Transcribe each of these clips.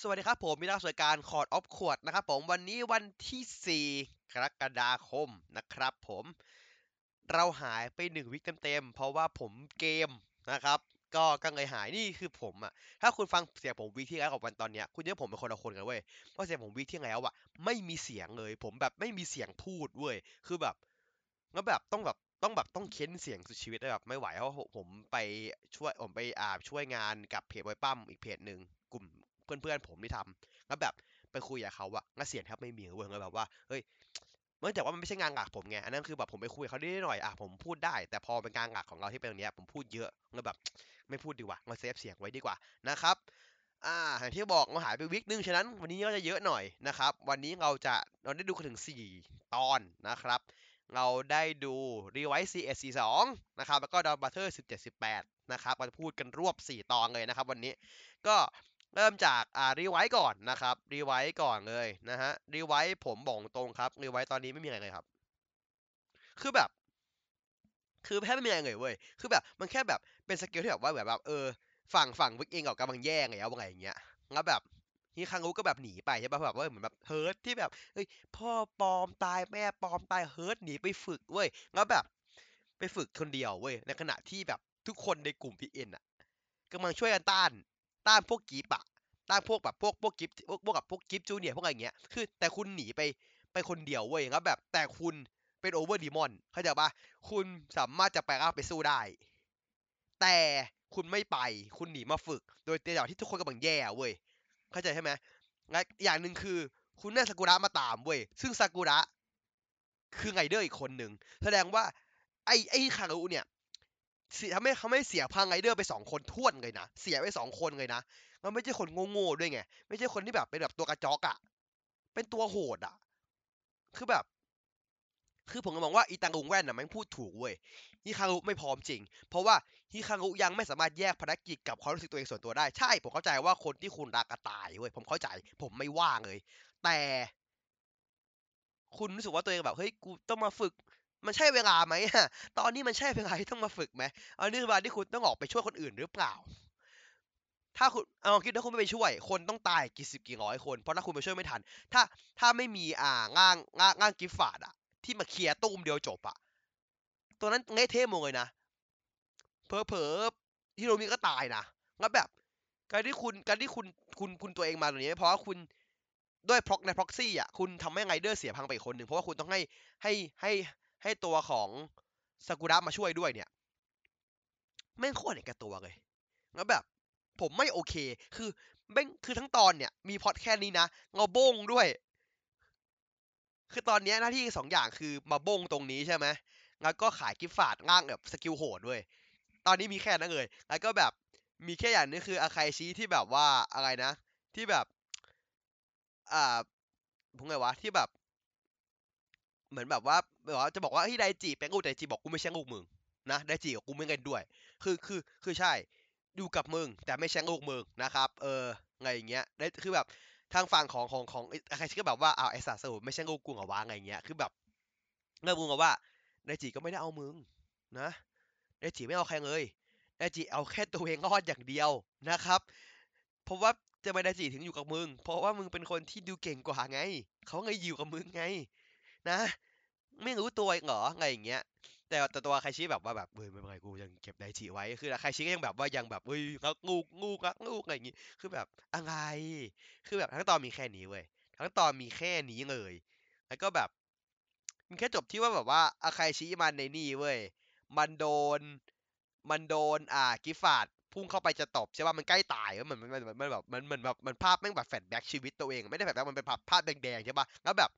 สวัสดีครับผมมีนักสวยการคอร์ดออฟขวดนะครับผมวันนี้วันที่ 4 กรกฎาคมนะครับผมเราหายไปหนึ่งวิคเต็มๆ เพราะว่าผมเกมนะครับก็ก็เลยหายนี่คือผมอะถ้าคุณฟังเสียงผมวิที่แล้วกับวันตอนเนี้ยคุณจะว่าผมเป็นคนละคนกันเว้ยเพราะเสียงผมวิที่แล้วอะไม่มีเสียงเลย ผมแบบไม่มีเสียงพูดเว้ยคือแบบแล้วแบบต้องแบบต้องแบบต้องเค้นเสียงสุดชีวิตเลยแบบไม่ไหวเพราะผมไปช่วยผมไปอ่าช่วยงานกับเพจไวปั้มอีกเพจหนึ่งกลุ่ม เพื่อนๆผมที่ทำแล้วแบบไปคุยกับเขาอะงั้นเสียงแทบไม่มีเว้ยเลยแบบว่าเฮ้ยเนื่องจากว่ามันไม่ใช่งานหลักผมไงอันนั้นคือแบบผมไปคุยกับเขาได้หน่อยอะผมพูดได้ แต่พอเป็นงานหลักของเราที่เป็นอย่างนี้ผมพูดเยอะเลยแบบไม่พูดดีกว่าเราเซฟเสียงไว้ดีกว่านะครับอ่าอย่างที่บอกเราหายไปวิกนึงฉะนั้นวันนี้ก็จะเยอะหน่อยนะครับ วันนี้เราจะเราได้ดูกันถึง 4 ตอนนะครับ เราได้ดู r e v i s e CS 42นะครับแล้วก็ d o w n Butter 17 18นะครับเราจะพูดกันรวบ 4 ตอนเลยนะครับ วันนี้ก็ เริ่มจากอ่า r e v i s e ก่อนนะครับ r e v i s e ก่อนเลยนะฮะ r e v i s e ผมบอกตรงครับ r e v i s e ตอนนี้ไม่มีอะไรเลยครับ คือแบบ คือแค่ไม่มีอะไรเลยเว้ยคือแบบ มันแค่แบบเป็นสกิลที่แบบว่าแบบแบบเออฝั่งฝั่งวิกเองกับกำลังแย่งไงเอาไงอย่างเงี้ยแล้วแบบฮีคังรู้ก็แบบหนีไปใช่ป่ะแบบว่าเหมือนแบบเฮิร์ตที่แบบเฮ้ยพ่อปลอมตายแม่ปลอมตายเฮิร์ตหนีไปฝึกเว้ยแล้วแบบ ไปฝึกคนเดียวเว้ยในขณะที่แบบทุกคนในกลุ่มพีเอ็นอะกำลังช่วยกันต้าน ต้านพวกกีบอะต้านพวกแบบพวกพวกกิฟพวกพวกกับพวกกิฟจูเนียพวกอะไรเงี้ยคือแต่คุณหนีไปไปคนเดียวเว้ยแล้วแบบแต่คุณเป็นโอเวอร์ดีมอนเข้าใจปะคุณสามารถจะแปลงร่างไปสู้ได้ แต่คุณไม่ไปคุณหนีมาฝึก โดยในระหว่าที่ทุกคนกำลังแย่เว้ยเข้าใจใช่ไหมและอย่างหนึ่งคือ คุณได้ซากุระมาตามเว้ยซึ่งซากุระคือไงเดอร์อีกคนหนึ่งแสดงว่าไอ้ไอ้คารุเนี่ย ทำให้เขาไม่เสียพังไงเดอร์ไปสองคนท้วนเลยนะเสียไปสองคนเลยนะมันไม่ใช่คนโง่ๆด้วยไงไม่ใช่คนที่แบบเป็นแบบตัวกระจอกอะเป็นตัวโหดอะคือแบบ คือผมก็มองว่าอีตังลุงแว่นน่ะมันพูดถูกเว้ยฮิคารุไม่พร้อมจริง เพราะว่าฮิคารุยังไม่สามารถแยกภารกิจกับความรู้สึกตัวเองส่วนตัวได้ใช่ผมเข้าใจว่าคนที่คุณรักก็ตายเว้ยผมเข้าใจ ผมไม่ว่าเลย แต่คุณรู้สึกว่าตัวเองแบบเฮ้ยกูต้องมาฝึก มันใช่เวลาไหมอะตอนนี้มันใช่เวลาที่ต้องมาฝึกไหมอันนี้คือเวลาที่คุณต้องออกไปช่วยคนอื่นหรือเปล่า ถ้าคุณเอาคิดถ้าคุณไม่ไปช่วย คนต้องตายกี่สิบกี่ร้อยคน เพราะถ้าคุณไปช่วยไม่ทัน ถ้าถ้าไม่มีอ่าง่างง่างง่างกิฟฟาดอะที่มาเคลียร์ตุ้มเดียวจบอะตัวนั้นเละเทะหมดเลยนะเพอเพอฮิโรมิก็ตายนะแล้วแบบ การที่คุณการที่คุณคุณคุณตัวเองมาตรงนี้เพราะว่าคุณด้วยพ็อกในพ็อกซี่อะคุณทำให้ไงเดอร์เสียพังไปคนหนึ่งเพราะว่าคุณต้องให้ให้ให้ ให้ตัวของซากุระมาช่วยด้วยเนี่ยแม่งโคตรเอกตัวเลยแล้วแบบ ผมไม่โอเค คือแม่งคือทั้งตอนเนี่ย มีพอดแค่นี้นะเงาบงด้วย คือตอนนี้หน้าที่สองอย่างคือมาบงตรงนี้ใช่ไหมแล้วก็ขายกิฟต์ฟาดง่างแบบสกิลโหดด้วย ตอนนี้มีแค่นั้นเลย แล้วก็แบบมีแค่อย่างนี้คืออาคายชี้ที่แบบว่าอะไรนะ ที่แบบ อ่าผมไงวะ ที่แบบ เหมือนแบบว่าแบบว่าจะบอกว่าที่ไดจิเป็นกูไดจิบอกกูไม่ใช่ลูกมึงนะไดจิกับกูไม่เงินด้วย คือคือคือใช่อยู่กับมึงแต่ไม่ใช่ลูกมึงนะครับเออไงอย่างเงี้ยได้คือแบบทางฝั่งของของของใครก็แบบว่าเอาไอสัตว์สรุปไม่ใช่ลูกกูเหรอวะไงเงี้ยคือแบบเริ่มงงกับว่าไดจิก็ไม่ได้เอามึงนะไดจิไม่เอาใครเลยไดจิเอาแค่ตัวเองรอดอย่างเดียวนะครับเพราะว่าจะไม่ไดจิถึงอยู่กับมึง เพราะว่ามึงเป็นคนที่ดูเก่งกว่าไงเขาไงอยู่กับมึงไง นะ ไม่รู้ตัวเหรออะไงอย่างเงี้ย แต่แต่ตัวใครชี้แบบว่าแบบเฮ้ยไม่เป็นไรกูยังเก็บไดจิไว้คือใครชี้ก็ยังแบบว่ายังแบบเฮ้ยรักงูงูรักงูอะไรอย่างงี้คือแบบอะไร คือแบบทั้งตอนมีแค่นี้เว้ยทั้งตอนมีแค่นี้เลย แล้วก็แบบมันแค่จบที่ว่าแบบว่าอาคาชี้มันในนี่เว้ย มันโดน มันโดน อ่า กิฟาดพุ่งเข้าไปจะตบใช่ป่ะ มันใกล้ตายมันมันมันมันแบบ มันเหมือนแบบ มันภาพแม่งแบบแฟลชแบ็กชีวิตตัวเอง ไม่ได้แฟลชแบ็กมันเป็นภาพภาพแดงๆใช่ป่ะ แล้วแบบ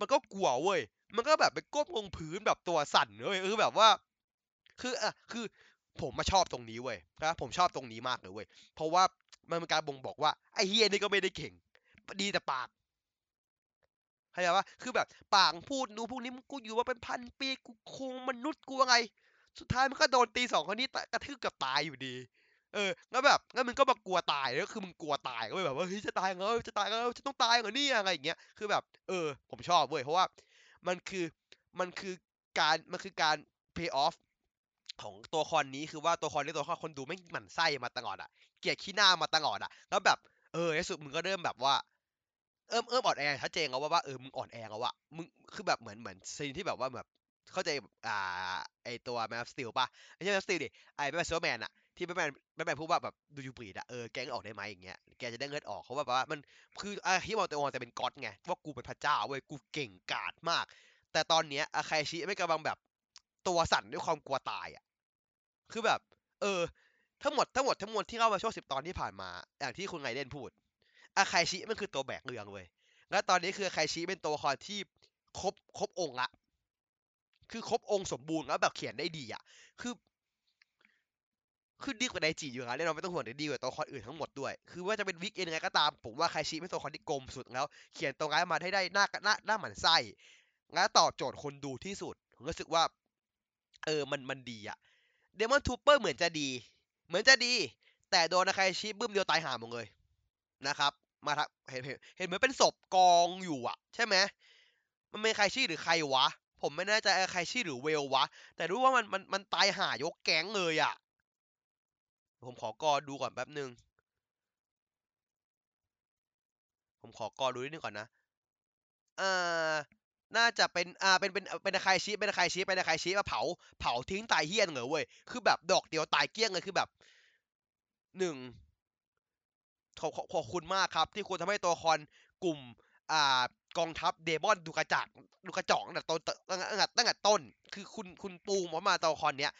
มันก็กลัวเว้ย มันก็แบบไปก้มลงพื้นแบบตัวสั่นเว้ยคือแบบว่า คืออะคือผมมาชอบตรงนี้เว้ยนะผมชอบตรงนี้มากเลยเว้ย เพราะว่ามันเป็นการบ่งบอกว่าไอ้เฮียนี่ก็ไม่ได้เก่ง ดีแต่ปากเข้าใจปะคือแบบปากพูดนูพวกนี้มกูอยู่ว่าเป็นพันปีกูคงมนุษย์กูอะไรสุดท้ายมันก็โดนตีสองคนนี้กระทืบกับตายอยู่ดี เออแล้วแบบงั้นมึงก็มากลัวตายแล้วคือมึงกลัวตายก็แบบว่าเฮ้ยจะตายเหรอจะตายเหรอจะต้องตายเหรอเนี่ยอะไรอย่างเงี้ยคือแบบ เออ ผมชอบเว้ยเพราะว่ามันคือมันคือการมันคือการ pay off ของตัวคอนนี้คือว่าตัวคอนนี้ตัวคอนคนดูไม่หมั่นไส้มาตลอดอะเกลียดขี้หน้ามาตลอดอะ แล้วแบบเออในสุดมึงก็เริ่มแบบว่าเอิ่มเอิ่มอ่อนแอชัดเจนแล้วว่าว่าเออมึงอ่อนแอแล้วอะมึงคือแบบเหมือนเหมือนซีนที่แบบว่าแบบเข้าใจอ่าไอตัวแมนสติลป่ะไอใช่แมนสติลดิไอแมนซูเปอร์แมนอะ ที่แมนแมนแมนพูดว่าแบบดูยูบรีดอะเออแกงออกได้ไหมอย่างเงี้ยแกจะได้เงินออกเขาแบบว่ามันคืออาฮิมอนตัวแต่เป็นก๊อตไงว่ากูเป็นพระเจ้าเว้ยกูเก่งกาจมาก แต่ตอนเนี้ยอาคาชิไม่กำลังแบบตัวสั่นด้วยความกลัวตายอะคือแบบ เออ ทั้งหมดทั้งหมดทั้งมวลที่เล่ามาช่วงสิบตอนที่ผ่านมา อย่างที่คุณไงเด่นพูดอาคาชิมันคือตัวแบกเรืองเว้ยแล้วตอนนี้คืออาคาชิเป็นตัวละครที่ครบครบองค์ละคือครบองค์สมบูรณ์แล้วแบบเขียนได้ดีอะ คือ คือดีกว่าไดจิอยู่นะแน่นอนไม่ต้องห่วงดีกว่าตัวละครอื่นทั้งหมดด้วย คือว่าจะเป็นวิกเอนยังไงก็ตาม ผมว่าไครชิเป็นตัวละครที่กลมสุดแล้ว เขียนตัวร้ายมาให้ได้หน้าหน้าหน้าหมันไส้และตอบโจทย์คนดูที่สุด ผมรู้สึกว่า เออมันมันดีอะเดมอนทูเปอร์เหมือนจะดี เหมือนจะดี แต่โดนอาคาชิบึ้มเดียวตายห่าหมดเลยนะครับ มาทักเห็นเห็นเห็นเหมือนเป็นศพกองอยู่อะใช่ไหมมันเป็นใครชื่อหรือใครวะผมไม่แน่ใจใครชื่อหรือเวลวะ แต่รู้ว่ามันมันมันตายห่ายกแก๊งเลยอะ ผมขอกอดูก่อนแป๊บหนึ่งผมขอกอดูนิดนึงก่อนนะอ่าน่าจะเป็น อ่า เป็น เป็น เป็นใครชี้ เป็นใครชี้ เป็นใครชี้มาเผา เผาทิ้งตายเฮี้ยนเหรอเว้ย คือแบบดอกเดียวตายเกลี้ยงเลยคือแบบหนึ่งขอบขอบคุณมากครับ ที่คุณทำให้ตัวละครกลุ่ม อ่า กองทัพเดมอนดูกระจักดูกระจอกตั้งแต่ต้นตั้งแต่ตั้งแต่ต้น คือคุณ คุณปูมามาตัวละครเนี้ย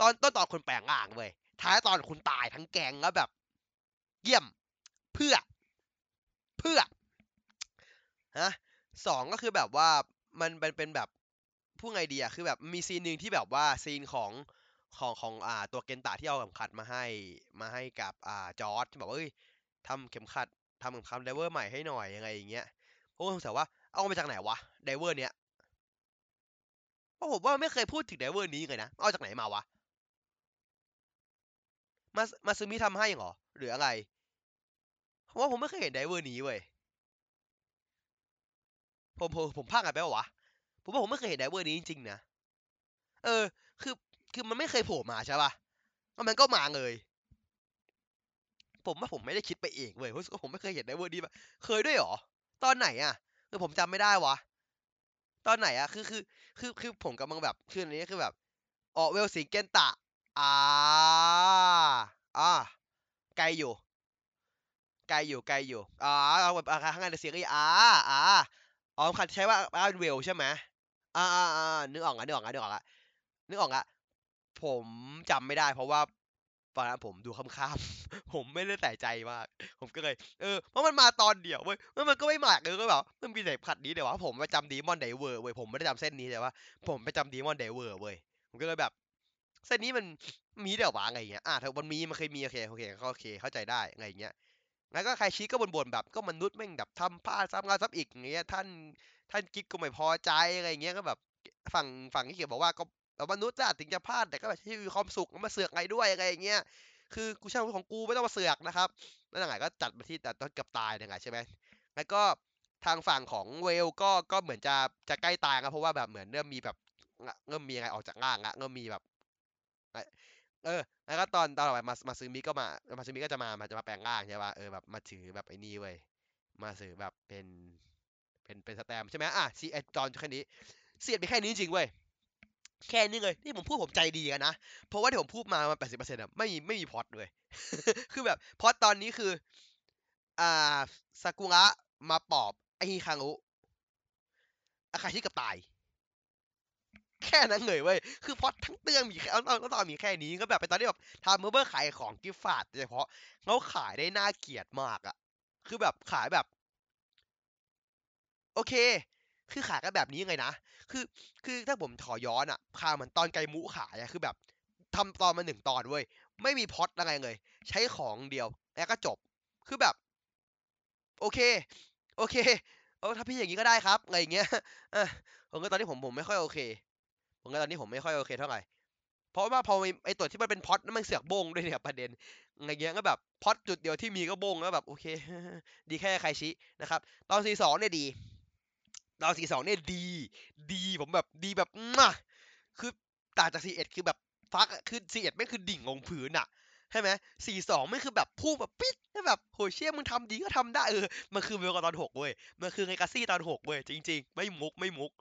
ตอนต้นตอนคุณแปลงร่างเว้ย ท้ายตอนคุณตายทั้งแกงแล้วแบบ เยี่ยมเพื่อ เพื่อฮะสองก็คือแบบว่ามันเป็นเป็นแบบพูดไงดีอะคือแบบมีซีนหนึ่งที่แบบว่าซีนของของของอ่าตัวเกนตะที่เอาเข็มขัดมาให้มาให้กับอ่าจอร์ดที่บอกว่าเอ้ยทำเข็มขัดทำเข็มขัด Driver ใหม่ให้หน่อยยังไงอย่างเงี้ยผมก็สงสัยว่าเอามาจากไหนวะ Driver เนี้ยเพราะผมว่าไม่เคยพูดถึง Driver นี้เลยนะเอาจากไหนมาวะ มามาซึมิทำให้เหรอ หรืออะไรเพราะว่าผมไม่เคยเห็น Driver นี้เว้ยผมผมผมพลาดกันไปวะผมว่าผมไม่เคยเห็น Driver นี้จริงๆนะเออ คือคือมันไม่เคยโผล่มาใช่ป่ะแล้วมันก็มาเลย ผมว่าผมไม่ได้คิดไปเองเว้ยเพราะผมไม่เคยเห็นไดเวอร์นี้แบบเคยด้วยหรอตอนไหนอะคือผมจำไม่ได้วะตอนไหนอะคือคือคือคือผมกำลังแบบคืออันนี้คือแบบออเวลสิงเกนตะ อ่าอ่าไกลอยู่ ไกลอยู่ไกลอยู่อ่าเอาแบบข้างในเสียงอีอ่าอ่าอ๋อคันใช้ว่าบ้าเวลใช่ไหมอ่าอ่าอ่านึกออกอะนึกออกอะนึกออกอะนึกออกอะผมจำไม่ได้ เพราะว่าตอนนั้นผมดูค่ำๆผมไม่ได้ใส่ใจมาก ผมก็เลย เออ เพราะมันมาตอนเดียวเว้ยมันก็ไม่มากเลยก็แบบมันมีแต่ขัดนี้เดี๋ยวว่าผมไปจำดีมอนไดเวอร์เว้ย ผมไม่ได้จำเส้นนี้แต่ว่า ผมไปจำดีมอนไดเวอร์เว้ย ผมก็เลยแบบ เส้นนี้มันมีเดี๋ยววะอะไรเงี้ยอะถ้ามันมีมันเคยมีโอเคโอเคโอเคเข้าใจได้อะไรเงี้ยแล้วก็ใครชี้ก็บ่นๆแบบก็มนุษย์แม่งแบบทำพลาดซ้ำงานซ้ำอีกอย่างเงี้ยท่านท่านกิ๊กก็ไม่พอใจอะไรเงี้ยก็แบบฝั่งฝั่งที่เขียนบอกว่าก็มนุษย์อะถึงจะพลาดแต่ก็แบบที่มีความสุขมาเสือกไงด้วยอะไรเงี้ยคือกูช่างของกูไม่ต้องมาเสือกนะครับแล้วยังไงก็จัดมาที่แต่ตอนเกือบตายยังไงใช่ไหมแล้วก็ทางฝั่งของเวลก็ก็เหมือนจะจะใกล้ตายครับเพราะว่าแบบเหมือนเริ่มมีแบบเริ่มมีอะไรออกจากร่างอะเริ่มมีแบบ เออ แล้วก็ตอนตอนต่อไปมามาซึมิก็มา มาซึมิก็จะมามาจะมาแปลงร่างใช่ป่ะเออแบบมาถือแบบไอ้นี่เว้ยมาถือแบบเป็นเป็นเป็นสแตมใช่ไหมอะซีไอตอนแค่นี้เสียดไปแค่นี้จริงเว้ยแค่นี้เลยที่ผมพูดผมใจดีกันนะ เพราะว่าที่ผมพูดมามันแปดสิบเปอร์เซ็นต์อะไม่มีไม่มีพอดเลย คือแบบพอดตอนนี้คือ อ่าซากุระมาปอบไอฮิคังุอาคาชิกับตาย แค่นั้นเลยเว้ย คือพอดทั้งเรื่องมีแค่ตอนตอนมีแค่นี้ก็แบบไปตอนที่แบบทำเมื่อเบอร์ขายของกิฟต์ฟาดโดยเฉพาะเขาขายได้น่าเกลียดมากอะคือแบบขายแบบ โอเค คือขายกันแบบนี้ไงนะ คือคือถ้าผมถอย้อนอะพาเหมือนตอนไกมุขายอะคือแบบทำตอนมาหนึ่งตอนเว้ย ไม่มีพอดอะไรเลย ใช้ของเดียว แล้วก็จบ คือแบบ โอเค โอเค เออถ้าพี่อย่างนี้ก็ได้ครับ อะไรเงี้ยเออผมก็ตอนนี้ผมผมไม่ค่อยโอเค ผมก็ตอนนี้ผมไม่ค่อยโอเคเท่าไหร่ เพราะว่าพอไอตัวที่มันเป็นพอดนั้นมันเสือกบงด้วยเนี่ยประเด็นอะไรเงี้ยก็แบบพอดจุดเดียวที่มีก็บงแล้วแบบโอเค ดีแค่ใครชี้นะครับ ตอนซีสองเนี่ยดี ตอนซีสองเนี่ยดี ดีผมแบบดีแบบมาคือต่างจากซีเอ็ดคือแบบฟักคือซีเอ็ดไม่คือดิ่งลงพื้นอะใช่ไหมสี่สองไม่คือแบบพูดแบบปิดแล้วแบบโหเชี่ยมึงทำดีก็ทำได้เออ มันคือเวลกตอนหกเว้ย มันคือไงกาซี่ตอนหกเว้ยจริง ๆ ไม่มุกไม่มุก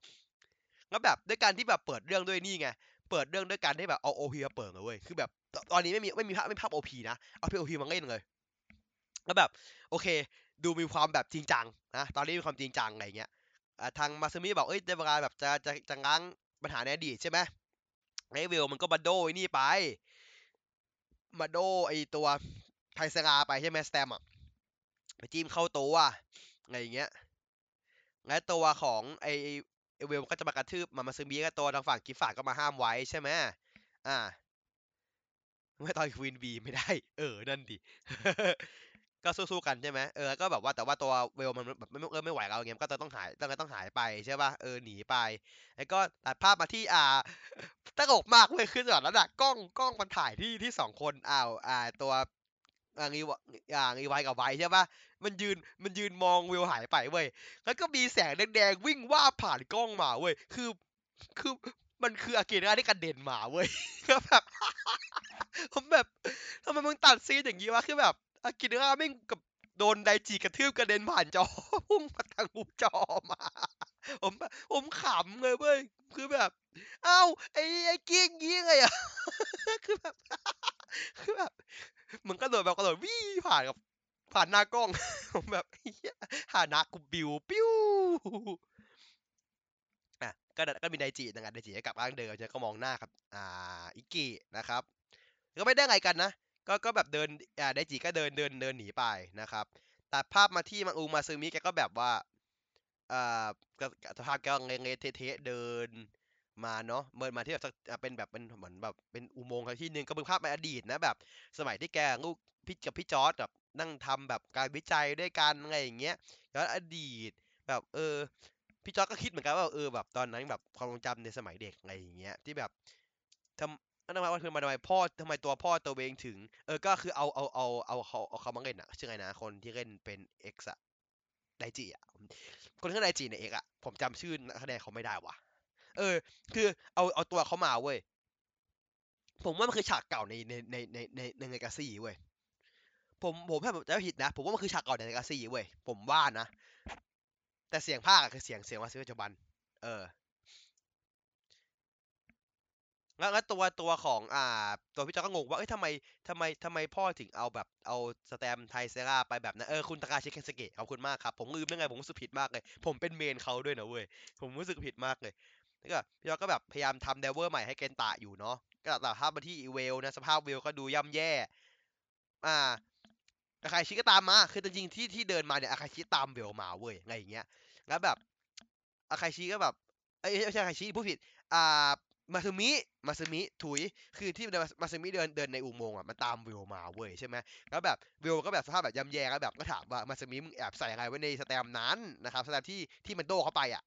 แล้วแบบด้วยการที่แบบเปิดเรื่องด้วยนี่ไงเปิดเรื่องด้วยการที่แบบเอาโอพีมาเปิดเลยเว้ยคือแบบตอนนี้ไม่มีไม่มีภาพไม่ภาพโอพีนะเอาพีโอพีมาเล่นเลยแล้วแบบโอเค ดูมีความแบบจริงจังนะตอนนี้มีความจริงจังอะไรเงี้ยทางมาซึมิบอกเอ้ยได้เวลาแบบจะจะจะง้างปัญหาในอดีตใช่ไหมไอ้เวลมันก็มาโดไอ้นี่ไปมาโดไอตัวไทเซราไปใช่ไหมสแตมอะไปจิ้มเข้าตัวอะไรอย่างเงี้ยและตัวของไอ ไอเวลก็จะมากระทืบมามาซึมิก็ตัวทางฝั่งกิฟต์ก็มาห้ามไว้ใช่ไหมอ่าไม่ตอนควีนบีไม่ได้ เออ นั่นดิ ก็สู้ๆกันใช่ไหมเออ ก็แบบว่าแต่ว่าตัวเวลมันแบบไม่เออไม่ไหวแล้วเงี้ยก็ต้องหายต้องต้องหายไปใช่ป่ะ เออ หนีไป แล้วก็ตัดภาพมาที่อ่าตลกมากเลยคือแบบนั้วนะกล้องกล้องมันถ่ายที่ที่สองคนอ้าวอ่า ตัว อ่างีวอ่างีไวกับไวใช่ปะมันยืนมันยืนมองเวหายไปเว้ยแล้วก็มีแสงแดงๆวิ่งว่าผ่านกล้องมาเว้ยคือคือมันคืออากิระที่กระเด็นมาเว้ยก็แบบผมแบบทำไมมึงตัดซีนอย่างนี้วะคือแบบอากิระแม่กับโดนไดจิกระทืบกระเด็นผ่านจอพุ่งมาทางมุมจอมา ผมแบบผมขำเลยเว้ยคือแบบเอ้าไอ้ไอ้กี้ยงงี้ไงอะคือแบบคือแบบมันก็โดดแบบกระโดดวิ่งผ่านกับผ่านหน้ากล้องผมแบบเฮียหานากูบิวปิ้วอะก็ก็มีไดจินะครับไดจิก็กลับร่างเดิมจะก็มองหน้าครับ อ่าอิกินะครับ ก็ไม่ได้ไงกันนะก็ก็แบบเดินอ่าไดจิก็เดินเดินเดินหนีไปนะครับตัดภาพมาที่มังอูมาซึมิแกก็แบบว่า อ่าก็สภาพแกก็เงยเทะเดินมาเนาะเมินมาที่แบบเป็นแบบเป็นเหมือนแบบเป็นอุโมงค์ที่หนึ่งก็เป็นภาพในอดีตนะแบบ สมัยที่แกลูกพี่กับพี่จอร์จแบบนั่งทำแบบการวิจัยด้วยกันอะไรอย่างเงี้ยย้อนอดีตแบบเออพี่จอร์จก็คิดเหมือนกันว่าเออแบบตอนนั้นแบบความทรงจำในสมัยเด็กอะไรอย่างเงี้ยที่แบบทำทำไมว่าคือมาทำไมพ่อทำไมตัวพ่อตัวเองถึง เออก็คือเอาเอาเอาเอาเขาเอาเขามาเล่นอะชื่อไงนะคนที่เล่นเป็นเอ็กซ์อะ ไดจิอะคนที่เล่นไดจิในเอกอะผมจำชื่อนักแสดงเขาไม่ได้ว่ะ เออ คือเอาเอาตัวเขามาเว้ย ผมว่ามันคือฉากเก่าในในในในในในในกาซี่เว้ย ผมผมถ้าผมจะผิดนะ ผมว่ามันคือฉากเก่าในกาซี่เว้ย ผมว่านะ แต่เสียงภาคคือเสียงเสียงมาซื้อปัจจุบัน เออ แล้วแล้วตัวตัวของอ่า ตัวพี่จอก็งงว่าเอ้ยทำไมทำไมทำไมพ่อถึงเอาแบบเอาสแตมไทเซราไปแบบนั้นเออคุณตากาชิเคนสเกะขอบคุณมากครับ ผมลืมได้ไงผมรู้สึกผิดมากเลย ผมเป็นเมนเขาด้วยนะเว้ย ผมรู้สึกผิดมากเลยแล้วก็พี่จอก็แบบพยายามทำเดเวอร์ใหม่ให้เกนตะอยู่เนาะก็ตัดภาพมาที่อีเวลนะสภาพเวลก็ดูย่ำแย่ อ่าอาคาชิก็ตามมา คือจริงๆที่ที่เดินมาเนี่ยอาคาชิตามเวลมาเว้ยอะไรอย่างเงี้ย แล้วแบบอาคาชิก็แบบเอ้ยไม่ใช่อาคาชิพูดผิด อ่า มาซึมิมาซึมิถุยคือที่มาซึมิเดินเดินในอุโมงค์อะมันตามเวลมาเว้ยใช่ไหมแล้วแบบเวลก็แบบสภาพแบบย่ำแย่แล้วแบบก็ถามว่ามาซึมิมึงแอบใส่อะไรไว้ในสแตมนั้นนะครับสแตมที่ที่มันโดเข้าไปอะ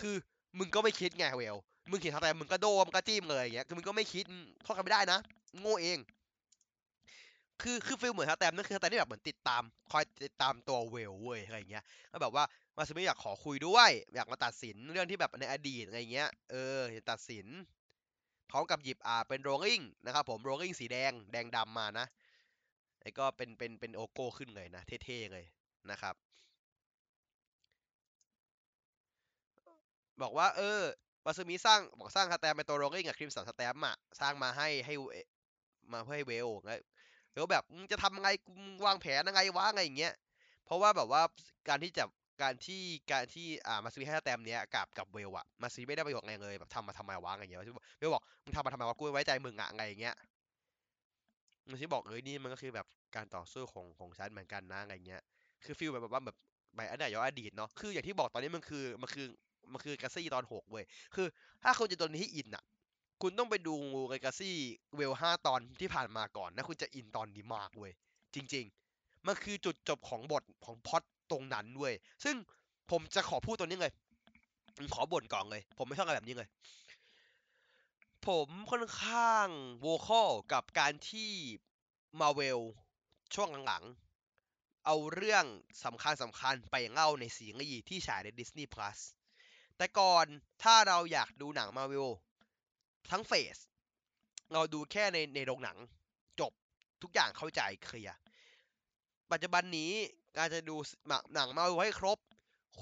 คือมึงก็ไม่คิดไงเวลมึงเห็นสแตมมึงก็โดมึงก็จิ้มเลยอย่างเงี้ยคือมึงก็ไม่คิดโทษกันไม่ได้นะ โง่เอง คือคือ feel เหมือนสแตมนั่นคือสแตมที่แบบเหมือนติดตามคอยติดตามตัวเวลเว้ยอะไรเงี้ยก็แบบว่ามาซึมิอยากขอคุยด้วย อยากมาตัดสินเรื่องที่แบบในอดีตอะไรเงี้ยเออตัดสิน พร้อมกับหยิบอ่าเป็นโรลลิ่งนะครับผมโรลลิ่งสีแดงแดงดำมานะแล้ก็เป็นเป็นเป็นโอโก้ขึ้นเลยนะเท่ๆเลยนะครับบอกว่าเออวาซึมิสร้างบอกสร้างสแตมเป็นตัวโรลลิ่งกับครีมสันสแตมอะสร้างมาให้ให้มาเพื่อให้เวลแล้วแบบจะทำไงวางแผนยังไงวะไงอย่างเงี้ยเพราะว่าแบบว่าการที่จะ การที่การที่อ่ามาซีให้แต้มเนี้ยกับกับเวลอะมาซีไม่ได้ประโยชน์อะไรเลยแบบทำมาทำไมวะอะไรอย่างเงี้ยเวลบอกมึงทำมาทำไมวะกูไว้ใจมึงอะไงอย่างเงี้ยมาซีบอกเอ้ยนี่มันก็คือแบบการต่อสู้ของของฉันเหมือนกันนะอะไรเงี้ยคือ feel แบบว่าแบบไปอันไหนย้อนอดีตเนาะคืออย่างที่บอกตอนนี้มันคือมันคือมันคือกาซี่ตอนหกเว้ยคือ ถ้าคุณจะตัวนี้ in อะคุณต้องไปดูกาซี่เวลห้าตอนที่ผ่านมาก่อนนะคุณจะ in ตอนนี้มากเว้ยจริง ๆมันคือจุดจบของบทของพอด ตรงนั้นเว้ยซึ่งผมจะขอพูดตัวนี้เลยผมขอบ่นก่อนเลย ผมไม่ชอบอะไรแบบนี้เลย ผมค่อนข้างโวคอลกับการที่มาเวลช่วงหลังๆ เอาเรื่องสำคัญสำคัญไปเล่าในซีรีส์ที่ฉายใน Disney Plus แต่ก่อนถ้าเราอยากดูหนังมาเวลทั้งเฟส เราดูแค่ในในโรงหนังจบทุกอย่างเข้าใจเคลียร์ปัจจุบันนี้ การจะดูหนังมาให้ครบ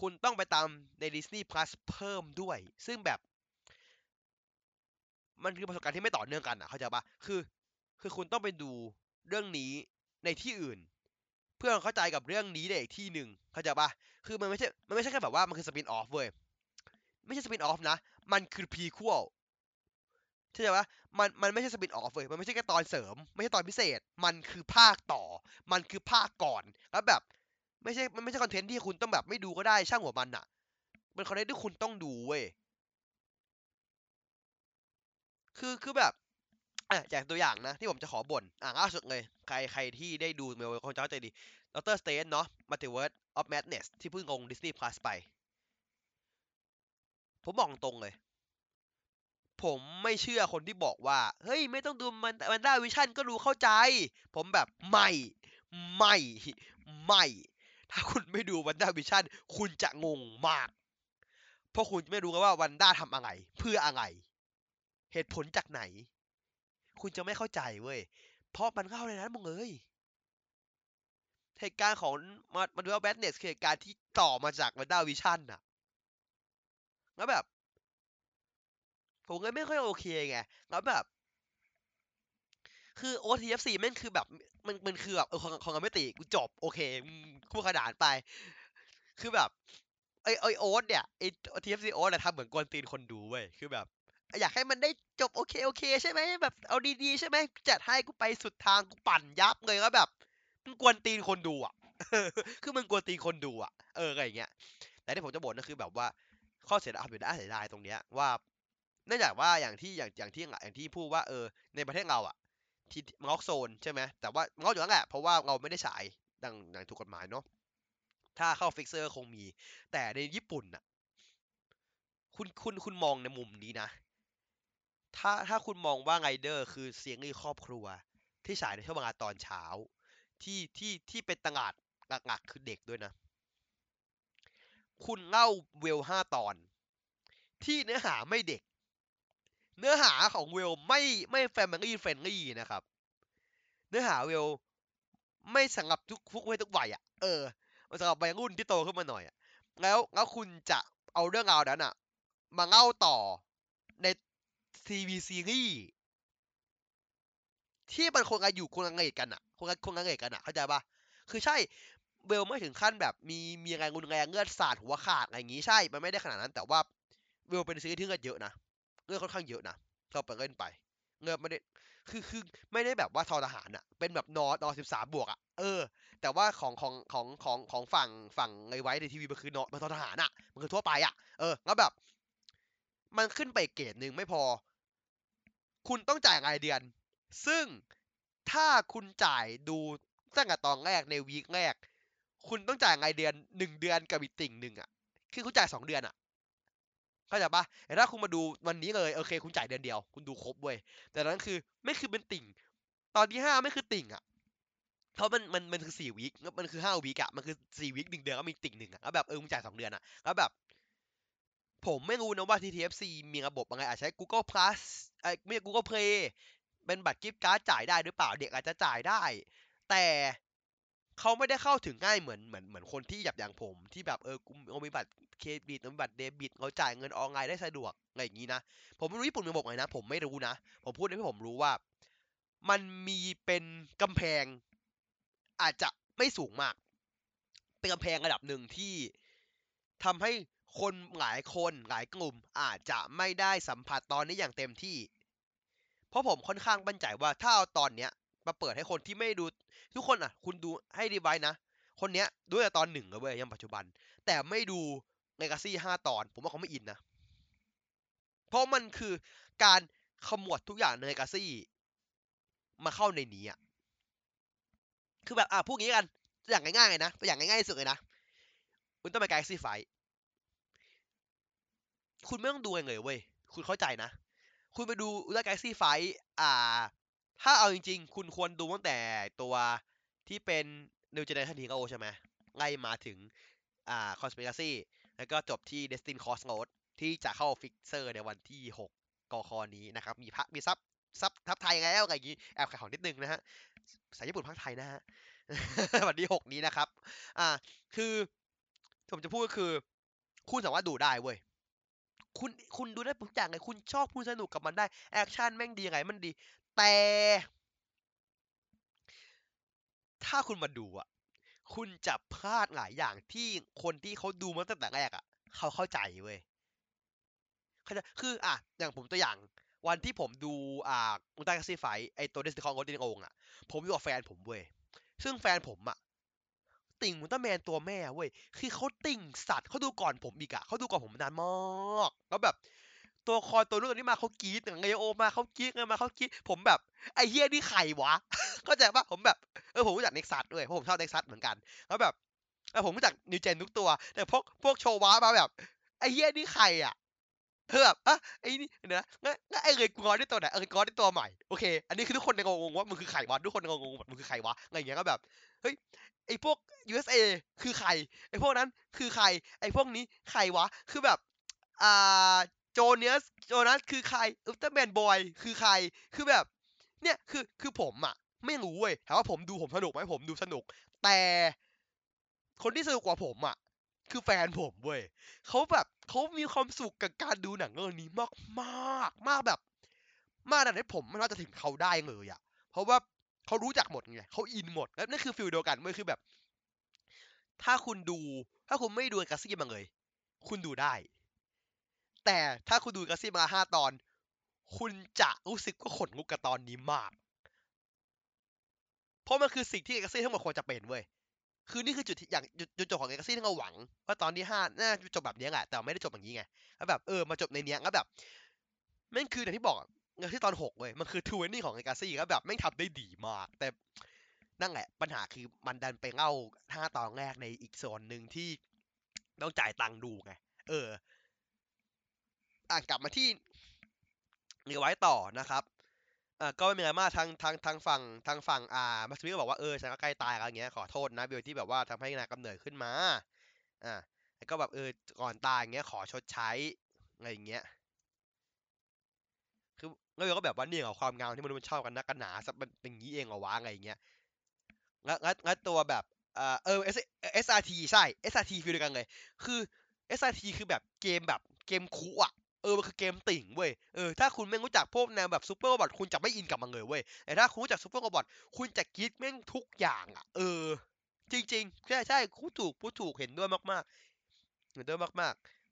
คุณต้องไปตามใน Disney Plus เพิ่มด้วย ซึ่งแบบ มันคือประสบการณ์ที่ไม่ต่อเนื่องกันอะ เข้าใจปะคือ คือคุณต้องไปดูเรื่องนี้ในที่อื่น เพื่อเข้าใจกับเรื่องนี้ในอีกที่หนึ่งเข้าใจปะคือมันไม่ใช่ มันไม่ใช่แค่แบบว่ามันคือสปินออฟเว้ย ไม่ใช่ spin-off นะ มันคือ prequel เข้าใจปะมัน มันไม่ใช่ spin-off เว้ย มันไม่ใช่แค่ตอนเสริม ไม่ใช่ตอนพิเศษ มันคือภาคต่อ มันคือภาคก่อน แล้วแบบ ไม่ใช่มันไม่ใช่ content ที่คุณต้องแบบไม่ดูก็ได้ช่างหัวมันอะเป็น content ที่คุณต้องดูเว้ยคือคือแบบอะจากตัวอย่างนะที่ผมจะขอบ่นอะล่าสุดเลย ใครใครที่ได้ดูเมลคงจะเข้าใจ Doctor Strange เนาะ Multiverse of Madness ที่เพิ่งลง Disney Plus ไป ผมบอกตรงเลย ผมไม่เชื่อคนที่บอกว่า เฮ้ย ไม่ต้องดูมันมันด้าวิชั่นก็ดูเข้าใจ ผมแบบไม่ ไม่ ไม่ ถ้าคุณไม่ดูวันด้าวิชั่นคุณจะงงมาก เพราะคุณไม่รู้กันว่าวันด้าทำอะไร เพื่ออะไร เหตุผลจากไหน คุณจะไม่เข้าใจเว้ย เพราะมันเข้าในนั้นหมดเลยเหตุการณ์ของมามาดูว่าแบทเนสคือเหตุการณ์ที่ต่อมาจากวันด้าวิชั่นน่ะ แล้วแบบ ผมก็ไม่ค่อยโอเคไง แล้วแบบ คือ OTFC แม่งคือแบบมันมันคือแบบเออของของไม่ติกูจบโอเคคู่ขนานไป คือแบบไอไอโอ๊ตเนี่ยไอ OTFC โอ๊ตอะทำเหมือนกวนตีนคนดูเว้ยคือแบบ อยากให้มันได้จบโอเคโอเคใช่ไหมแบบเอาดีๆใช่ไหมจัดให้กูไปสุดทางกูปั่นยับเลยแล้วแบบมึงกวนตีนคนดูอะคือมึงกวนตีนคนดูอะเอออะไรอย่างเงี้ย แต่ที่ผมจะบ่นก็คือแบบว่าข้อเสียดายอยู่ได้เสียดายตรงเนี้ยว่าเนื่องจากว่าอย่างที่อย่างอย่างที่อย่างที่พูดว่าเออในประเทศเราอะ ที่มังกโซนใช่ไหมแต่ว่ามังกอยู่แล้วแหละเพราะว่าเราไม่ได้ฉายดังดังถูกกฎหมายเนาะถ้าเข้าฟิกเซอร์คงมี แต่ในญี่ปุ่นอะ คุณคุณคุณมองในมุมนี้นะ ถ้าถ้าคุณมองว่าไรเดอร์ คือสื่อในครอบครัว ที่ฉายในช่วงเวลาตอนเช้า ที่ที่ที่เป็นตลาดหลักๆคือเด็กด้วยนะ คุณเล่าเวลห้าตอน ที่เนื้อหาไม่เด็ก เนื้อหาของเวลไม่ไม่ family friendly นะครับ เนื้อหาเวลไม่สำหรับทุกทุกเพศทุกวัยอะเออมันสำหรับวัยรุ่นที่โตขึ้นมาหน่อยอะแล้วแล้วคุณจะเอาเรื่องราวนั้นอะ มาเล่าต่อในทีวีซีรีส์ที่มันคนละอยู่คนละเงยกันอะคนละคนละเงยกันอะเข้าใจปะคือใช่เวลไม่ถึงขั้นแบบมีมีแรงรุนแรงเลือดสาดหัวขาดอะไรอย่างงี้ใช่ มันไม่ได้ขนาดนั้น แต่ว่าเวลเป็นซีรีส์ที่เลือดเยอะนะ เลือดค่อนข้างเยอะนะเราไปเล่นไป เงินไม่ได้คือคือไม่ได้แบบว่าทอทหารอะเป็นแบบนอตอสิบสามบวกอะเออ แต่ว่าของของของของของฝั่งฝั่งไอไว้ในทีวีมันคือนอมันทอทหารอะมันคือทั่วไปอะเออแล้วแบบ มันขึ้นไปเกรดหนึ่งไม่พอ คุณต้องจ่ายรายเดือน ซึ่งถ้าคุณจ่ายดูตั้งแต่ตอนแรกในวีคแรก คุณต้องจ่ายรายเดือนหนึ่งเดือนกับอีกติ่งหนึ่งอะคือคุณจ่ายสองเดือนอะ เข้าใจปะแต่ถ้าคุณมาดูวันนี้เลยโอเค คุณจ่ายเดือนเดียว คุณดูครบเว้ยแต่นั้นคือไม่คือเป็นติ่ง ตอนที่ห้าไม่คือติ่งอะเพราะมันมันมันคือสี่วีคมันคือห้าวีคอะมันคือสี่วีคหนึ่งเดือนก็มีติ่งหนึ่งอะแล้วแบบเออมึงจ่ายสองเดือนอะแล้วแบบ ผมไม่รู้นะว่า TTFC มีระบบอะไรอาจจะใช้ Google Plus ไอ้ไม่ใช่ Google Play เป็นบัตรกิฟต์การ์ดจ่ายได้หรือเปล่าเด็กอาจจะจ่ายได้ แต่เขาไม่ได้เข้าถึงง่ายเหมือนเหมือนเหมือนคนที่แบบอย่างผม ที่แบบเออกูมีบัตร เครดิตบัตรเดบิตเราจ่ายเงินออนไลน์ได้สะดวกอะไรอย่างนี้นะ ผมไม่รู้ญี่ปุ่นมีระบบไงนะ ผมไม่รู้นะ ผมพูดให้ผมรู้ว่า มันมีเป็นกำแพง อาจจะไม่สูงมาก เป็นกำแพงระดับหนึ่งที่ทำให้คนหลายคนหลายกลุ่มอาจจะไม่ได้สัมผัสตอนนี้อย่างเต็มที่ เพราะผมค่อนข้างมั่นใจว่าถ้าเอาตอนเนี้ยมาเปิดให้คนที่ไม่ดู ทุกคนอะ คุณดูให้ดีไว้นะ คนเนี้ยดูแต่ตอนหนึ่งเลยเว้ยยังปัจจุบัน แต่ไม่ดู เลกาซี่ห้าตอน ผมว่าเขาไม่อินนะ เพราะมันคือการขมวดทุกอย่างในเลกาซี่มาเข้าในนี้อะ คือแบบอะพูดงี้กันตัวอย่างง่ายๆเลยนะตัวอย่างง่ายๆที่สุดเลยนะคุณต้องไปกาแล็กซี่ไฟคุณไม่ต้องดูเลยเว้ยคุณเข้าใจนะ คุณไปดูอุลตร้าแกล็กซี่ไฟอ่า ถ้าเอาจริง ๆ คุณควรดูตั้งแต่ตัวที่เป็น New Generation Hero ใช่ไหมไล่มาถึงอ่า Conspiracy แล้วก็จบที่ Destined Crossroad ที่จะเข้า Flixer ในวันที่ 6ก.ค.นี้นะครับ มีพระมีซับซับซับไทยแล้วอะไรอย่างงี้แอบขายของนิดนึงนะฮะภาษาญี่ปุ่นพากย์ไทยนะฮะวันที่หกนี้นะครับ อ่า คือผมจะพูดก็คือ คุณสามารถดูได้เว้ยคุณคุณดูได้ทุกอย่างเลยคุณชอบคุณสนุกกับมันได้ แอคชั่นแม่งดีไงมันดี แต่ ถ้าคุณมาดูอะ คุณจะพลาดหลายอย่างที่คนที่เขาดูมาตั้งแต่แรกอะ เขาเข้าใจเว้ยเขาจะคืออะอย่างผมตัวอย่าง วันที่ผมดูอ่าอุลตร้าแกซี่ไฟไอตัวเดสติคอนโกลเด้นโองอะ ผมดูกับแฟนผมเว้ยซึ่งแฟนผมอะติ่งอุลตร้าแมนตัวแม่เว้ยคือเขาติ่งสัตว์เขาดูก่อนผมอีกอะเขาดูก่อนผมนานมากแล้วแบบ ตัวคอยตัวนู้นตัวนี้มาเขากรีดอย่างไงโอมาเขากรี๊ดไงมาเขากรีดผมแบบไอ้เฮียนี่ใครวะเข้าใจปะผมแบบเออผมรู้จักเน็กซัสด้วยเพราะผมชอบเน็กซัสเหมือนกันแล้วแบบเออผมรู้จักนิวเจนทุกตัว แต่พวกพวกโชวะมาแบบไอ้เฮียนี่ใครอะเธอแบบอะไอ้นี่เดี๋ยวนะงั้นงั้นไอ้เลยกรอได้ตัวไหนเออกรอได้ตัวใหม่โอเค อันนี้คือทุกคนในงงว่ามึงคือใครวะทุกคนในงงว่ามึงคือใครวะอะไรอย่างเงี้ยก็แบบเฮ้ยไอ้พวก USA คือใครไอ้พวกนั้นคือใคร ไอ้พวกนี้ใครวะคือแบบอ่า โจเนียสโจนัสคือใครอุลตร้าแมนบอยคือใครคือแบบ เนี่ยคือคือผมอะไม่รู้เว้ยถามว่าผมดูผมสนุกไหมผมดูสนุก แต่คนที่สนุกกว่าผมอะคือแฟนผมเว้ยเขาแบบเขามีความสุขกับการดูหนังเรื่องนี้มากมากมากแบบ มากแต่ผมไม่น่าจะถึงเขาได้เลยอะเพราะว่าเขารู้จักหมดไงเขา in หมดแล้วนั่นคือ feel เดียวกันเว้ยคือแบบ ถ้าคุณดู ถ้าคุณไม่ดูกาซี่มาเลย คุณดูได้ แต่ถ้าคุณดูกาซี่มาห้าตอน คุณจะรู้สึกว่าขนลุกกับตอนนี้มาก เพราะมันคือสิ่งที่กาซี่ทั้งหมดควรจะเป็นเว้ย คือนี่คือจุดอย่างจุดจบของเอกซี่ที่เราหวัง ว่าตอนที่ห้าน่าจะจบแบบนี้แหละ แต่ไม่ได้จบอย่างนี้ไงแล้วแบบเออมาจบในเนี้ยแล้วแบบแม่งคืออย่างที่บอกอย่างที่ตอนหกเว้ย มันคือทเวนนี่ของเอกซี่แล้วแบบแม่งทำได้ดีมาก แต่นั่นแหละ ปัญหาคือมันดันไปเล่าห้าตอนแรกในอีกโซนหนึ่งที่ต้องจ่ายตังค์ดูไง เออ อะกลับมาที่เรือไว้ต่อนะครับอ่าก็ไม่มีอะไรมากทางทางทางฝั่งทางฝั่งอ่ามาสมิก็บอกว่าเออฉันก็ใกล้ตายแล้วอย่างเงี้ยขอโทษนะเบลที่แบบว่าทำให้นายกำเนิดขึ้นมาอ่าก็แบบเออก่อนตายเงี้ยขอชดใช้อะไรอย่างเงี้ยคือแล้วเวลก็แบบว่านี่เหรอความงามที่มนุษย์มันชอบกันนักกันหนาสักมันเป็นอย่างนี้เองเหรอวะอะไรอย่างเงี้ยแล้วแล้วตัวแบบเออเออ S SRT ใช่ SRT คือเดียวกันเลย คือ SRT คือแบบเกมแบบเกมคุอะ เออมันคือเกมติ่งเว้ยเออถ้าคุณไม่รู้จักพวกแนวแบบ super robot คุณจะไม่ in กับมันเลยเว้ยแต่ถ้าคุณรู้จัก super robot คุณจะกรี๊ดแม่งทุกอย่างอะ เออ จริง ๆ ใช่ใช่พูดถูกพูดถูกเห็นด้วยมากๆเห็นด้วยมากๆ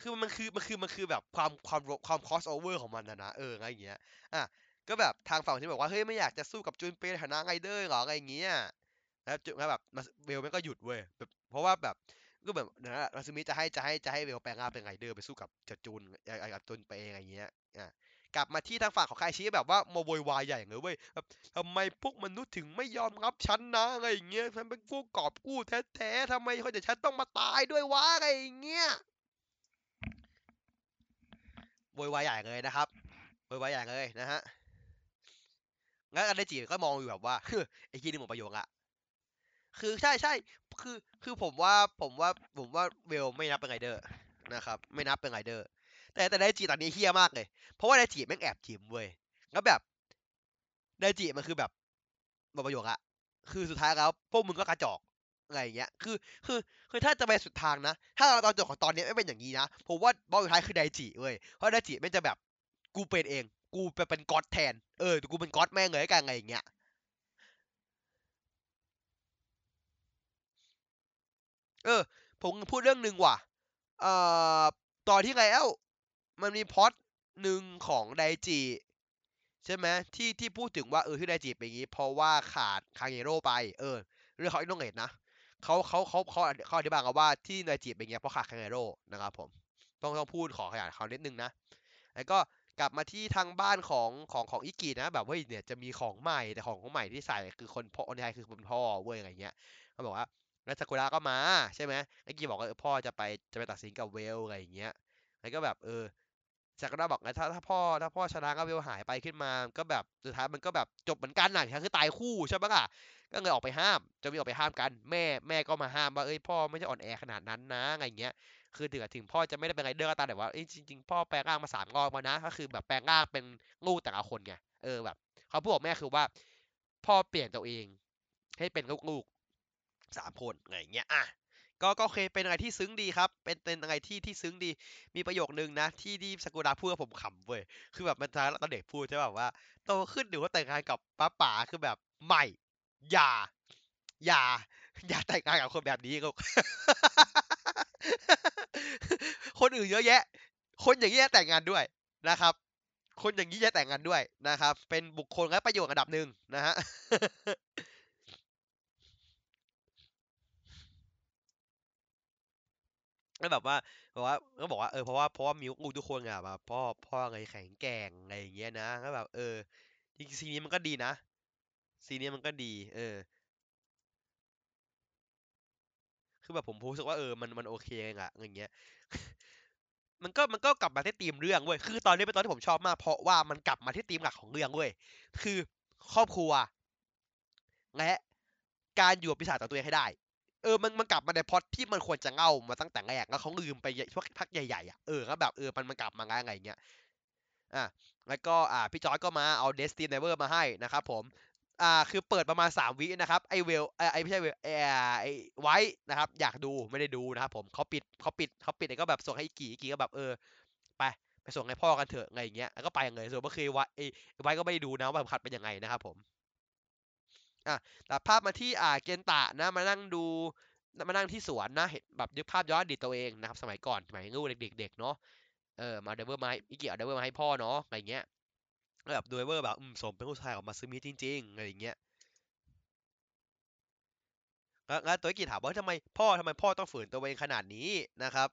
คือมันคือมันคือมันคือแบบความความความ crossover ของมันนะนะเอออะไรอย่างเงี้ยอะก็แบบทางฝั่งที่บอกว่าเฮ้ยไม่อยากจะสู้กับจูนเปในฐานะไรเดอร์หรออะไรอย่างเงี้ยแล้วจุแล้วแบบเวลแม่งก็หยุดเว้ยแบบเพราะว่าแบบ ก็แบบนะมาซึมิจะให้จะให้จะให้เวลแปลงร่างเป็นไรเดอร์ไปสู้กับจัจูนไอ้กับจูนเปเองอะไรเงี้ยอะกลับมาที่ทางฝั่งของคายชิแบบว่ามาโวยวายใหญ่เลยเว้ยแบบทำไมพวกมนุษย์ถึงไม่ยอมรับฉันนะอะไรอย่างเงี้ยฉันเป็นผู้กอบกู้แท้ๆทำไมคนอย่างฉันต้องมาตายด้วยวะอะไรอย่างเงี้ยโวยวายใหญ่เลยนะครับโวยวายใหญ่เลยนะฮะงั้นอันเดจิก็มองอยู่แบบว่าไอ้ยี่นี่หมดประโยชน์ละ คือใช่ใช่คือคือผมว่าผมว่าผมว่าเวลไม่นับเป็นไรเดอร์นะครับ ไม่นับเป็นไรเดอร์ แต่แต่ไดจิตอนนี้เฮี้ยมากเลย เพราะว่าไดจิแม่งแอบทิมเว้ยแล้วแบบไดจิมันคือแบบหมดประโยชน์อะคือสุดท้ายแล้วพวกมึงก็กระจอกอะไรอย่างเงี้ย คือ คือ คือ ถ้าจะไปสุดทางนะ ถ้าเราตอนจบของตอนนี้ไม่เป็นอย่างนี้นะ ผมว่าบอลสุดท้ายคือไดจิเว้ย เพราะไดจิไม่จะแบบ กูเป็นเอง กูไปเป็นก๊อตแทน เออ กูเป็นก๊อตแม่งเลยกันอะไรอย่างเงี้ย เออ ผมพูดเรื่องหนึ่งว่ะเอ่อตอนที่ไงแล้วมันมีพอดหนึ่งของไดจิใช่ไหมที่ที่พูดถึงว่าเออที่ไดจิเป็นอย่างนี้ เพราะว่าขาดคางเยโร่ไป เออ เรื่องเขาอินโนเกตนะเขาเขาเขาเขาเขาอธิบายกันว่าที่ไดจิเป็นอย่างนี้เพราะขาดคางเยโร่นะครับผมต้องต้องพูดขอขยายเขานิดนึงนะแล้วก็กลับมาที่ทางบ้านของของของอิกินะ แบบว่าเนี่ยจะมีของใหม่แต่ของของใหม่ที่ใส่คือคนพ่อคนไทยคือคุณพ่อเว้ยอะไรเงี้ยเขาบอกว่า แล้วซากุระก็มาใช่ไหมไอ้กีบอกว่าพ่อจะไปจะไปตัดสินกับเวลอะไรอย่างเงี้ยแล้วก็แบบเออซากุระบอกไงถ้าถ้าพ่อถ้าพ่อชนะก็เวลหายไปขึ้นมาก็แบบสุดท้ายมันก็แบบจบเหมือนกันน่ะคือตายคู่ใช่ปะล่ะก็เลยออกไปห้ามจะมีออกไปห้ามกัน แม่แม่ก็มาห้ามว่าเอ้ยพ่อไม่ได้อ่อนแอขนาดนั้นนะอะไรเงี้ยคือถึงถึงพ่อจะไม่ได้เป็นไรเดอร์ก็ตามแต่ว่าเอ้ยจริงๆพ่อแปลงร่างมาสามรอบมานะก็คือแบบแปลงร่างเป็นลูกแต่ละคนไงเออแบบเขาพูดกับแม่คือว่า พ่อเปลี่ยนตัวเอง ให้เป็นลูก สามคนอะไรเงี้ยอะก็ก็โอเคเป็นอะไรที่ซึ้งดีครับ เป็นเป็นอะไรที่ที่ซึ้งดี มีประโยคนึงนะ ที่ที่สกุระพูดกับผมขำเว้ย คือแบบมันตอนเด็กพูดใช่แบบว่าโตขึ้นหรือว่าแต่งงานกับป้าป๋าคือแบบใหม่ อย่า อย่า อย่าแต่งงานกับคนแบบนี้ลูกคนอื่นเยอะแยะ คนอย่างนี้จะแต่งงานด้วยนะครับ คนอย่างนี้จะแต่งงานด้วยนะครับ เป็นบุคคลและประโยชน์ระดับหนึ่งนะฮะ แล้วแบบว่าแบบว่าก็บอกว่าเออเพราะว่าเพราะว่ามิวลูกทุกคนอะแบบพ่อพ่ออะไรแข็งแกร่งอะไรอย่างเงี้ยนะก็แบบเออจริงซีนนี้มันก็ดีนะซีนนี้มันก็ดี เออ คือแบบผมรู้สึกว่าเออมันมันโอเคเองอะอย่างเงี้ย มันก็มันก็กลับมาที่ธีมเรื่องเว้ยคือตอนนี้เป็นตอนที่ผมชอบมาก เพราะว่ามันกลับมาที่ธีมหลักของเรื่องเว้ยคือครอบครัว และการอยู่กับปีศาจของตัวเองให้ได้ เออมันมันกลับมาในพ็อตที่มันควรจะเล่ามาตั้งแต่แรกแล้วเขาลืมไปพวกพักใหญ่ๆอะเออก็แบบเออมันมันกลับมาไงเงี้ยอะแล้วก็อ่าพี่จอร์จก็มาเอาเดสตินเนเวอร์มาให้นะครับผมอ่าคือเปิดประมาณ 3 วินะครับไอเวลไอไม่ใช่เวลไอไอไว้นะครับ อยากดูไม่ได้ดูนะครับผมเขาปิดเขาปิดเขาปิดแล้วก็แบบส่งให้กีอีกีก็แบบเออไปไปส่งให้พ่อกันเถอะไงอย่างเงี้ยแล้วก็ไปเลยส่วนเมื่อคืนไว้ไอไว้ก็ไม่ได้ดูนะว่าขัดเป็นยังไงนะครับผม อะแต่ภาพมาที่อ่าเกนตะนะมานั่งดูมานั่งที่สวนนะเห็นแบบยึกภาพย้อนอดีตตัวเองนะครับสมัยก่อนสมัยงูเด็กๆเนาะเออมาเดเวอร์มาให้อีกีเอาเดเวอร์มาให้พ่อเนาะอะไรเงี้ยแบบดูเวอร์แบบอืมสมเป็นผู้ชายของมาซึมิจริงๆอะไรเงี้ยแล้วแล้วตัวกิถามว่าทำไมพ่อทำไมพ่อต้องฝืนตัวเองขนาดนี้นะครับ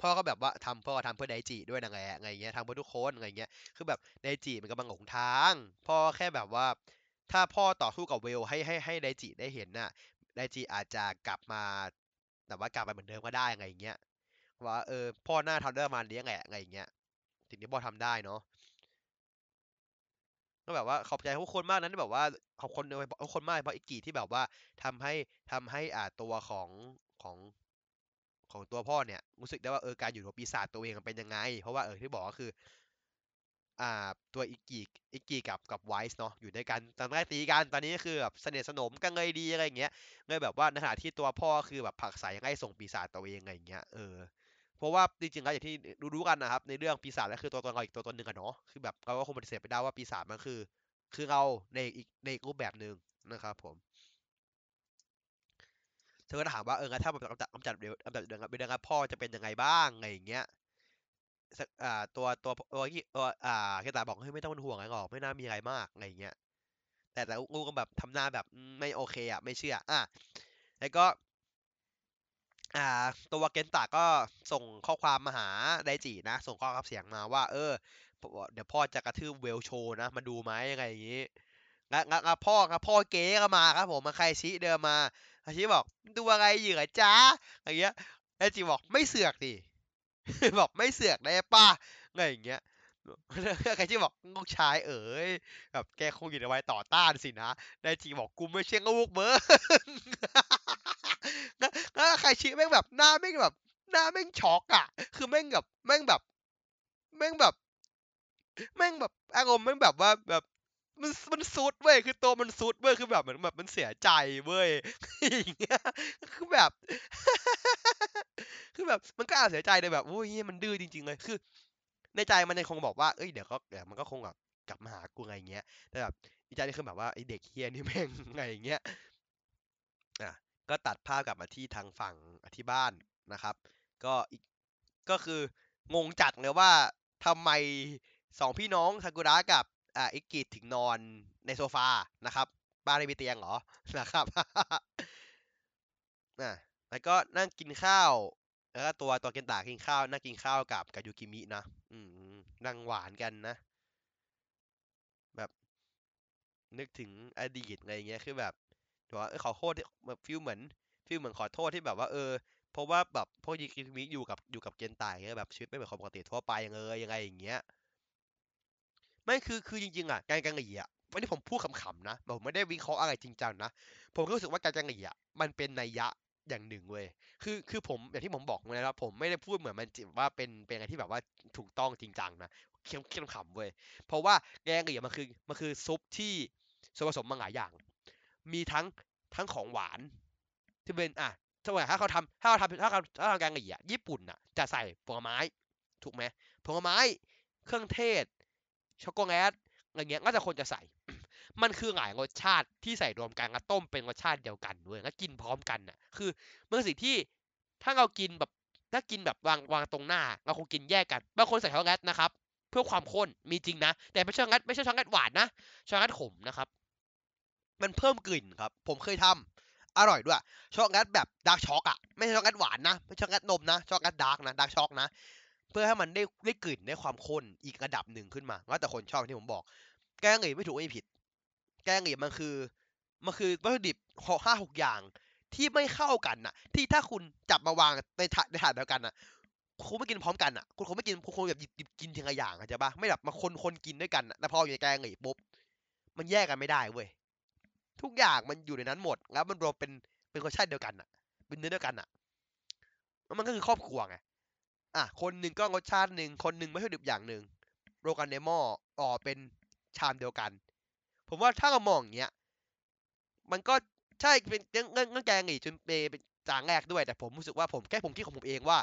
พ่อก็แบบว่าทำพ่อทำเพื่อไดจิด้วยนะไงไงเงี้ยทำเพื่อทุกคนไงเงี้ยคือแบบไดจิมันกำลังหลงทาง พ่อแค่แบบว่า ถ้าพ่อต่อสู้กับเวลให้ให้ให้ไดจิได้เห็นน่ะไดจิอาจจะกลับมาแต่ว่ากลับไปเหมือนเดิมก็ได้ไงเงี้ยว่าเออพ่อหน้าทำได้ประมาณนี้ไงไงเงี้ยสิ่งที่พ่อทำได้เนาะก็แบบว่าขอบใจทุกคนมากนะที่แบบว่าขอบคนทุกคนมากเพราะอิกิที่แบบว่าทำให้ทำให้อ่าตัวของของของตัวพ่อเนี่ยรู้สึกได้ว่าเออการอยู่กับปีศาจตัวเองมันเป็นยังไง เพราะว่าเออที่บอกก็คือ อ่าตัวอิกิอิกิกับกับไวส์เนาะอยู่ด้วยกันตอนแรกตีกันตอนนี้คือแบบสนิทสนมกันเลยดีอะไรเงี้ยเลยแบบว่าในขณะที่ตัวพ่อคือแบบผักไสยังไงส่งปีศาจตัวเองอะไรเงี้ยเออเพราะว่าจริงๆแล้วอย่างที่รู้ๆกันนะครับ ในเรื่องปีศาจแล้วคือตัวตนเราอีกตัวตนหนึ่งอะเนาะคือแบบเราก็คงปฏิเสธไม่ได้ว่าปีศาจมันคือ คือเราในอีกในรูปแบบหนึ่งนะครับผมเธอก็ถามว่าเออถ้าแบบกำจัดกำจัดเดือนกำจัดเดือนเดือนครับพ่อจะเป็นยังไงบ้างอะไรอย่างเงี้ย อ่าตัวตัวตัวที่ตัวอ่าแกตาบอกเฮ้ยไม่ต้องเป็นห่วงอะไรหรอก ไม่น่ามีอะไรมากอะไรอย่างเงี้ยแต่แต่ลูกก็แบบทำหน้าแบบไม่โอเคอะไม่เชื่อ อะแล้วก็ อ่า ตัวเกนตะก็ส่งข้อความมาหาไดจินะ ส่งข้อความเสียงมาว่า เออเดี๋ยวพ่อจะกระทืบเวลโชนะมาดูไหมยังไงอย่างงี้แล้วแล้วพ่อครับพ่อเก๋ก็มาครับผมมาใครชี้เดินมาอาชิบอกดูอะไรอยู่เหรอจ๊ะอย่างเงี้ยไดจิบอกไม่เสือกดิ บอกไม่เสือกได้ป่ะไงอย่างเงี้ยใครที่บอกลูกชายเอ๋ยแบบแกคงอยู่ในวัยต่อต้านสินะได้จิบอกกูไม่ใช่ลูกเบอร์แล้วใครชี้แม่งแบบหน้าแม่งแบบ หน้าแม่งช็อกอะ คือแม่งแบบแม่งแบบแม่งแบบแม่งแบบอารมณ์แม่งแบบว่าแบบ มันมันซุดเว้ยคือตัวมันซุดเว้ยคือแบบเหมือนแบบมันเสียใจเว้ยอย่างเงี้ยคือแบบ คือแบบมันก็อาจเสียใจเลยแบบโอ้ยมันดื้อจริง ๆเลยคือ ในใจมันยังคงบอกว่าเอ้ยเดี๋ยวก็เดี๋ยวมันก็คงแบบกลับมาหากูไงเงี้ยแต่แบบในใจนี่คือแบบว่าไอเด็กเฮียนี่แม่งไงเงี้ยอะก็ตัดภาพกลับมาที่ทางฝั่งที่บ้านนะครับ ก็อีกก็คืองงจัดเลยว่าทำไมสองพี่น้องซากุระกับ อ่าอิกิถึงนอนในโซฟานะครับบ้านไม่มีเตียงหรอนะครับอะแล้วก็นั่งกินข้าวแล้วก็ตัวตัวเกนตะกินข้าวนั่งกินข้าวกับกับยูกิมินะอืมนั่งหวานกันนะ แบบ นึกถึงอดีตอะไรเงี้ยคือแบบว่าเออขอโทษแบบ feel เหมือน feel เหมือนขอโทษที่แบบว่า เออเพราะว่าแบบพวกยิคิมิอยู่กับอยู่กับเกนตะเงี้ยแบบชีวิตไม่เหมือนคนปกติทั่วไปเลยยังไงอย่างเงี้ย ไม่คือคือจริงๆอะแกงกะหรี่อะวันนี้ผมพูดขำๆนะผมไม่ได้วิเคราะห์อะไรจริงจังนะผมก็รู้สึกว่าแกงกะหรี่อะมันเป็นนัยยะอย่างหนึ่งเว้ยคือคือผมอย่างที่ผมบอกเลยนะผมไม่ได้พูดเหมือนมันว่าเป็นเป็นอะไรที่แบบว่าถูกต้องจริงจังนะเคี้ยวเคี้ยวขำเว้ยเพราะว่าแกงกะหรี่มันคือมันคือซุปที่ส่วนผสมมาหลายอย่าง มีทั้งทั้งของหวานที่เป็นอะถ้าว่าถ้าเขาทำถ้าเขาทำถ้าเขาถ้าเขาทำแกงกะหรี่อะญี่ปุ่นอะจะใส่ผลไม้ถูกไหมผลไม้ เครื่องเทศ ช็อกโกแลตอะไรเงี้ยก็จะคนจะใส่ มันคือหลายรสชาติที่ใส่รวมกันแล้วต้มเป็นรสชาติเดียวกันด้วยแล้วกินพร้อมกันน่ะ คือมันคือสิ่งที่ถ้าเรากินแบบถ้ากินแบบวางวางตรงหน้าเราคงกินแยกกันบางคนใส่ช็อกโกแลตนะครับ เพื่อความข้นมีจริงนะ แต่ไม่ใช่ช็อกโกแลตไม่ใช่ช็อกโกแลตหวานนะช็อกโกแลตขมนะครับ มันเพิ่มกลิ่นครับ ผมเคยทำอร่อยด้วยช็อกโกแลตแบบ dark choc อะไม่ใช่ช็อกโกแลตหวานนะไม่ใช่ช็อกโกแลตนมนะช็อกโกแลต dark นะ dark choc นะ เพื่อให้มันได้ได้กลิ่นได้ความข้นอีกระดับหนึ่งขึ้นมาแล้วแต่คนชอบที่ผมบอก แกงกะหรี่ไม่ถูกไม่ผิด แกงเหรี่มันคือมันคือวัตถุดิบหกห้าหกอย่างที่ไม่เข้ากันน่ะ ที่ถ้าคุณจับมาวางในถาดในถาดเดียวกันน่ะคุณไม่กินพร้อมกันน่ะ คุณคงไม่กินคุณคงแบบหยิบกินทีละอย่างเข้าใจปะไม่แบบมาคนคนกินด้วยกันแต่พออยู่ในแกงเหรี่ปุ๊บมันแยกกันไม่ได้เว้ยทุกอย่างมันอยู่ในนั้นหมด แล้วมันรวมเป็นเป็นรสชาติเดียวกันน่ะ เป็นเนื้อเดียวกันน่ะแล้วมันก็คือครอบครัวไง อะคนหนึ่งก็รสชาติหนึ่งคนหนึ่งไม่ใช่ดิบอย่างหนึ่งโรวมกันในหม้ออ๋อเป็นชามเดียวกัน ผมว่าถ้าเรามองอย่างเงี้ยมันก็ใช่เป็นเรื่องเรื่องเรื่องแกงหรี่จนเปเป็นจางแรกด้วย แต่ผมรู้สึกว่าผมแค่ผมคิดของผมเองว่า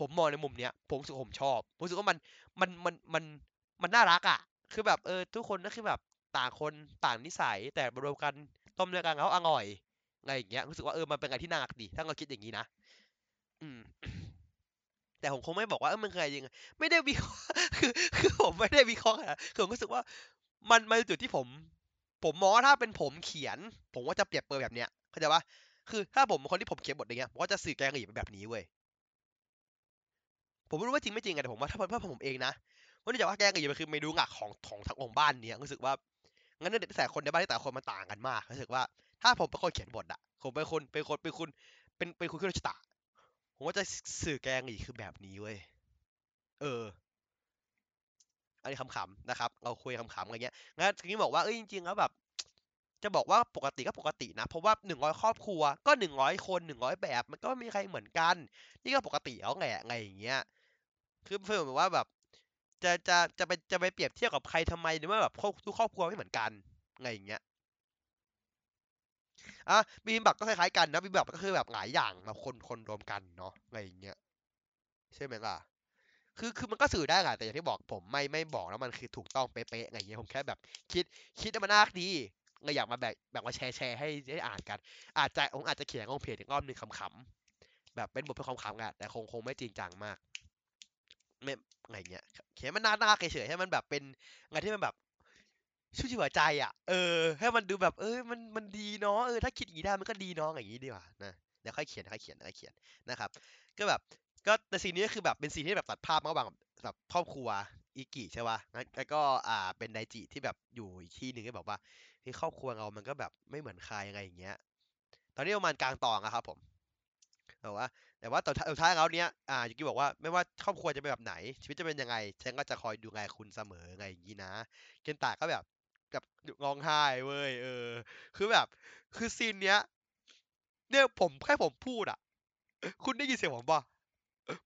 ผมมองในมุมเนี้ย ผมรู้สึกผมชอบผมรู้สึกว่ามันมันมันมันมันน่ารักอะ คือแบบเออทุกคนก็คือแบบต่างคนต่างนิสัย แต่รวมกันต้มด้วยกันแล้วอร่อยอะไรอย่างเงี้ยรู้สึกว่าเออมันเป็นอะไรที่น่ารักดีถ้าเราคิดอย่างนี้นะอืม แต่ผมคงไม่บอกว่าเออมันคืออะไรจริงไม่ได้วิเคราะห์คือคือผมไม่ได้วิเคราะห์อะคือผมรู้สึกว่ามันมันจุดที่ผม ผมมองว่าถ้าเป็นผมเขียน ผมว่าจะเปรียบเปรยแบบเนี้ยเข้าใจปะคือถ้าผมคนที่ผมเขียนบทอย่างเงี้ยผมก็จะสื่อแกงหรี่เป็นแบบนี้เว้ยผมไม่รู้ว่าจริงไม่จริงอะแต่ผมว่าถ้าถ้าผมเองนะว่าเนื่องจากว่าแกงหรี่มันคือเมนูหลักของของทั้งองค์บ้านเนี้ยรู้สึกว่างั้นเนื่องจากคนในบ้านที่แต่ละคนมันต่างกันมากรู้สึกว่า ถ้าผมเป็นคนเขียนบทอะผมเป็นคนเป็นคนเป็นคุณเป็นเป็นคุณขึ้นรชตา ผมว่าจะสื่อแกงหรี่คือแบบนี้เว้ย เออ อันนี้ขำๆนะครับ เราคุยขำๆอะไรเงี้ย งั้นทีนี้บอกว่า เอ้ยจริงๆแล้วแบบ จะบอกว่าปกติก็ปกตินะ เพราะว่าหนึ่งร้อยครอบครัว ก็หนึ่งร้อยคนหนึ่งร้อยแบบ มันก็ไม่มีใครเหมือนกัน นี่ก็ปกติแล้วไงไงอย่างเงี้ย คือเพื่อนบอกว่าแบบ จะจะจะไปจะไปเปรียบเทียบกับใครทำไมในเมื่อแบบทุกครอบครัวไม่เหมือนกันไงอย่างเงี้ย อะบิบิมบับก็คล้ายๆกันนะบิบิมบับก็คือแบบหลายอย่างมาคนคนรวมกันเนาะอะไรอย่างเงี้ยใช่ไหมล่ะคือคือมันก็สื่อได้แหละแต่อย่างที่บอกผมไม่ไม่บอกแล้วมันคือถูกต้องเป๊ะๆอะไรเงี้ยผมแค่แบบ คิดคิดมันน่าดีเลยอยากมาแบบแบบมาแชร์แชร์ให้ได้อ่านกัน อาจจะผมอาจจะเขียนลงเพจอีกรอบหนึ่งขำๆแบบเป็นบทเพื่อขำๆกันแต่คงคงไม่จริงจังมากไม่อะไรเงี้ยเขียนมันน่ารักเฉยๆให้มันแบบเป็นอะไรที่มันแบบ ชื่นหัวใจอะ เออ ให้มันดูแบบ เออ มัน มันดีเนาะ เออ ถ้าคิดอย่างนี้ได้มันก็ดีเนาะ อย่างนี้ดีกว่า นะ เดี๋ยวค่อยเขียน ค่อยเขียน ค่อยเขียน นะครับ ก็แบบ ก็แต่ซีนนี้ก็คือแบบ เป็นซีนที่แบบตัดภาพระหว่างแบบครอบครัว อิกิใช่ป่ะ แล้วก็ อ่า เป็นไดจิที่แบบอยู่อีกที่หนึ่งก็บอกว่าที่ครอบครัวเรา มันก็แบบไม่เหมือนใครยังไงอย่างเงี้ย ตอนนี้ประมาณกลางตอนอะครับผมบอกว่า แต่ว่าตอนสุดท้ายแล้วเนี้ย อ่ายูกิบอกว่าไม่ว่าครอบครัวจะเป็นแบบไหน ชีวิตจะเป็นยังไง ฉันก็จะคอยดูแลคุณเสมอไงอย่างงี้นะ เกนตะก็แบบ กับร้องไห้เว้ยเออ คือแบบ คือซีนเนี้ย เนี่ยผมแค่ผมพูดอะ คุณได้ยินเสียงผมป่ะ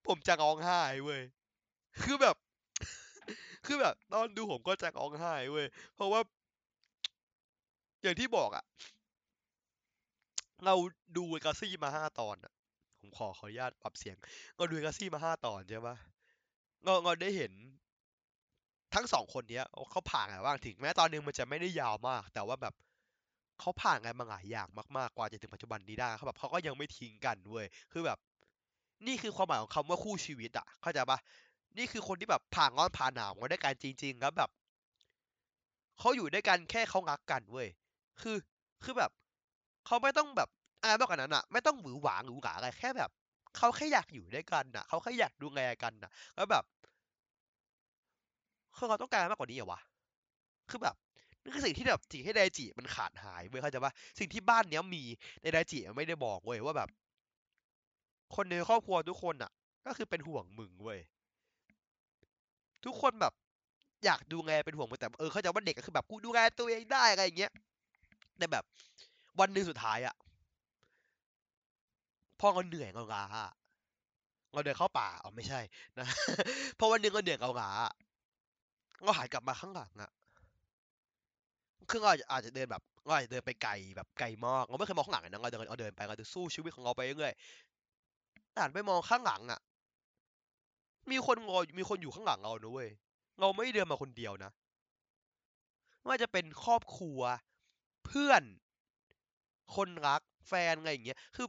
ผมจะร้องไห้เว้ยคือแบบ คือแบบ ตอนดูผมก็จะร้องไห้เว้ยเพราะว่า อย่างที่บอกอะ เราดูกาซี่มาห้าตอนอะผมขอขออนุญาตปรับเสียงเราดูกาซี่มาห้าตอนใช่ปะเราเราได้เห็น ทั้งสองคนเนี้ยเขาผ่านอะไรบ้างถึงแม้ตอนนึงมันจะไม่ได้ยาวมาก แต่ว่าแบบเขาผ่านอะไรมาหลายอย่างมากๆกว่าจะถึงปัจจุบันนี้ได้เขาแบบเขาก็ยังไม่ทิ้งกันเว้ยคือแบบ นี่คือความหมายของคำว่าคู่ชีวิตอะเข้าใจปะนี่คือคนที่แบบผ่านร้อนผ่านหนาวมาด้วยกันจริง ๆ แล้วแบบเขาอยู่ด้วยกันแค่เขารักกันเว้ยคือคือแบบเขาไม่ต้องแบบอะไรมากกว่านั้นอะไม่ต้องหวือหวาหรูหราอะไรแค่แบบเขาแค่อยากอยู่ด้วยกันอะเขาแค่อยากดูแลกันอะ แล้วแบบ คือเขาต้องการมากกว่านี้เหรอวะ คือแบบนี่คือสิ่งที่แบบสิ่งที่ไดจิมันขาดหายเว้ยเข้าใจปะสิ่งที่บ้านเนี้ยมีในไดจิมันไม่ได้บอกเว้ยว่าแบบ คนในครอบครัวทุกคนอะ ก็คือเป็นห่วงมึงเว้ยทุกคนแบบ อยากดูแลเป็นห่วงมึงแต่เออเข้าใจว่าเด็กก็คือแบบกูดูแลตัวเองได้อะไรอย่างเงี้ยแต่แบบ วันหนึ่งสุดท้ายอะพ่อเราเหนื่อยเราล้าเราเดินเข้าป่าอ๋อไม่ใช่นะเพราะวันหนึ่งเราเหนื่อยเราล้า อะเราหันกลับมาข้างหลังอะคือเราอาจจะเดินแบบเราอาจจะเดินไปไกลแบบไกลมากเราไม่เคยมองข้างหลังเลยนะเราเดินเราเดินไปเราจะสู้ชีวิตของเราไปเรื่อยๆแต่หันไปมองข้างหลังอะมีคนรอมีคนอยู่ข้างหลังเรานะเว้ยเราไม่เดินมาคนเดียวนะไม่ว่าจะเป็นครอบครัว เพื่อน คนรัก แฟนอะไรอย่างเงี้ย คือ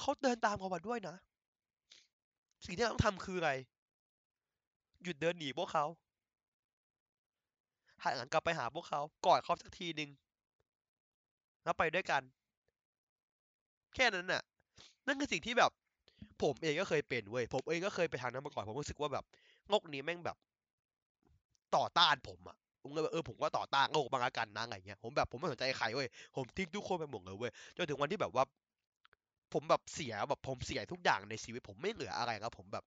เขาเดินตามเรามาด้วยนะ สิ่งที่เราต้องทำคืออะไร หยุดเดินหนีพวกเขาหันหลังกลับไปหาพวกเขากอดเขาสักทีหนึ่งแล้วไปด้วยกัน แค่นั้นน่ะ นั่นคือสิ่งที่แบบ ผมเองก็เคยเป็นเว้ยผมเองก็เคยไปทางนั้นมาก่อนผมรู้สึกว่าแบบโลกนี้แม่งแบบ ต่อต้านผมอะผมเลยแบบเออผมก็ต่อต้านโลกบางอากันนะอะไรเงี้ยผมแบบผมไม่สนใจใครเว้ยผมทิ้งทุกคนไปหมดเลยเว้ยจนถึงวันที่แบบว่า ผมแบบเสียแบบผมเสียทุกอย่างในชีวิต ผมไม่เหลืออะไรครับผมแบบ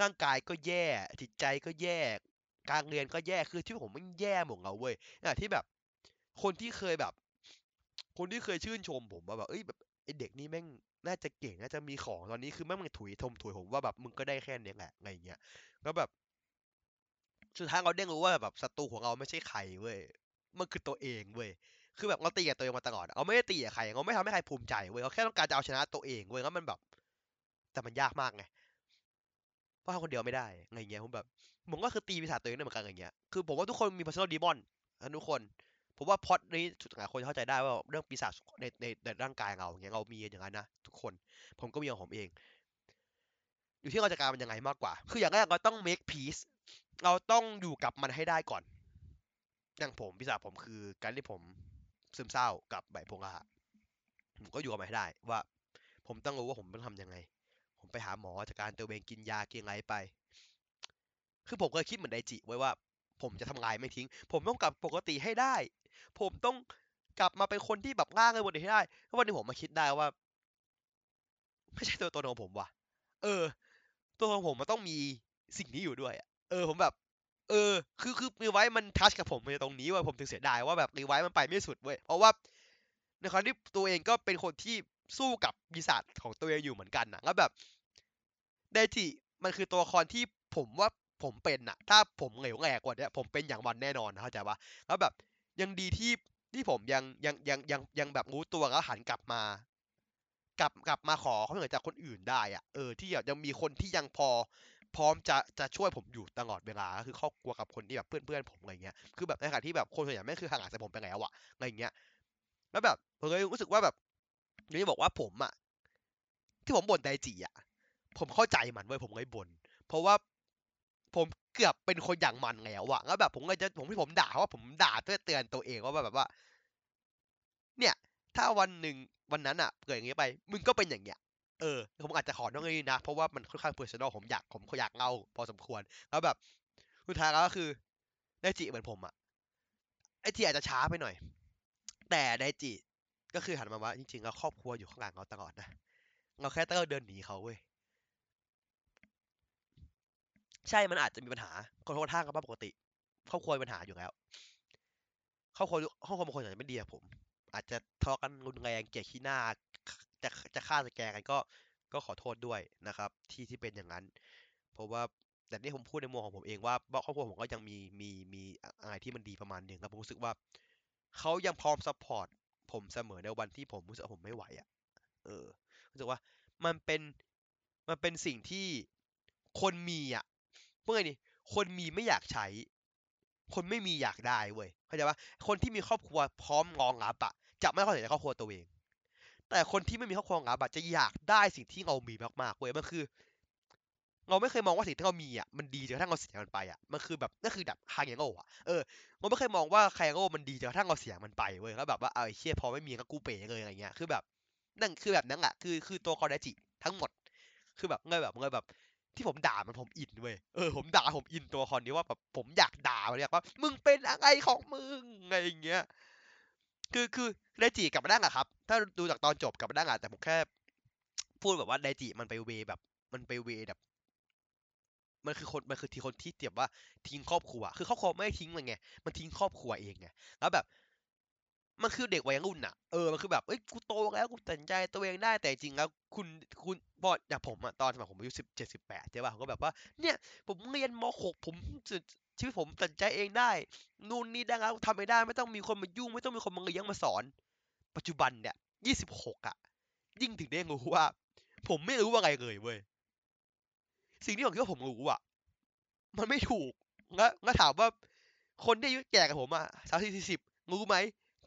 ร่างกายก็แย่ จิตใจก็แย่ การเรียนก็แย่ คือที่ผมม่งแย่หมดแล้วเว้ยอะที่แบบ คนที่เคยแบบ คนที่เคยชื่นชมผมว่าแบบ เอ้ยแบบไอเด็กนี่แม่งน่าจะเก่งน่าจะมีของตอนนี้คือแม่งมันถุยทมถุยผมว่าแบบมึงก็ได้แค่นี้แหละอะไรเงี้ย แล้วแบบ สุดท้ายเราได้รู้ว่าแบบศัตรูของเราไม่ใช่ใครเว้ย มันคือตัวเองเว้ยคือแบบเราตีกับตัวเองมาตลอดเราไม่ได้ตีกับใครเราไม่ทำให้ใครภูมิใจเว้ยเราแค่ต้องการจะเอาชนะตัวเองเว้ยแล้วมันแบบ แต่มันยากมากไง เพราะทำคนเดียวไม่ได้อะไรเงี้ยผมแบบผมก็คือตีปีศาจตัวเองได้เหมือนกันอะไรเงี้ยคือผมว่าทุกคนมี personal demon ทุกคน ผมว่าพอดนี้หลายคนเข้าใจได้ว่าเรื่องปีศาจในในในร่างกายเราอย่างเงี้ยเรามีอย่างนั้นนะทุกคน ผมก็มีของผมเอง อยู่ที่เราจะการมันยังไงมากกว่า คืออย่างแรกเราต้อง make peace เราต้องอยู่กับมันให้ได้ก่อน อย่างผมปีศาจผมคือการที่ผมซึมเศร้ากับไบโพล่าผมก็อยู่กับมันให้ได้ว่า ผมต้องรู้ว่าผมต้องทำยังไง ไปหาหมอจากการตัวเองกินยาเกินอะไรไป คือผมเคยคิดเหมือนไดจิไว้ว่า ผมจะทำลายมันทิ้ง ผมต้องกลับปกติให้ได้ ผมต้องกลับมาเป็นคนที่แบบร่าเริงวันนี้ให้ได้แล้ววันนี้ผมมาคิดได้ว่า ไม่ใช่ตัวตนของผมว่ะ เออ ตัวของผมมันต้องมีสิ่งนี้อยู่ด้วยเออ ผมแบบ เออ คือคือ Revice มัน touch กับผมในตรงนี้ว่าผมถึงเสียดายว่าแบบรีไวท์มันไปไม่สุดเว้ยเพราะว่าในครั้ที่ตัวเองก็เป็นคนที่สู้กับปีศาจของตัวเองอยู่เหมือนกันนะแล้วแบบ ไดจิมันคือตัวละครที่ผมว่าผมเป็นอะถ้าผมเหลวแหลกกว่านี้ผมเป็นอย่างวันแน่นอนนะเข้าใจปะแล้วแบบยังดีที่ที่ผมยังยังยังยังยังแบบรู้ตัวแล้วหันกลับมา กลับกลับมาขอควาเหลือจากคนอื่นได้อะเออที่ยังมีคนที่ยังพอ พร้อมจะจะช่วยผมอยู่ตลอดเวลาก็คือครอบครัวกับคนที่แบบเพื่อนเพื่อนผมอะไรเงี้ยคือแบบในขณะที่แบบคนส่วนใหญ่ไม่คือห่างจากผมไปแล้วอะอะไรเงี้ยแล้วแบบผมเลยรู้สึกว่าแบบอย่างที่บอกว่าผมอะที่ผมบ่นไดจิอะ ผมเข้าใจมันเว้ยผมเลยบ่นเพราะว่าผมเกือบเป็นคนอย่างมันแล้วอะแล้วแบบผมเลยจะผมที่ผมด่าเพราะว่าผมด่าเพื่อเตือนตัวเองว่าแบบว่า เนี่ย ถ้าวันหนึ่งวันนั้นอะเกิดอย่างนี้ไป มึงก็เป็นอย่างเงี้ยเออผมอาจจะขอน้องนี้นะ เพราะว่ามันค่อนข้างเพอร์ซันอลผมอยากผมอยากเล่าพอสมควร แล้วแบบสุดท้ายแล้วก็คือไดจิเหมือนผมอะไอทีอาจจะช้าไปหน่อย แต่ไดจิก็คือหันมาว่าจริงๆแล้วครอบครัวอยู่ข้างหลังเราตลอดนะเราแค่ต้องเดินหนีเขาเว้ย ใช่มันอาจจะมีปัญหาคนคนท่างกันปกติครอบครัวมีปัญหาอยู่แล้วครอบครัวครอบครัวบางคนอาจจะไม่ดีกับผม อาจจะทะเลาะกันรุนแรงเกลียดขี้หน้าจะจะฆ่าจะแกงกันก็ก็ขอโทษด้วยนะครับ ที่ที่เป็นอย่างนั้น เพราะว่าแต่นี่ผมพูดในมุมของผมเองว่าครอบครัวผมก็ยังมีมีมีอะไรที่มันดีประมาณหนึ่งแล้วผมรู้สึกว่าเขายังพร้อม support ผมเสมอในวันที่ผมรู้สึกว่าผมไม่ไหวอะ เออรู้สึกว่ามันเป็นมันเป็นสิ่งที่คนมีอะ เมื่อไงนี่คนมีไม่อยากใช้ คนไม่มีอยากได้เว้ยเข้าใจปะคนที่มีครอบครัวพร้อมรองรับอะจะไม่เข้าใจในครอบครัวตัวเอง แต่คนที่ไม่มีครอบครัวรองรับอะจะอยากได้สิ่งที่เรามีมากๆเว้ยมันคือ เราไม่เคยมองว่าสิ่งที่เรามีอะมันดีจนกระทั่งเราเสียมันไปอะมันคือแบบนั่นคือแบบคางเงโง่อะเออเราไม่เคยมองว่าคางเงโง่มันดีจนกระทั่งเราเสียมันไปเว้ยแล้วแบบว่าเออเชี่ยพอไม่มีก็กูเป๋เลยอะไรเงี้ยคือแบบนั่นคือแบบนั้นอะคือคือตัวคอร์ดจิทั้งหมด คือแบบเงยแบบเงยแบบ ที่ผมด่ามันผมอินเว้ย เออผมด่าผมอินตัวคอนนี้ว่าแบบผมอยากด่ามันอยากว่า มึงเป็นอะไรของมึงอะไรอย่างเงี้ย คือคือไดจิกลับมาได้อะครับ ถ้าดูจากตอนจบกลับมาได้อะแต่ผมแค่ พูดแบบว่าไดจิมันไปเวแบบ มันไปเวแบบ มันคือคนมันคือทีคนที่เตียมว่าทิ้งครอบครัว คือครอบครัวไม่ทิ้งมันไง มันทิ้งครอบครัวเองไง แล้วแบบ มันคือเด็กวัยรุ่นอะ เออ มันคือแบบ เอ้ย กูโตแล้ว กูตัดใจตัวเองได้ แต่จริงแล้ว คุณ คุณพออย่างผมอะตอนสมัยผมอายุสิบเจ็ดสิบแปดใช่ป่ะผมก็แบบว่า เนี่ย ผมเรียนมหกผมสุดชีวิตผมตัดใจเองได้ นู่นนี่ได้แล้วทำไม่ได้ ไม่ต้องมีคนมายุ่ง ไม่ต้องมีคนมาเลี้ยงมาสอน ปัจจุบันเนี่ยยี่สิบหกอะยิ่งถึงได้รู้ว่า ผมไม่รู้อะไรเลยเว้ย สิ่งที่ผมคิดว่าผมรู้อะมันไม่ถูก แล้วแล้วถามว่า คนที่อายุแก่กับผมอะสามสิบสี่สิบรู้ไหม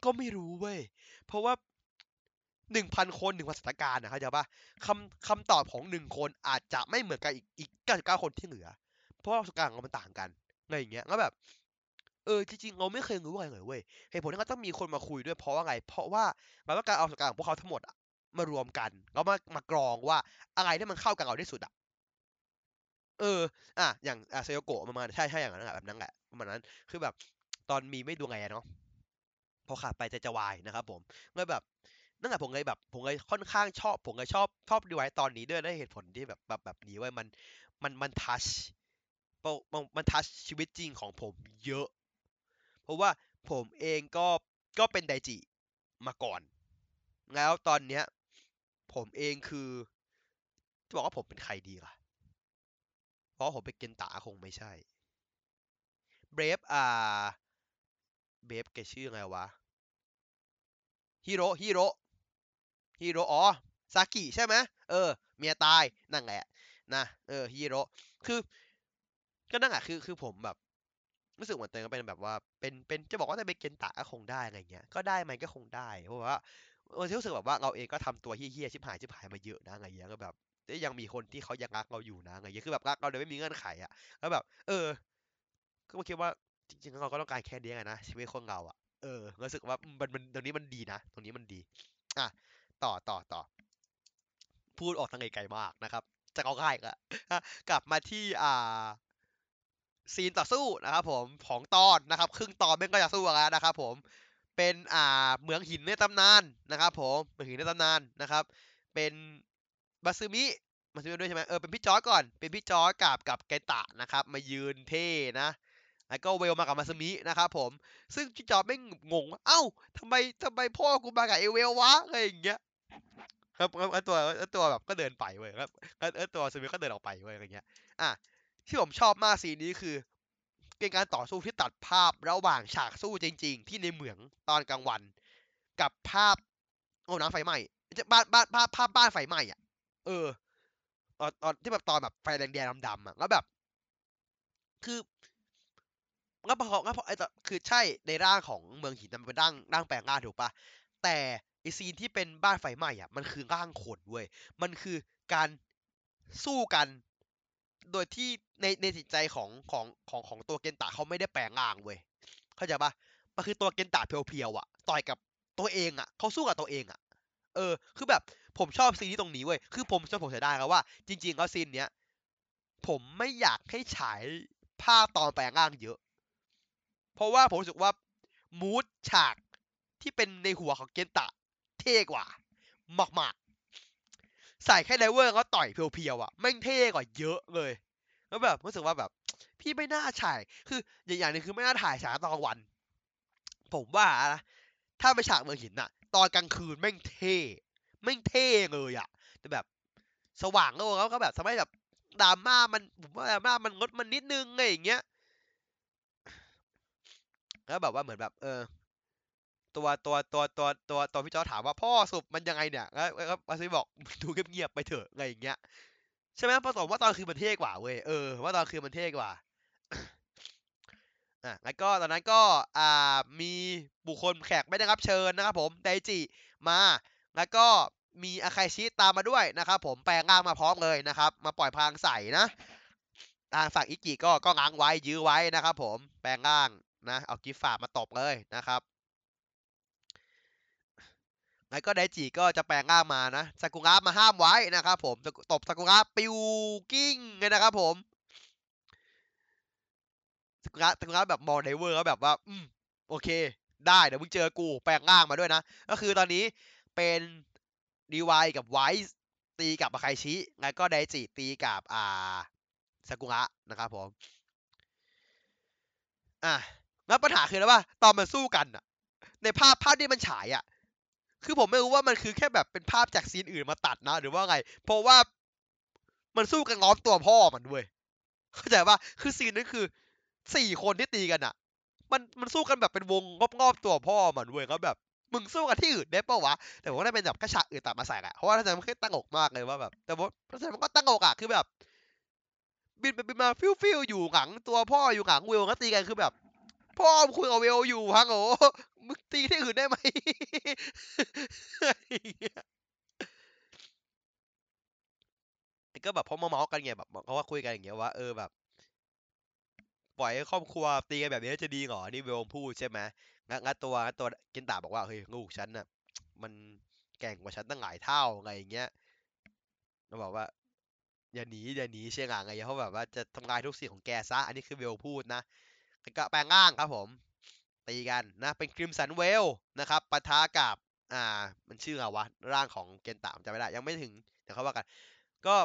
ก็ไม่รู้เว้ย เพราะว่าหนึ่งพันคนหนึ่งพันสถานการณ์นะเข้าใจปะคำคำตอบของหนึ่งคนอาจจะไม่เหมือนกับอีกอีกเก้าสิบเก้าคนที่เหลือ เพราะว่าประสบการณ์ของเรามันต่างกันอะไรอย่างเงี้ยแล้วแบบ เออจริงๆเราไม่เคยรู้อะไรเลยเว้ยเหตุผลที่เขาต้องมีคนมาคุยด้วยเพราะว่าไง เพราะว่าเราต้องการเอาประสบการณ์ของพวกเขาทั้งหมดอะมารวมกันแล้วมามากรองว่าอะไรที่มันเข้ากับเราที่สุดอะเออ อะอย่างอะเซโยโกะประมาณใช่ใช่อย่างนั้นแหละแบบนั้นแหละประมาณนั้น คือแบบ ตอนมีไม่ดวงไงเนาะ พอขาดไปใจจะวายนะครับผมเลยแบบนั่นแหละผมเลยแบบ ผมเลยค่อนข้างชอบ ผมเลยชอบชอบดีไว้ตอนนี้ด้วยด้วยเหตุผลที่แบบแบบแบบนี้ไว้มันมันมันทัชมันมันทัชชีวิตจริงของผมเยอะ เพราะว่าผมเองก็ก็เป็นไดจิมาก่อน แล้วตอนเนี้ย ผมเองคือจะบอกว่าผมเป็นใครดีล่ะ เพราะผมเป็นเกนตาคงไม่ใช่เบรฟอ่า เบฟแกชื่อไงวะฮิโร่ฮิโร่ฮิโร่อ๋อซากิใช่ไหมเออ เมียตายนั่นแหละนะเออฮิโร่คือ ก็นั่นแหละคือคือผมแบบรู้สึกเหมือนเตัวเองเป็นแบบว่าเป็นเป็นจะบอกว่าจะเป็นเกนตะก็คงได้อะไรเงี้ยก็ได้ไหมก็คงได้เพราะว่ามันรู้สึกแบบว่าเราเองก็ทำตัวเฮี้ยๆชิบหายชิบหายมาเยอะนะอะไรเงี้ยก็แบบยังมีคนที่เขายังรักเราอยู่นะอะไรเงี้ยคือแบบรักเราโดยไม่มีเงื่อนไขอะแล้วแบบ เออ ก็มาคิดว่า จริงๆเราก็ต้องการแค่นี้ไงนะ ชีวิตคนเราอะเออรู้สึกว่ามันมันตรงนี้มันดีนะ ตรงนี้มันดีอะต่อต่อต่อ พูดออกทางไกลๆมากนะครับ จะเอาง่ายก็กลับมาที่อ่าซีนต่อสู้นะครับผมของตอนนะครับ ครึ่งตอนแม่งก็จะสู้กันแล้วนะครับผมเป็นอ่าเหมืองหินในตำนานนะครับผมเหมืองหินในตำนานนะครับ เป็นบาซึมิบาซึมิด้วยใช่ไหมเออเป็นพี่จอร์ก่อนเป็นพี่จอร์กับกับไกตะนะครับ มายืนเท่นะ แล้วก็เวลมากับมาซึมินะครับผม ซึ่งพี่จอร์ไม่งงว่าเอ้าทำไมทำไมพ่อกูมากับเอเวลวะอะไรอย่างเงี้ยครับแล้วตัวแล้วตัวแบบก็เดินไปเว้ยครับแล้วตัวซึมิก็เดินออกไปเว้ยอะไรเงี้ย อะที่ผมชอบมากซีนนี้คือเป็นการต่อสู้ที่ตัดภาพระหว่างฉากสู้จริง ๆ ที่ในเหมืองตอนกลางวัน กับภาพโอ้น้ำไฟไหม้จะบ้านบ้านภาพภาพบ้านไฟไหม้อะ เออตอนตอนที่แบบตอนแบบไฟแดงๆดำๆอะแล้วแบบ คือ แล้วพอแล้วพอไอ้คือใช่ในร่างของเมืองหินมันเป็นร่างร่างแปลงร่างถูกปะแต่ไอซีนที่เป็นบ้านไฟไหม้อะมันคือร่างคนเว้ยมันคือการสู้กัน โดยที่ในในจิตใจของของของของตัวเกนตะเขาไม่ได้แปลงร่างเว้ยเข้าใจปะมันคือตัวเกนตะเพียวๆอะ ต่อยกับตัวเองอะเขาสู้กับตัวเองอะ เออ คือแบบผมชอบ scene นี้ตรงนี้เว้ยคือผมจะผมเสียดายครับว่า จริงๆแล้ว scene เนี้ยผมไม่อยากให้ฉายภาพตอนแปลงร่างเยอะ เพราะว่าผมรู้สึกว่า mood ฉากที่เป็นในหัวของเกนตะ เท่กว่า มากๆ ใส่แค่ driver ก็ต่อย pure ๆอะแม่งเท่กว่าเยอะเลยแล้วแบบรู้สึกว่าแบบ พี่ไม่น่าฉาย คืออย่างหนึ่งคือไม่น่าถ่ายฉากตอนกลางวัน ผมว่านะถ้าไปฉากเมืองหินน่ะตอนกลางคืนแม่งเท่แม่งเท่เลยอะแต่แบบ สว่างแล้วก็แบบทำให้แบบดราม่ามันผมว่าดราม่ามันลดมันนิดนึงไงอย่างเงี้ย แล้วแบบว่าเหมือนแบบ เออ ตัวตัวตัวตัวตัวตัวพี่จอถามว่าพ่อสุบมันยังไงเนี่ยแล้วแล้วมาซีบอกดูเงียบๆไปเถอะอะไรอย่างเงี้ยใช่ไหมเพราะผมว่าตอนคืนมันเท่กว่าเว้ยเออว่าตอนคืนมันเท่กว่าอะแล้วก็ตอนนั้นก็อ่ามีบุคคลแขกไม่ได้รับเชิญนะครับผมไดจิมา แล้วก็มีอาคาชิตามมาด้วยนะครับผมแปลงร่างมาพร้อมเลยนะครับ มาปล่อยพลังใส่นะทางฝั่งอิกิก็ก็ง้างไว้ยื้อไว้นะครับผมแปลงร่าง นะเอากิฟฝามาตบเลยนะครับแล้วก็ไดจิก็จะแปลงร่างมานะซากุระมาห้ามไว้นะครับผมตบซากุระปิวกิ้งเลยนะครับผมซากุระซากุระแบบมอล driver แล้วแบบว่า อืมโอเค ได้เดี๋ยวมึงเจอกูแปลงร่างมาด้วยนะ ก็คือตอนนี้เป็นรีไวกับไวซ์ตีกับอาไคชิ แล้วก็ไดจิตีกับอ่าซากุระนะครับผม อะ แล้วปัญหาคืออะไรวะตอนมันสู้กันอะในภาพภาพที่มันฉายอะคือผมไม่รู้ว่ามันคือแค่แบบเป็นภาพจาก scene อื่นมาตัดนะ หรือว่าไง เพราะว่ามันสู้กันล้อมตัวพ่อมันด้วยเข้าใจปะคือ scene นั้นคือสี่คนที่ตีกันอะมันมันสู้กันแบบเป็นวงรอบๆตัวพ่อมันเว้ยแล้วแบบ มึงสู้กันที่อื่นได้ปะวะ แต่ผมว่าได้เป็นแบบกระฉากอื่นตัดมาใส่อะเพราะว่าถ้าจะมันแค่ตั้งอกมากเลยว่าแบบ แต่ว่าเพราะฉะนั้นมันก็ตั้งอกอะคือแบบ บินไปบินมาฟิวฟิวอยู่หลังตัวพ่ออยู่หลังเวลก็ตีกันคือแบบ พ่อมึงคุยกับเวลอยู่ฮังโหมึงตีที่อื่นได้ไหมก็แบบพอมาเมาส์กันไงแบบเขาว่าคุยกันอย่างเงี้ยว่าเออแบบปล่อยให้ครอบครัวตีกันแบบนี้จะดีเหรอ นี่เวลพูดใช่ไหมงั้นงั้นตัวงั้นตัวกินตาบอกว่าเฮ้ยลูกฉันน่ะ มันแก่งกว่าฉันตั้งหลายเท่าไงอย่างเงี้ยแล้วบอกว่าอย่าหนีอย่าหนีเชียงอ่างไงเพราแบบว่าจะทำลายทุกสิ่งของแกซะ อันนี้คือเวลพูดนะ แล้วก็แปลงร่างครับผม ตีกันนะ เป็นคริมสันเวลนะครับปะทะกับ อ่า มันชื่ออะไรวะ ร่างของเกนตาผมจำไม่ได้ ยังไม่ถึง เดี๋ยวเขาว่ากัน ก็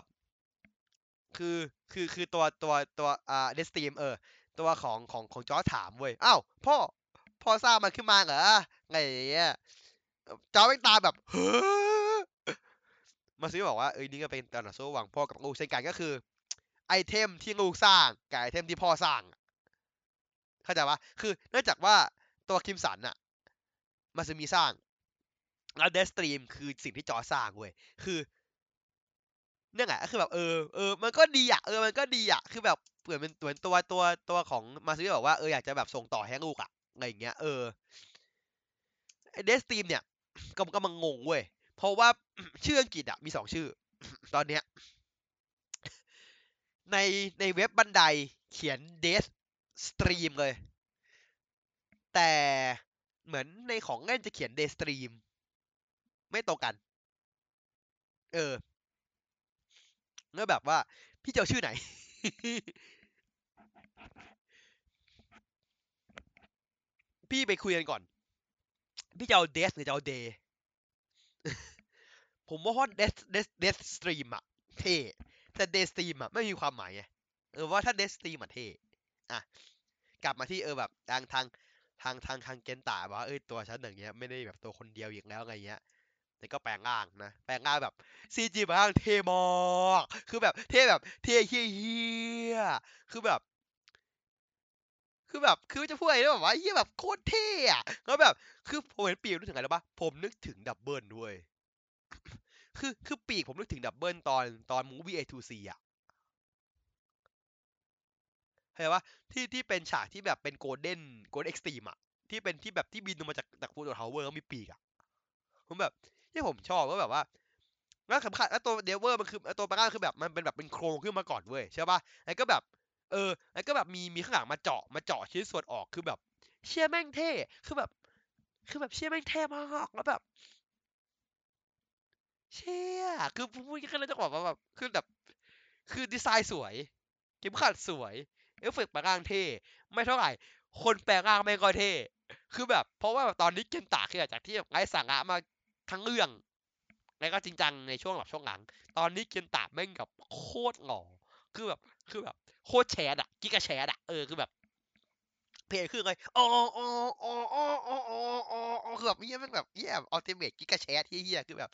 คือ คือ คือตัว ตัว ตัว อ่า เดสตรีม เออ ตัวของ ของ ของจอร์จถามเว้ย อ้าว พ่อ พ่อสร้างมันขึ้นมาเหรอไงอย่างเงี้ย จอร์จแม่งตาแบบเฮ้อมาซึมิบอกว่า เอ้ย นี่ก็เป็นการต่อสู้ระหว่างพ่อกับลูกเช่นกันก็คือ item ที่ลูกสร้างกับ item ที่พ่อสร้าง เข้าใจปะคือเนื่องจากว่าตัวคริมสันอะมาซึมิสร้าง แล้วเดสตรีมคือสิ่งที่จอร์จสร้างเว้ย คือเนี่ยไงก็คือแบบเออเออมันก็ดีอะเออมันก็ดีอะคือแบบเหมือนเป็นเหมือนตัวตัวตัวของมาซึมิบอกว่าเอออยากจะแบบส่งต่อให้ลูกอะอะไรอย่างเงี้ยเออเดสตรีมเนี่ยก็ก็แม่งงงเว้ย เพราะว่าชื่ออังกฤษอะมีสองชื่อ ตอนเนี้ยในในเว็บ Bandai เขียนเด สตรีมเลย แต่เหมือนในของเล่นจะเขียนเดสตรีมไม่ตรงกัน เออแล้วแบบว่า พี่จะเอาชื่อไหน พี่ไปคุยกันก่อน พี่จะเอาเดสหรือจะเอาเดย์ผมว่าฮอตเดสเดสเดสสตรีมอะเท่แต่เดสสตรีมอะไม่มีความหมายไงเออว่าถ้าเดสสตรีมอะเท่ อะกลับมาที่เออแบบทางทางทางทางทางเกนตาว่าเอ้ยตัวฉันอย่างเงี้ยไม่ได้แบบตัวคนเดียวอีกแล้วไงเงี้ยแต่ก็แปลงร่างนะ แปลงร่างแบบ CG แปลงร่างเท่มากคือแบบเท่แบบเท่เหี้ยคือแบบ คือแบบคือจะพูดอะไรได้แบบว่าเหี้ยแบบโคตรเท่อะแล้วแบบ คือผมเห็นปีกนึกถึงอะไรรู้ปะผมนึกถึงดับเบิลด้วย คือคือปีกผมนึกถึงดับเบิลตอนตอน movie A2C อะ เข้าใจปะที่ที่เป็นฉากที่แบบเป็นโกลเด้นโกลเด้นเอ็กซ์ตรีมอะที่เป็นที่แบบที่บินลงมาจากจากฟูโตะทาวเวอร์แล้วมีปีกอะผมแบบที่ผมชอบก็แบบว่าแล้วสำคัญแล้วตัว driver มันคือตัวปาก้าคือแบบมันเป็นแบบเป็นโครงขึ้นมาก่อนเว้ยใช่ปะแล้วก็แบบ เออแล้วก็แบบมีมีข้างหลังมาเจาะมาเจาะชิ้นส่วนออกคือแบบ เชี่ยแม่งเท่คือแบบ คือแบบเชี่ยแม่งเท่มากแล้วแบบ เชี่ยคือพูดแค่นั้นจะบอกว่าแบบคือแบบ คือดีไซน์สวยเข็มขัดสวย เอฟเฟกต์แปลงร่างเท่ไม่เท่าไหร่ คนแปลงร่างไม่ก็เท่คือแบบ เพราะว่าแบบตอนนี้เกนตาคือจากที่ไร้สาระมาทั้งเรื่องแล้วก็จริงจังในช่วงหลับช่วงหลัง ตอนนี้เกนตาแม่งกับโคตรหล่อคือแบบคือแบบโคตรแชดอะกิกะแชดอะเออคือแบบเพลงคือไงอ๋ออ๋ออ๋ออ๋ออ๋ออ๋ออ๋อคือแบบเฮียแม่งแบบเฮียอัลติเมทกิกะแชดเฮียคือแบบ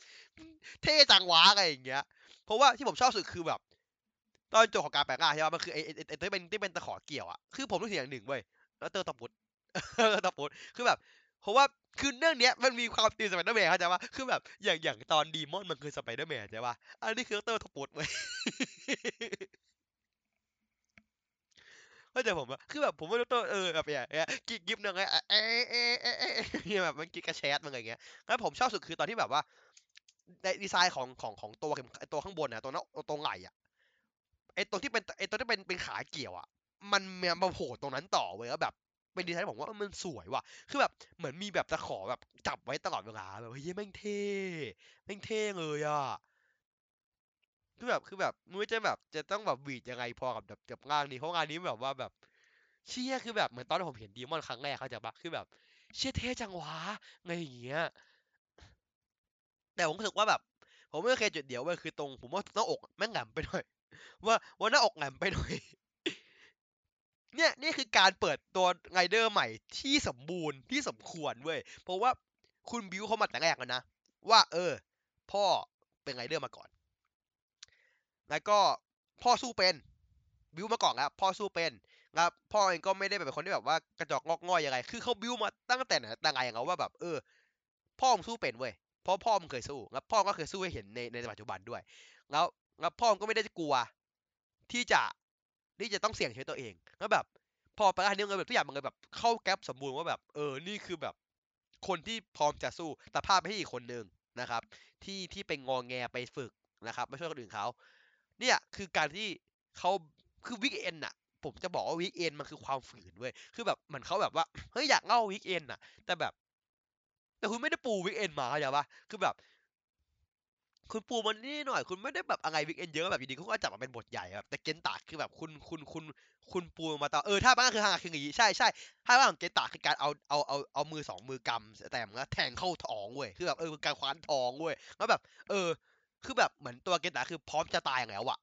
เท่จังวะอะไรอย่างเงี้ย เพราะว่าที่ผมชอบสุดคือแบบ ตอนจบของการแปลงร่างใช่ไหมมันคือไอ้ไอ้ไอ้ที่เป็นที่เป็นตะขอเกี่ยวอะคือผมรู้สึกอย่างหนึ่งเว้ยแล้วเตอร์ตอปุดเออตอปุดคือแบบเพราะว่าคือเรื่องเนี้ยมันมีความตีสไปเดอร์แมนเข้าใจปะคือแบบอย่างอย่างตอนดีมอนมันคือสไปเดอร์แมนใช่ปะอันนี้คือเตอร์ตอปุดเว้ยเข้าใจผมปะคือแบบผมไม่รู้ตัวเออแบบอย่างเงี้ยกิบกิบหนึ่งไงเอ๊ะเอ๊ะเอ๊ะเอ๊ะเนี่ยแบบมันกิกกระแชทมันอะไรเงี้ยแล้วผมชอบสุดคือตอนที่แบบว่าในดีไซน์ของของของตัวเข็มตัวข้างบนน่ะตัวนั้นตัวไหล่อะ ไอ้ตัวที่เป็นไอ้ตัวที่เป็นเป็นขาเกี่ยวอะ มันมาโผล่ตรงนั้นต่อเว้ยแล้วแบบ เป็นดีไซน์ที่ผมว่ามันสวยว่ะ คือแบบเหมือนมีแบบตะขอแบบจับไว้ตลอดเวลาแบบเฮ้ยแม่งเท่แม่งเท่เลยอะคือแบบคือแบบม่รู้จะแบบจะต้องแบบวีดยังไงพอกับแบบกับงานนี้เพราะงานนี้แบบว่าแบบเชี่ยคือแบบเหมือนตอนที่ผมเห็นดีมอนครั้งแรกเขาจะปะคือแบบ เชี่ยเท่จังวะไงอย่างเงี้ยแต่ผมรู้สึกว่าแบบ ผมไม่โอเคจุดเดียวเว้ยคือตรง ผมว่าหน้าอกแม่งแหลมไปหน่อย ว่าว่าหน้าอกแหลมไปหน่อย เนี่ยนี่คือการเปิดตัวไรเดอร์ใหม่ที่สมบูรณ์ที่สมควรเว้ยเพราะว่าคุณบิวเขามาแต่แรกแล้วนะ ว่า เออ พ่อเป็นไรเดอร์มาก่อน แล้วก็พ่อสู้เป็น บิวมาก่อนแล้วพ่อสู้เป็นนะครับพ่อเองก็ไม่ได้เป็นคนที่แบบว่ากระจอกงอกง่อยยังไง คือเขาบิวมาตั้งแต่ไหนแต่ไงอย่างเงาว่าแบบเออ พ่อมสู้เป็นเว้ยเพราะพ่อมเคยสู้แล้วพ่อก็เคยสู้ให้เห็นในในปัจจุบันด้วย แล้ว แล้วพ่อก็ไม่ได้กลัว ที่จะที่จะต้องเสี่ยงชีวิตตัวเองแล้วแบบ พอไปอันนี้เงินแบบทุกอย่างมันเลยแบบ เข้าแก๊ปสมบูรณ์ว่าแบบ เออนี่คือแบบคนที่พร้อมจะสู้แต่ภาพให้อีกคนหนึ่งนะครับ ที่ที่เป็นงอแงไปฝึกนะครับไม่ช่วยคนอื่นเขาเนี่ยคือการที่เขาคือวิกเอนน่ะ ผมจะบอกว่าวิกเอนมันคือความฝืนเว้ยคือแบบเหมือนเขาแบบว่าเฮ้ยอยากเล่าวิกเอนน่ะ แต่แบบ แต่คุณไม่ได้ปูวิกเอนมาเข้าใจปะคือแบบ คุณปูมันนี่หน่อย คุณไม่ได้แบบอะไรวิกเอนเยอะแบบอยู่ดีคุณก็จับมาเป็นบทใหญ่แบบแต่เกนตาคือแบบคุณคุณคุณคุณปูมาต่อเออถ้าบ้างคือฮางคืออย่างงี้ใช่ใช่ถ้าบ้างของเกนตาคือการเอาเอาเอาเอามือสองมือกำแต่มันก็แทงเข้าท้องเว้ยคือแบบเออการคว้านท้องเว้ยแล้วแบบ เออ คือแบบเหมือนตัวเกนตาคือพร้อมจะตายแล้วอะ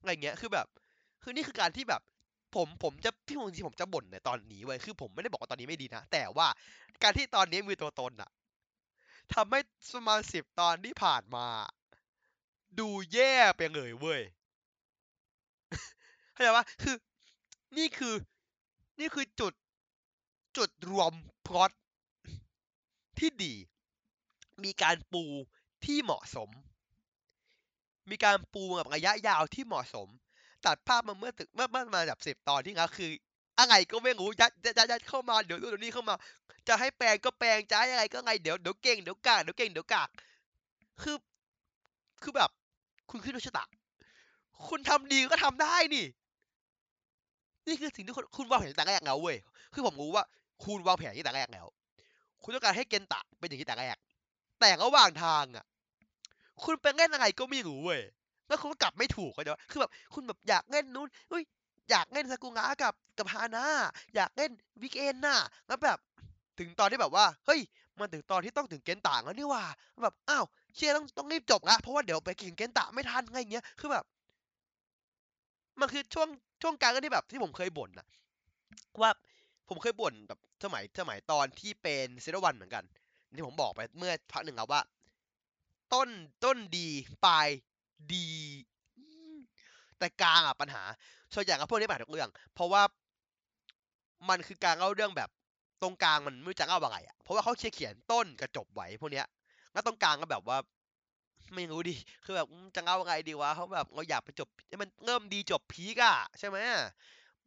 อะไรเงี้ยคือแบบ คือนี่คือการที่แบบผมผมจะพี่มงที่ผมจะบ่นในตอนนี้เว้ยคือผมไม่ได้บอกว่าตอนนี้ไม่ดีนะ แต่ว่าการที่ตอนนี้มีตัวตนอะ ทำให้ประมาณสิบตอนที่ผ่านมา ดูแย่ไปเลยเว้ยเข้าใจปะคือนี่คือ นี่คือจุดจุดรวมพล็อตที่ดี มีการปูที่เหมาะสม มีการปูกับระยะยาวที่เหมาะสม ตัดภาพมาเมื่อตึกเมื่อเมื่อมาแบบสิบตอนที่แล้วคือ อะไรก็ไม่รู้ยัดยัดยัดเข้ามาเดี๋ยวนู่นเดี๋ยวนี่เข้ามา จะให้แปลงก็แปลงจะให้อะไรก็ไงเดี๋ยวเดี๋ยวเก่งเดี๋ยวกากเดี๋ยวเก่งเดี๋ยวกากคือ คือแบบ คุณขึ้นโดชะตาคุณทำดีก็ทำได้นี่ นี่คือสิ่งที่คุณคุณวางแผนตั้งแต่แรกแล้วเว้ยคือผมรู้ว่า คุณวางแผนที่แต่แรกแล้ว คุณต้องการให้เกนตะเป็นอย่างที่แต่แรกแต่ระหว่างทางอะ คุณไปเล่นอะไรก็ไม่รู้เว้ยแล้วคุณก็กลับไม่ถูกเขาใจปะคือแบบ คุณแบบอยากเล่นนู้นเฮ้ย อยากเล่นซากุงะกับกับฮาน่าอยากเล่นวิกเอนน่ะแล้วแบบถึงตอนที่แบบว่า เฮ้ย มันถึงตอนที่ต้องถึงเกนตะแล้วนี่ว่าแบบอ้าวเชียต้องต้องรีบจบละเพราะว่าเดี๋ยวไปถึงเกนตะไม่ทันไรเงี้ยคือแบบมันคือช่วงช่วงกลางก็ที่แบบที่ผมเคยบ่นนะว่าผมเคยบ่นแบบสมัยสมัยตอนที่เป็นเซโรวันเหมือนกันที่ผมบอกไปเมื่อพักหนึ่งครับว่า ต้นต้นดีปลายดี แต่กลางอะปัญหา ส่วนใหญ่กับพวกนี้ปัญหาทุกเรื่อง เพราะว่ามันคือการเล่าเรื่องแบบตรงกลางมันไม่รู้จะเล่าอะไรอะเพราะว่าเขาเขียนเขียนต้นกับจบไว้พวกเนี้ยแล้วตรงกลางก็แบบว่า ไม่รู้ดิคือแบบจะเล่าไงดีวะเขาแบบเราอยากไปจบให้มันเริ่มดีจบพีกอะใช่ไหม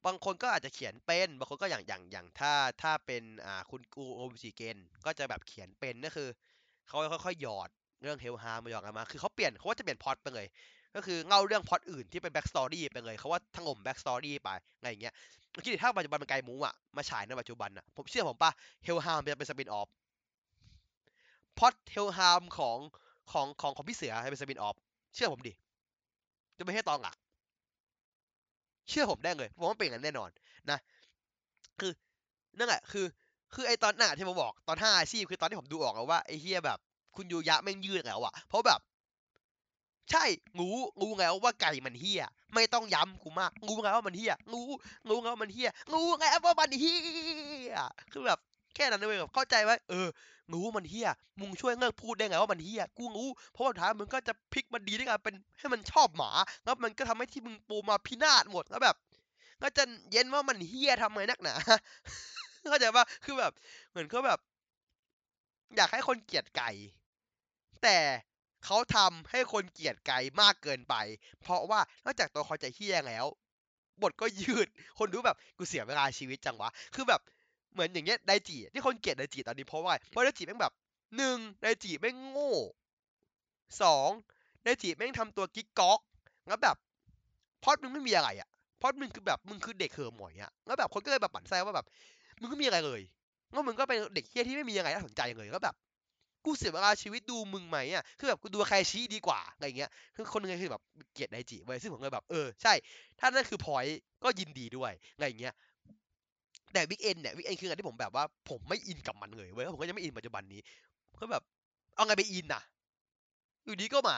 บางคนก็อาจจะเขียนเป็นบางคนก็อย่างอย่างอย่างถ้าถ้าเป็นอ่าคุณกูโอมจิเกนก็จะแบบเขียนเป็นก็คือเขาค่อยๆหยอดเรื่องเฮลฮามาหยอดกันมา คือเขาเปลี่ยนเขาว่าจะเปลี่ยนพอตไปเลย ก็คือเล่าเรื่องพล็อตอื่นที่เป็นแบ็กสตอรี่ไปเลยเขาว่าถล่มแบ็กสตอรี่ไปอะไรอย่างเงี้ยเมื่อกี้ถ้าปัจจุบันเป็นไกลมูอะมาฉายในปัจจุบันอะผมเชื่อผมปะเฮลฮามจะเป็นสปินออฟพล็อตเฮลฮามของของของของพี่เสือจะเป็นสปินออฟเชื่อผมดิจะไม่ให้ตองหลัก เชื่อผมได้เลยผมว่าเป็นอย่างนั้นแน่นอนนะ คือนั่นแหละคือ คือไอตอนหน่ะที่ผมบอกตอนห้าอาชีพคือตอนที่ผมดูออกแล้วว่าไอเฮียแบบ คุณยูยะแม่งยืดแล้วอะเพราะแบบ ใช่งูงูแล้วว่าไก่มันเฮียไม่ต้องย้ำกูมากงูแล้วว่ามันเฮียงูงูแล้วว่ามันเฮียงูแล้วว่ามันเฮียคือแบบแค่นั้นเลยแบบเข้าใจไหมเอองูมันเฮียมึงช่วยเลิกพูดได้ไงว่ามันเฮียกูงูเพราะว่าท้ายมึงก็จะพลิกมันดีได้ไงเป็นให้มันชอบหมาแล้วมันก็ทำให้ที่มึงปูมาพินาศหมดแล้วแบบ ก็จะเย็นว่ามันเฮียทำไมนักหนาเข้าใจปะคือแบบเหมือนเขาแบบ อยากให้คนเกลียดไก่ แต่ เขาทำให้คนเกลียดไก่มากเกินไป เพราะว่านอกจากตัวเขาจะเฮี้ยแล้ว บทก็ยืด คนดูแบบกูเสียเวลาชีวิตจังวะ คือแบบเหมือนอย่างเงี้ยไดจิที่คนเกลียดไดจิตอนนี้เพราะว่าเพราะไดจิแม่งแบบหนึ่งไดจิแม่งโง่สองไดจิแม่งทำตัวกิ๊กก๊อกแล้วแบบพอดมึงไม่มีอะไรอะพอดมึงคือแบบมึงคือเด็กเห่อหมอยอะแล้วแบบคนก็เลยแบบปั่นแซวว่าแบบมึงก็มีอะไรเลยแล้วมึงก็เป็นเด็กเฮี้ยที่ไม่มีอะไรน่าสนใจเลยแล้วแบบ กูเสียเวลาชีวิตดูมึงไหมอะคือแบบกูดูใครชี้ดีกว่าอะไรเงี้ยคือคนหนึงคือแบบเกลียดไดจิไว้ยซึ่งผมเลยแบบเออใช่ ถ้านั่นคือพอยก็ยินดีด้วยอะไรเงี้ยแต่วิกเอนเนี่ยวิกเอนคืออันที่ผมแบบว่าผมไม่อินกับมันเลยเว้ยแล้วผมก็ยังไม่อินปัจจุบันนี้ก็แบบเอาไงไปอินน่ะอยู่ดีก็มา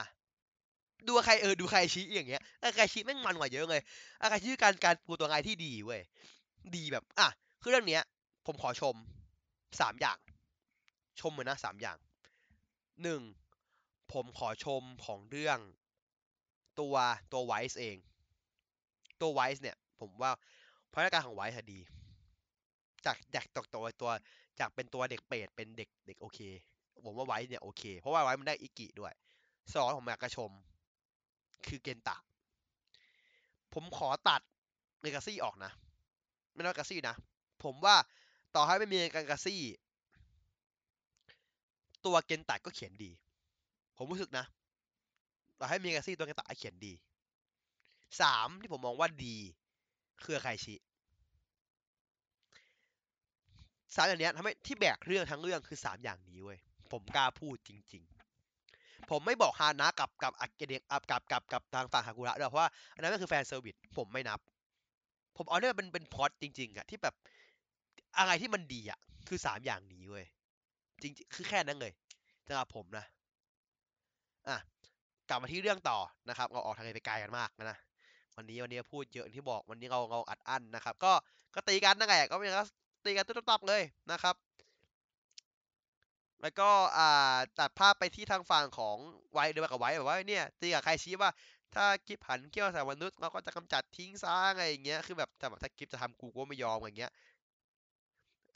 ดูใครเออดูใครชี้อย่างเงี้ยใครชี้แม่งมันกว่าเยอะเลยใครชี้การการปูตัวไงที่ดีเว้ยดีแบบ อะคือเรื่องเนี้ย ผมขอชมสามอย่าง ชมเลยนะสามอย่าง หนึ่งผมขอชมของเรื่องตัวตัวไวส์เอง ตัวไวส์เนี่ย ผมว่าพัฒนาการของไวส์ดี จากจากตกตัวตัวจากเป็นตัวเด็กเปรตเป็นเด็กเด็กโอเค ผมว่าไวส์เนี่ยโอเค เพราะว่าไวส์มันได้อิกิด้วยสองผมอยากกระชม คือเกนตะ ผมขอตัดเนกาซี่ออกนะ ไม่ต้องกาซี่นะ ผมว่าต่อให้ไม่มีกากาซี่ ตัวเกนตะก็เขียนดี ผมรู้สึกนะต่อให้มีกาซี่ตัวเกนตะเขียนดีสามที่ผมมองว่าดีคือใครชิสามอย่างนี้ทำให้ที่แบกเรื่องทั้งเรื่องคือสามอย่างนี้เว้ยผมกล้าพูดจริง ๆ ผมไม่บอกฮานะกับกับอักเกเดกกับกับกับกับทางฝั่งฮากุระด้วยเพราะว่าอันนั้นก็คือแฟนเซอร์วิสผมไม่นับ ผมเอาเนี่ยเป็นเป็นพอดจริง ๆอะที่แบบอะไรที่มันดีอะคือสามอย่างนี้เว้ย จริงคือแค่นั้นเลยสำหรับผมนะอะกลับมาที่เรื่องต่อนะครับ เราออกทางไปไกลกันมากนะวันนี้วันนี้พูดเยอะที่บอกวันนี้เราเราอัดอั้นนะครับ ก็ก็ตีกันนั่นแหละก็เป็นก็ตีกันตุ๊บตับเลยนะครับ แล้วก็อ่าตัดภาพไปที่ทางฝั่งของไว้เดินกับไว้แบบว่าเนี่ยตีกับใครชี้ว่าถ้ากิฟหันเกี้ยวใส่มนุษย์เราก็จะกำจัดทิ้งซะอะไรอย่างเงี้ยคือแบบแต่ถ้ากิฟจะทำกูก็ไม่ยอมอย่างเงี้ย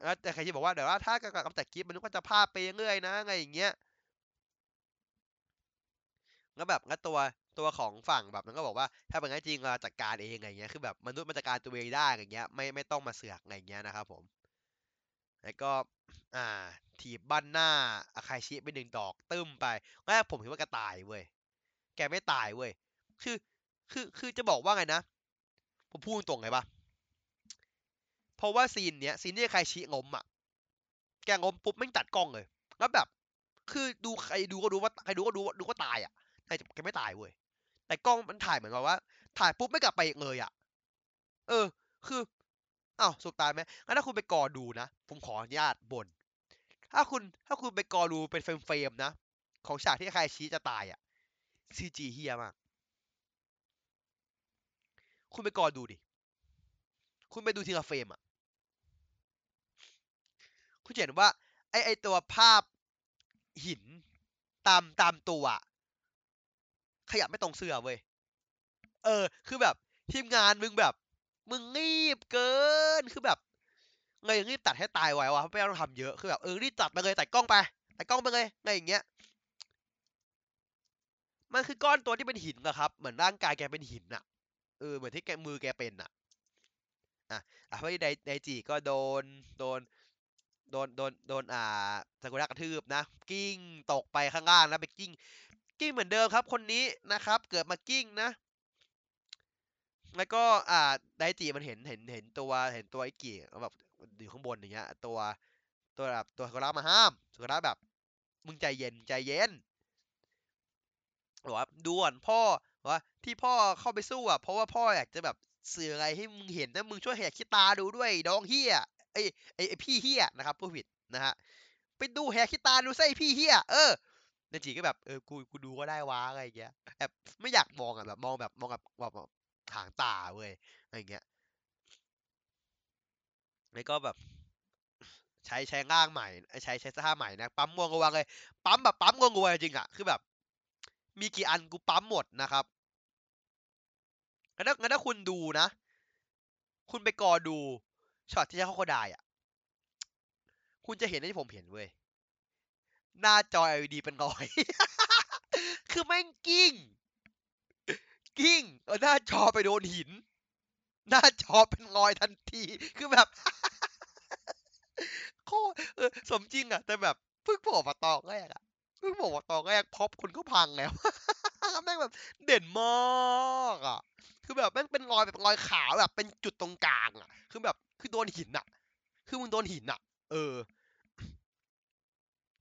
แล้วแต่ใครที่บอกว่าเดี๋ยวว่าถ้ากำจัดกิฟมันก็จะพาไปเรื่อยนะอะไรอย่างเงี้ยแล้วแบบงั้นตัวตัวของฝั่งแบบมันก็บอกว่า ถ้าเป็นงั้นจริงเราจัดการเองอะไรเงี้ยคือแบบมนุษย์มันจัดการตัวเองได้อะไรเงี้ยไม่ไม่ต้องมาเสือกอะไรเงี้ยนะครับผมแล้วก็อ่า ถีบบ้านหน้าอาคาชิไปหนึ่งดอกตึ้มไปแรกผมคิดว่าแกตายเว้ยแกไม่ตายเว้ยคือ คือคือจะบอกว่าไงนะผมพูดตรงไงปะ เพราะว่าซีนเนี้ยซีนที่ใครชี้งมอะ แกงมปุ๊บไม่ตัดกล้องเลย แล้วแบบ คือดูใครดูก็ดูว่าใครดูก็ดูดูก็ตายอะแต่แกไม่ตายเว้ย แต่กล้องมันถ่ายเหมือนกับว่า ถ่ายปุ๊บไม่กลับไปอีกเลยอะ เออ คืออ้าวสุดตายไหมงั้นถ้าคุณไปกอดูนะ ผมขออนุญาตบน ถ้าคุณถ้าคุณไปกอดูเป็นเฟรมๆนะ ของฉากที่ใครชี้จะตายอะซีจีเฮียมากคุณไปกอดูดิ คุณไปดูทีละเฟรมอะ คุณเห็นว่าไอไอตัวภาพหินตามตามตัวขยับไม่ตรงเสื้อเว้ย เออ คือแบบทีมงานมึงแบบ มึงรีบเกิน คือแบบไงรีบตัดให้ตายไว้วะไม่ต้องทำเยอะ คือแบบเออรีบตัดไปเลยตัดกล้องไปตัดกล้องไปเลยไงอย่างเงี้ย มันคือก้อนตัวที่เป็นหินนะครับ เหมือนร่างกายแกเป็นหินอะเออเหมือนที่แกมือแกเป็นอะอะอะเพราะไดไดจิก็โดนโดน โดนโดนโดนอ่าซากุระกระทืบนะ กิ้งตกไปข้างล่างแล้วไปกิ้ง กิ้งเหมือนเดิมครับ คนนี้นะครับ เกิดมากิ้งนะ แล้วก็อ่าไดจิมันเห็นเห็นเห็นตัวเห็นตัวไอ้กี่แบบอยู่ข้างบนอย่างเงี้ย ตัวตัวแบบตัวซากุระมาห้ามซากุระแบบมึงใจเย็นใจเย็นบอกว่าดูก่อนพ่อว่าที่พ่อเข้าไปสู้อะเพราะว่าพ่ออยากจะแบบสื่ออะไรให้มึงเห็นนะมึงช่วยแหกขี้ตาดูด้วยดองเฮีย ไอ้ไอ้พี่เฮียนะครับผู้ผิดนะฮะไปดูแหกขี้ตาดูซะไอ้พี่เฮียเออเนจีก็แบบเออกูกูดูก็ได้วะอะไรเงี้ยแบบไม่อยากมองอะแบบมองแบบมองแบบแบบหางตาเว้ยอะไรเงี้ยแล้วก็แบบใช้ใช้ง่างใหม่ ใช้ใช้ท่าใหม่นะปั๊มงวงกวังเลยปั๊มแบบปั๊มงวงกวังจริงอะคือแบบ มีกี่อันกูปั๊มหมดนะครับงั้นถ้างั้นถ้าคุณดูนะ คุณไปกอดู ช็อตที่ใช้ข้อโคดายอะ คุณจะเห็นที่ผมเห็นเว้ย หน้าจอ LED เป็นรอย คือแม่งกิ้ง กิ้งเออหน้าจอไปโดนหิน หน้าจอเป็นรอยทันที คือแบบ โคเออสมจริงอะ แต่แบบเพิ่งโผล่มาตอนแรกอะเพิ่งบอกว่าตอนแรกพบคุณก็พังแล้วแม่งแบบเด่นมากอะ คือแบบแม่งเป็นรอยแบบรอยขาวแบบเป็นจุดตรงกลางอะ คือแบบ คือโดนหินอะคือมึงโดนหินอะเออ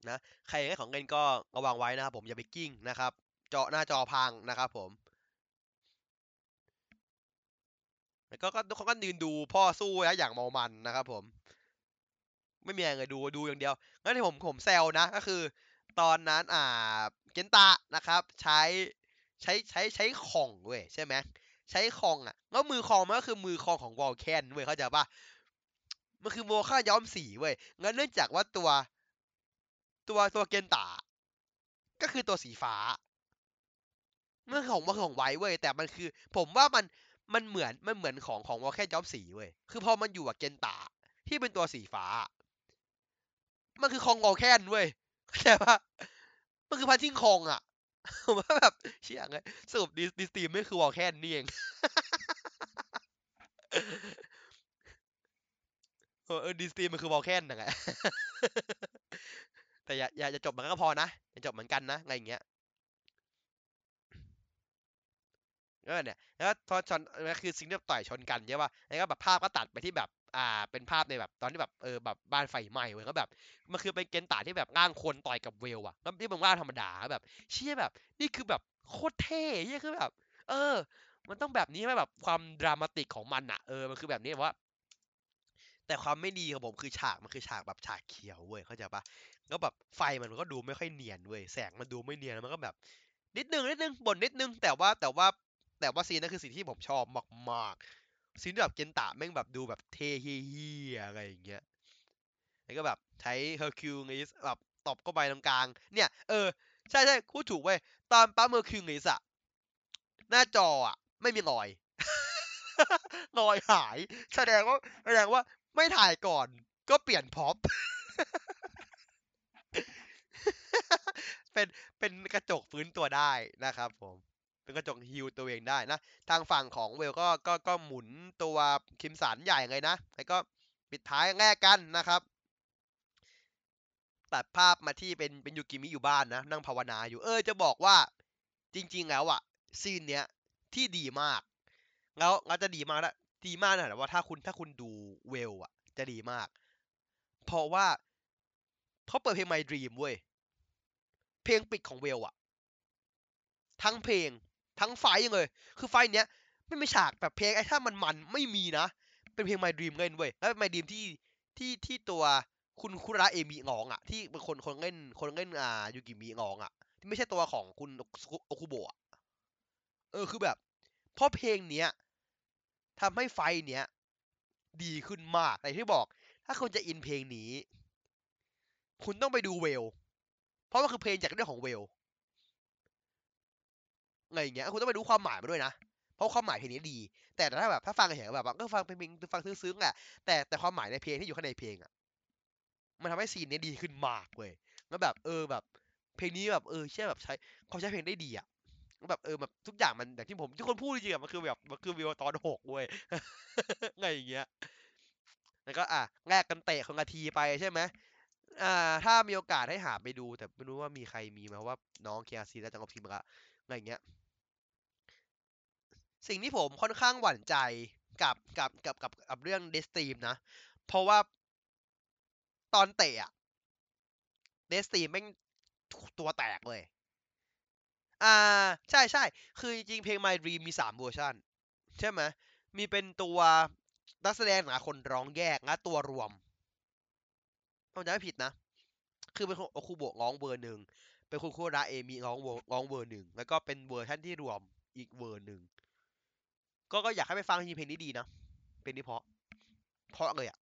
นะ ใครได้ของเงินก็ระวังไว้นะครับผมอย่าไปกิ้งนะครับ เจาะหน้าจอพังนะครับผมแล้วก็ทุกคนก็ยืนดูพ่อสู้นะอย่างเมามันนะครับ ผม ไม่มีอะไรเลยดูดูอย่างเดียวงั้นที่ผมผมแซวนะ ก็คือ ตอนนั้นอ่าเกนตะนะครับ ใช้ใช้ใช้ใช้ของเว้ยใช่ไหมใช้คองอะแล้วมือคองมันก็คือมือคองของวอลแคนเว้ยเข้าใจปะ มันคือโมฆะย้อมสีเว้ย งั้นเนื่องจากว่าตัว ตัวตัวเกนตะก็คือตัวสีฟ้ามันของมันของไว้เว้ย แต่มันคือ ผมว่ามัน มันเหมือน มันเหมือนของของ Vulcan ย้อมสีเว้ย คือพอมันอยู่กับเกนตะที่เป็นตัวสีฟ้า มันคือคอง Vulcan เว้ยเข้าใจปะมันคือ Punching Kong อะผมว่าแบบเชี่ยไงสรุปดิส Destream ไม่คือ Vulcan นี่เอง เออดิสตีมมันคือวอลแคนนะไงแต่อย่าอย่าจะจบมันก็พอนะอย่าจบเหมือนกันนะอะไรอย่างเงี้ยเออเนี่ยแล้วก็พอชนคือสิ่งที่ต่อยชนกันใช่ป่ะแล้วก็แบบภาพก็ตัดไปที่แบบ อ่า เป็นภาพในแบบตอนที่แบบเออแบบบ้านไฟไหม้เว้ยก็แบบมันคือเป็นเกนตาที่แบบร่างคนต่อยกับเวลอะแล้วที่มันร่างธรรมดาแบบเชี่ยแบบ นี่คือแบบโคตรเท่เชี่ยคือแบบ เออ มันต้องแบบนี้ไหมแบบความดรามาติกของมันอะเออมันคือแบบนี้ว่า แต่ความไม่ดีของผมคือฉากมันคือฉากแบบฉากเขียวเว้ยเข้าใจปะแล้วแบบไฟมันก็ดูไม่ค่อยเนียนเว้ยแสงมันดูไม่เนียนแล้วมันก็แบบ นิดนึงนิดนึงบ่นนิดนึง แต่ว่าแต่ว่าแต่ว่าซีนนั้นคือสิ่งที่ผมชอบมากๆซีนที่แบบเกนตะแม่งแบบดูแบบเท่เหี้ยอะไรอย่างเงี้ยแล้วก็แบบใช้เฮอร์คิวลิสแบบตบเข้าไปตรงกลาง เนี่ย เออใช่ใช่พูดถูกเว้ยตอนปั๊มเฮอร์คิวลิสอะหน้าจออะไม่มีรอยรอยหาย แสดงว่าแสดงว่า ไม่ถ่ายก่อน ก็เปลี่ยนพ็อปเป็นเป็นกระจกฟื้นตัวได้นะครับผม เป็นกระจกฮิวตัวเองได้นะ ทางฝั่งของเวลก็ก็ก็หมุนตัวคิมสันใหญ่เลยนะแล้วก็ปิดท้ายแรกกันนะครับตัดภาพมาที่เป็นเป็นยูกิมิอยู่บ้านนะ นั่งภาวนาอยู่เออจะบอกว่า จริง ๆ แล้วอะซีนเนี้ยที่ดีมาก แล้วเราจะดีมากแล้ว ดีมากนะแต่ว่าถ้าคุณถ้าคุณดูเวลอะจะดีมาก เพราะว่าเขาเปิดเพลง My Dream เว้ย เพลงปิดของเวลอะทั้งเพลง ทั้งไฟยังเลย คือไฟเนี้ยไม่มีฉากแบบเพลงไอ้ถ้ามันมันไม่มีนะ เป็นเพลง My Dream เล่นเว้ย แล้ว My Dream ที่ที่ที่ตัวคุณคุระเอมิงองอะที่เป็นคนคนเล่นคนเล่นอ่ายูกิมิงองอะที่ไม่ใช่ตัวของคุณโอคุโบะเออคือแบบเพราะเพลงเนี้ย ทำให้ไฟเนี้ยดีขึ้นมากแต่ที่บอก ถ้าคุณจะอินเพลงนี้ คุณต้องไปดูเวล เพราะมันคือเพลงจากเรื่องของเวลอะไรอย่างเงี้ยคุณต้องไปดูความหมายมาด้วยนะเพราะความหมายเพลงนี้ดี แต่ถ้าแบบถ้าฟังเฉยแบบก็ฟังเพลงฟังซึ้งๆอะแต่แต่ความหมายในเพลงที่อยู่ข้างในเพลงอะมันทำให้ซีนนี้ดีขึ้นมากเว้ยแล้วแบบเออแบบ เพลงนี้แบบเออเชื่อแบบใช้เขาใช้เพลงได้ดีอะ แบบเออแบบทุกอย่างมันอย่างที่ผมทุกคนพูดจริงๆอะมันคือแบบมันคือวิวตอนหกเว้ยไงอย่างเงี้ยแล้วก็อะแลกกันเตะคนละทีไปใช่ไหมอ่า ถ้ามีโอกาสให้หาไปดู แต่ไม่รู้ว่ามีใครมีไหมว่าน้องเคอาซีน่าจะลบทีมละอะไรอย่างเงี้ย สิ่งที่ผมค่อนข้างหวั่นใจกับกับกับกับกับเรื่อง Destream นะ เพราะว่าตอนเตะอะ Destream แม่งตัวแตกเลย อ่าใช่ใช่คือจริงเพลง My Dream มีสามเวอร์ชันใช่ไหมมีเป็นตัวนักแสดงหาคนร้องแยกและตัวรวมผมจะไม่ผิดนะ คือเป็นโอคุโบะร้องเวอร์หนึ่งเป็นคุณคุระเอมิร้องเวอร์ร้องเวอร์หนึ่งแล้วก็เป็นเวอร์ชันที่รวมอีกเวอร์หนึ่งก็ก็อยากให้ไปฟังจริงเพลงนี้ดีนะเพลงนี้เพราะเพราะเลยอะ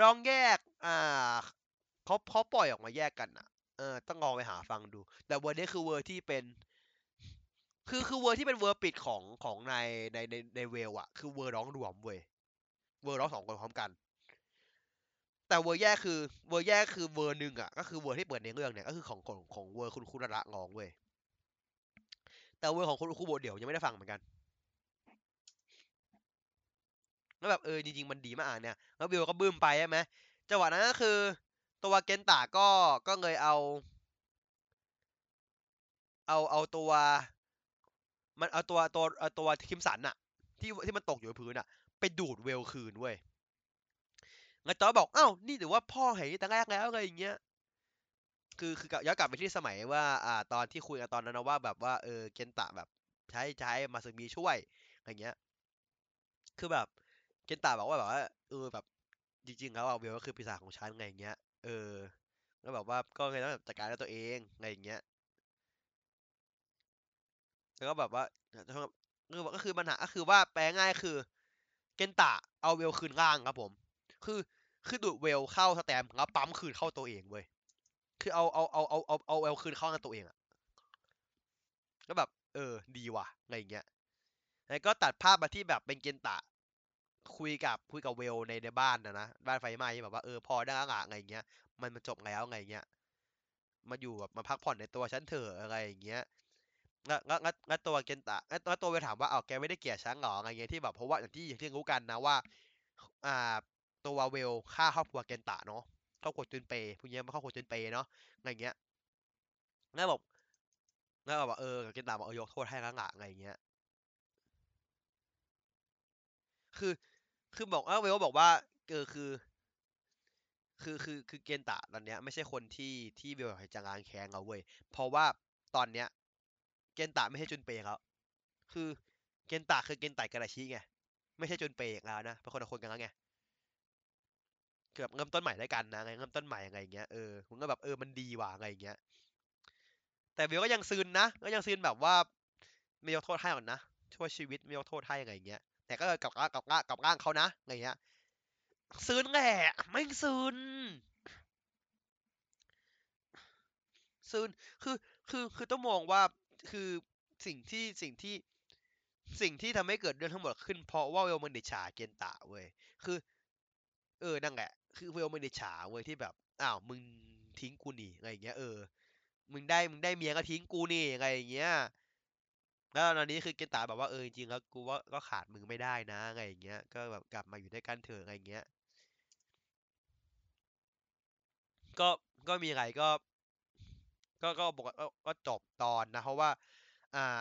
ร้องแยก อ่าเขาเขาปล่อยออกมาแยกกันอะ เออต้องลองไปหาฟังดู แต่เวอร์นี้คือเวอร์ที่เป็น คือคือเวอร์ที่เป็นเวอร์ปิดของของในในในใน Vail อะคือเวอร์ร้องรวมเว้ยเวอร์ร้องสองคนพร้อมกัน แต่เวอร์แยกคือเวอร์แยกคือเวอร์หนึ่งอะก็คือเวอร์ที่เปิดในเรื่องเนี่ยก็คือของของของเวอร์คุณคุณระงองเว้ยแต่เวอร์ของคุณคุโบเดี๋ยวยังไม่ได้ฟังเหมือนกันแล้วแบบเออจริงๆมันดีมากเนี่ยแล้ววิวก็บึ้มไปใช่ไหมจังหวะนั้นก็คือ ตัวเกนตาก็ก็เลยเอา เอาเอาตัว มันเอาตัวตัวเอาตัวคิมสันอะที่ที่มันตกอยู่พื้นอะไปดูดเวลคืนเว้ยแล้วจอบอกอ้าวนี่ถือว่าพ่อเห็นตั้งแรกแล้วอะไรอย่างเงี้ยคือคือย้อนกลับไปที่สมัยว่า อ่า ตอนที่คุยกันตอนนั้นนะว่าแบบว่าเออเกนตะแบบ ใช้ใช้มาซึมีช่วยอะไรเงี้ย คือแบบเกนตะบอกว่าแบบว่าเออแบบจริงๆแล้วอะเวลก็คือปีศาจของฉันไงเงี้ย เออก็แบบว่าก็เลยต้องจัดการด้วยตัวเองอะไรอย่างเงี้ยแล้วก็แบบว่าคือก็คือปัญหาก็คือว่าแปลง่ายคือ เกนตะเอาเวลคืนร่างครับผม คือคือดูดเวลเข้าสแตมแล้วปั๊มคืนเข้าตัวเองเว้ยคือเอาเอาเอาเอาเอาเอาเวลคืนเข้าตัวเองอะก็แบบ เออ ดีว่ะอะไรอย่างเงี้ยแล้วก็ตัดภาพมาที่แบบเป็นเกนตะ คุยกับคุยกับเวลในในบ้านนะนะบ้านไฟไหม้แบบว่าเออพอได้ละอะไรอย่างเงี้ย มันมันจบแล้วอะไรเงี้ยมาอยู่แบบมาพักผ่อนในตัวฉันเถอะอะไรอย่างเงี้ยงั้นงั้นงั้นตัวเกนตะงั้นงั้ตัวไปถามว่าเอาแกไม่ได้เกลียดฉันหรออะไรเงี้ยที่แบบเพราะว่าอย่างที่อย่างที่รู้กันนะว่า อ่า ตัวเวลฆ่าครอบครัวเกนตะเนาะครอบครัวจุนเปย์พวกนี้มาครอบครัวจุนเปย์เนาะอะไรเงี้ยงั้นบอกงั้นบอกเออเกนตะบอกเออยกโทษให้ละละอะไรเงี้ยคือ คือบอกว่าเวลบอกว่าเออคือ คือคือคือเกนตะตอนเนี้ย ไม่ใช่คนที่ที่เวลจะงานแค้นเอาเว้ยเพราะว่าตอนเนี้ย เกนตะไม่ใช่จุนเปย์เขาคือเกนตะคือเกนไตกระดาชิไงไม่ใช่จุนเปย์แล้วนะเป็นคนละคนกันแล้วไงเกือบเริ่มต้นใหม่ด้วยกันนะไงเริ่มต้นใหม่อะไรอย่างเงี้ยเออผมก็แบบเออมันดีว่ะอะไรอย่างเงี้ย แต่เวลก็ยังซึนนะก็ยังซึนแบบว่าไม่ยกโทษให้ก่อนนะช่วยชีวิตไม่ยกโทษให้อะไรอย่างเงี้ย แต่ก็กับร่างกับร่างกับร่างเขานะอะไรเงี้ยซึนแหละไม่ซึนซึนคือคือคือต้องมองว่าคือสิ่งที่สิ่งที่สิ่งที่ทำให้เกิดเรื่องทั้งหมดขึ้นเพราะว่าเวลมันดิฉาเกนตะเว้ยคือ เออนั่นแหละ คือเวลมันดิฉาเว้ยที่แบบอ้าวมึงทิ้งกูนี่อะไรเงี้ยเออมึงได้มึงได้เมียก็ทิ้งกูนี่อะไรเงี้ย แล้วตอนนี้คือเกนตาแบบว่าเออจริงๆแล้วกูว่าก็ขาดมึงไม่ได้นะอะไรอย่างเงี้ย ก็แบบกลับมาอยู่ด้วยกันเถอะอะไรอย่างเงี้ย ก็ก็มีอะไรก็ ก็ก็บอกก็จบตอนนะเพราะว่า อ่า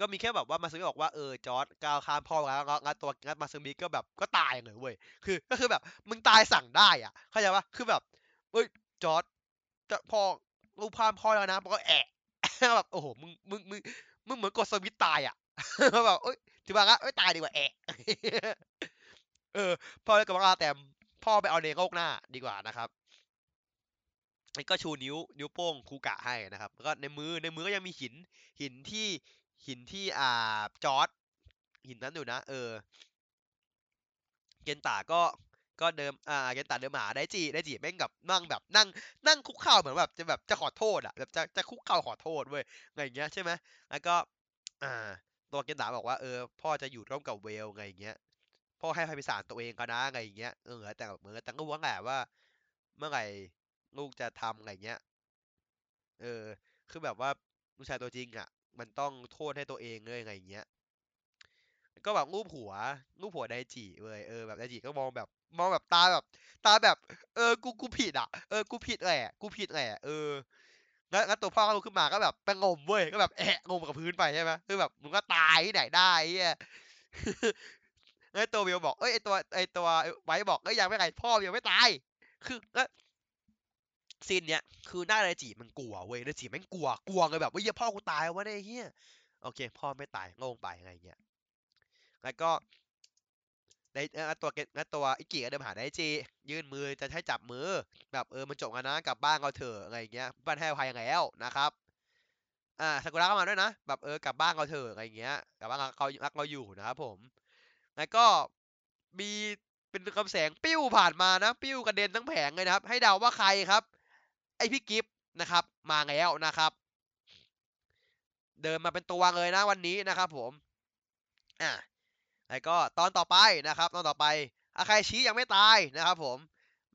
ก็มีแค่แบบว่ามาซึมิบอกว่าเออจอร์ดก้าวข้ามพ่อแล้วงั้นตัวงั้นมาซึมิก็แบบก็ตายเลยเว้ยคือ ก็คือแบบมึงตายสั่งได้อะเข้าใจปะคือแบบเฮ้ยจอร์ดจะพ่อลูกพามพ่อแล้วนะมันก็แอะแบบโอ้โหมึงมึงมึง มึงเหมือนกดสวิตตายอะแบบเอ้ยถือว่าเอ้ยตายดีกว่าแอะเออพ่อเลยกับว่าแต่พ่อไปเอาในโลกหน้าดีกว่านะครับก็ชูนิ้วนิ้วโป้งคูกะให้นะครับแล้วก็ในมือในมือก็ยังมีหิน หินที่หินที่อ่าจอร์ดหินนั้นอยู่นะ เออ เกนตาก็ ก็เดิมอ่าเกนตาเดิมหาได้จีได้จีแม่งกับนั่งแบบนั่งนั่งคุกเข่าเหมือนแบบจะแบบจะขอโทษอะแบบจะจะคุกเข่าขอโทษเว้ยไงอย่างเงี้ยใช่ไหมแล้วก็ อ่า ตัวเกนตาบอกว่าเออพ่อจะอยู่ร่วมกับเวลไงอย่างเงี้ยพ่อให้ภัยพิสารตัวเองก็นะไงอย่างเงี้ยเออแต่เหมือนแต่ก็รู้แหละว่า เมื่อไหร่ลูกจะทำอะไรเงี้ย เออ คือแบบว่าลูกชายตัวจริงอะ มันต้องโทษให้ตัวเองเลยอะไรเงี้ย ก็แบบรูปหัวรูปหัวไดจิเว้ยเออแบบไดจิก็มองแบบ มองแบบตาแบบ ตาแบบ เออ กูกูผิดอะเออกูผิดแหละกูผิดแหละเออแล้วแล้วตัวพ่อก็ลุกขึ้นมาก็แบบไปงมเว้ยก็แบบแอะงมกับพื้นไปใช่ไหมคือแบบมึงก็ตายที่ไหนได้เฮียไอ้ตัววิวบอกเอ้ยไอตัวไอตัวไว้บอกเอ้ยยังไม่ไงพ่อยังไม่ตาย คือก็ซีนเนี้ยคือหน้าไดจิมันกลัวเว้ยไดจิแม่งกลัวกลัวเลยแบบว่าเฮียพ่อกูตายวะเนี่ยเฮียโอเค พ่อไม่ตายโล่งไปอะไรเงี้ยแล้วก็ ในตัวเกตตัวอิกิก็เดินหาไดจิยื่นมือจะให้จับมือ แบบเออมันจบกันนะกลับบ้านเราเถอะอะไรเงี้ยบ้านให้อภัยแล้วนะครับอ่าซากุระก็มาด้วยนะแบบเออกลับบ้านเราเถอะอะไรเงี้ยกลับบ้านเขารักเราอยู่นะครับผมแล้วก็มีเป็นคำแสงปิ้วผ่านมานะปิ้วกระเด็นทั้งแผงเลยนะครับ ให้เดาว่าใครครับ ไอพี่กิฟนะครับ มาแล้วนะครับ เดินมาเป็นตัวเลยนะวันนี้นะครับผมอะ แล้วก็ตอนต่อไปนะครับตอนต่อไปอาคาชิยังไม่ตายนะครับผม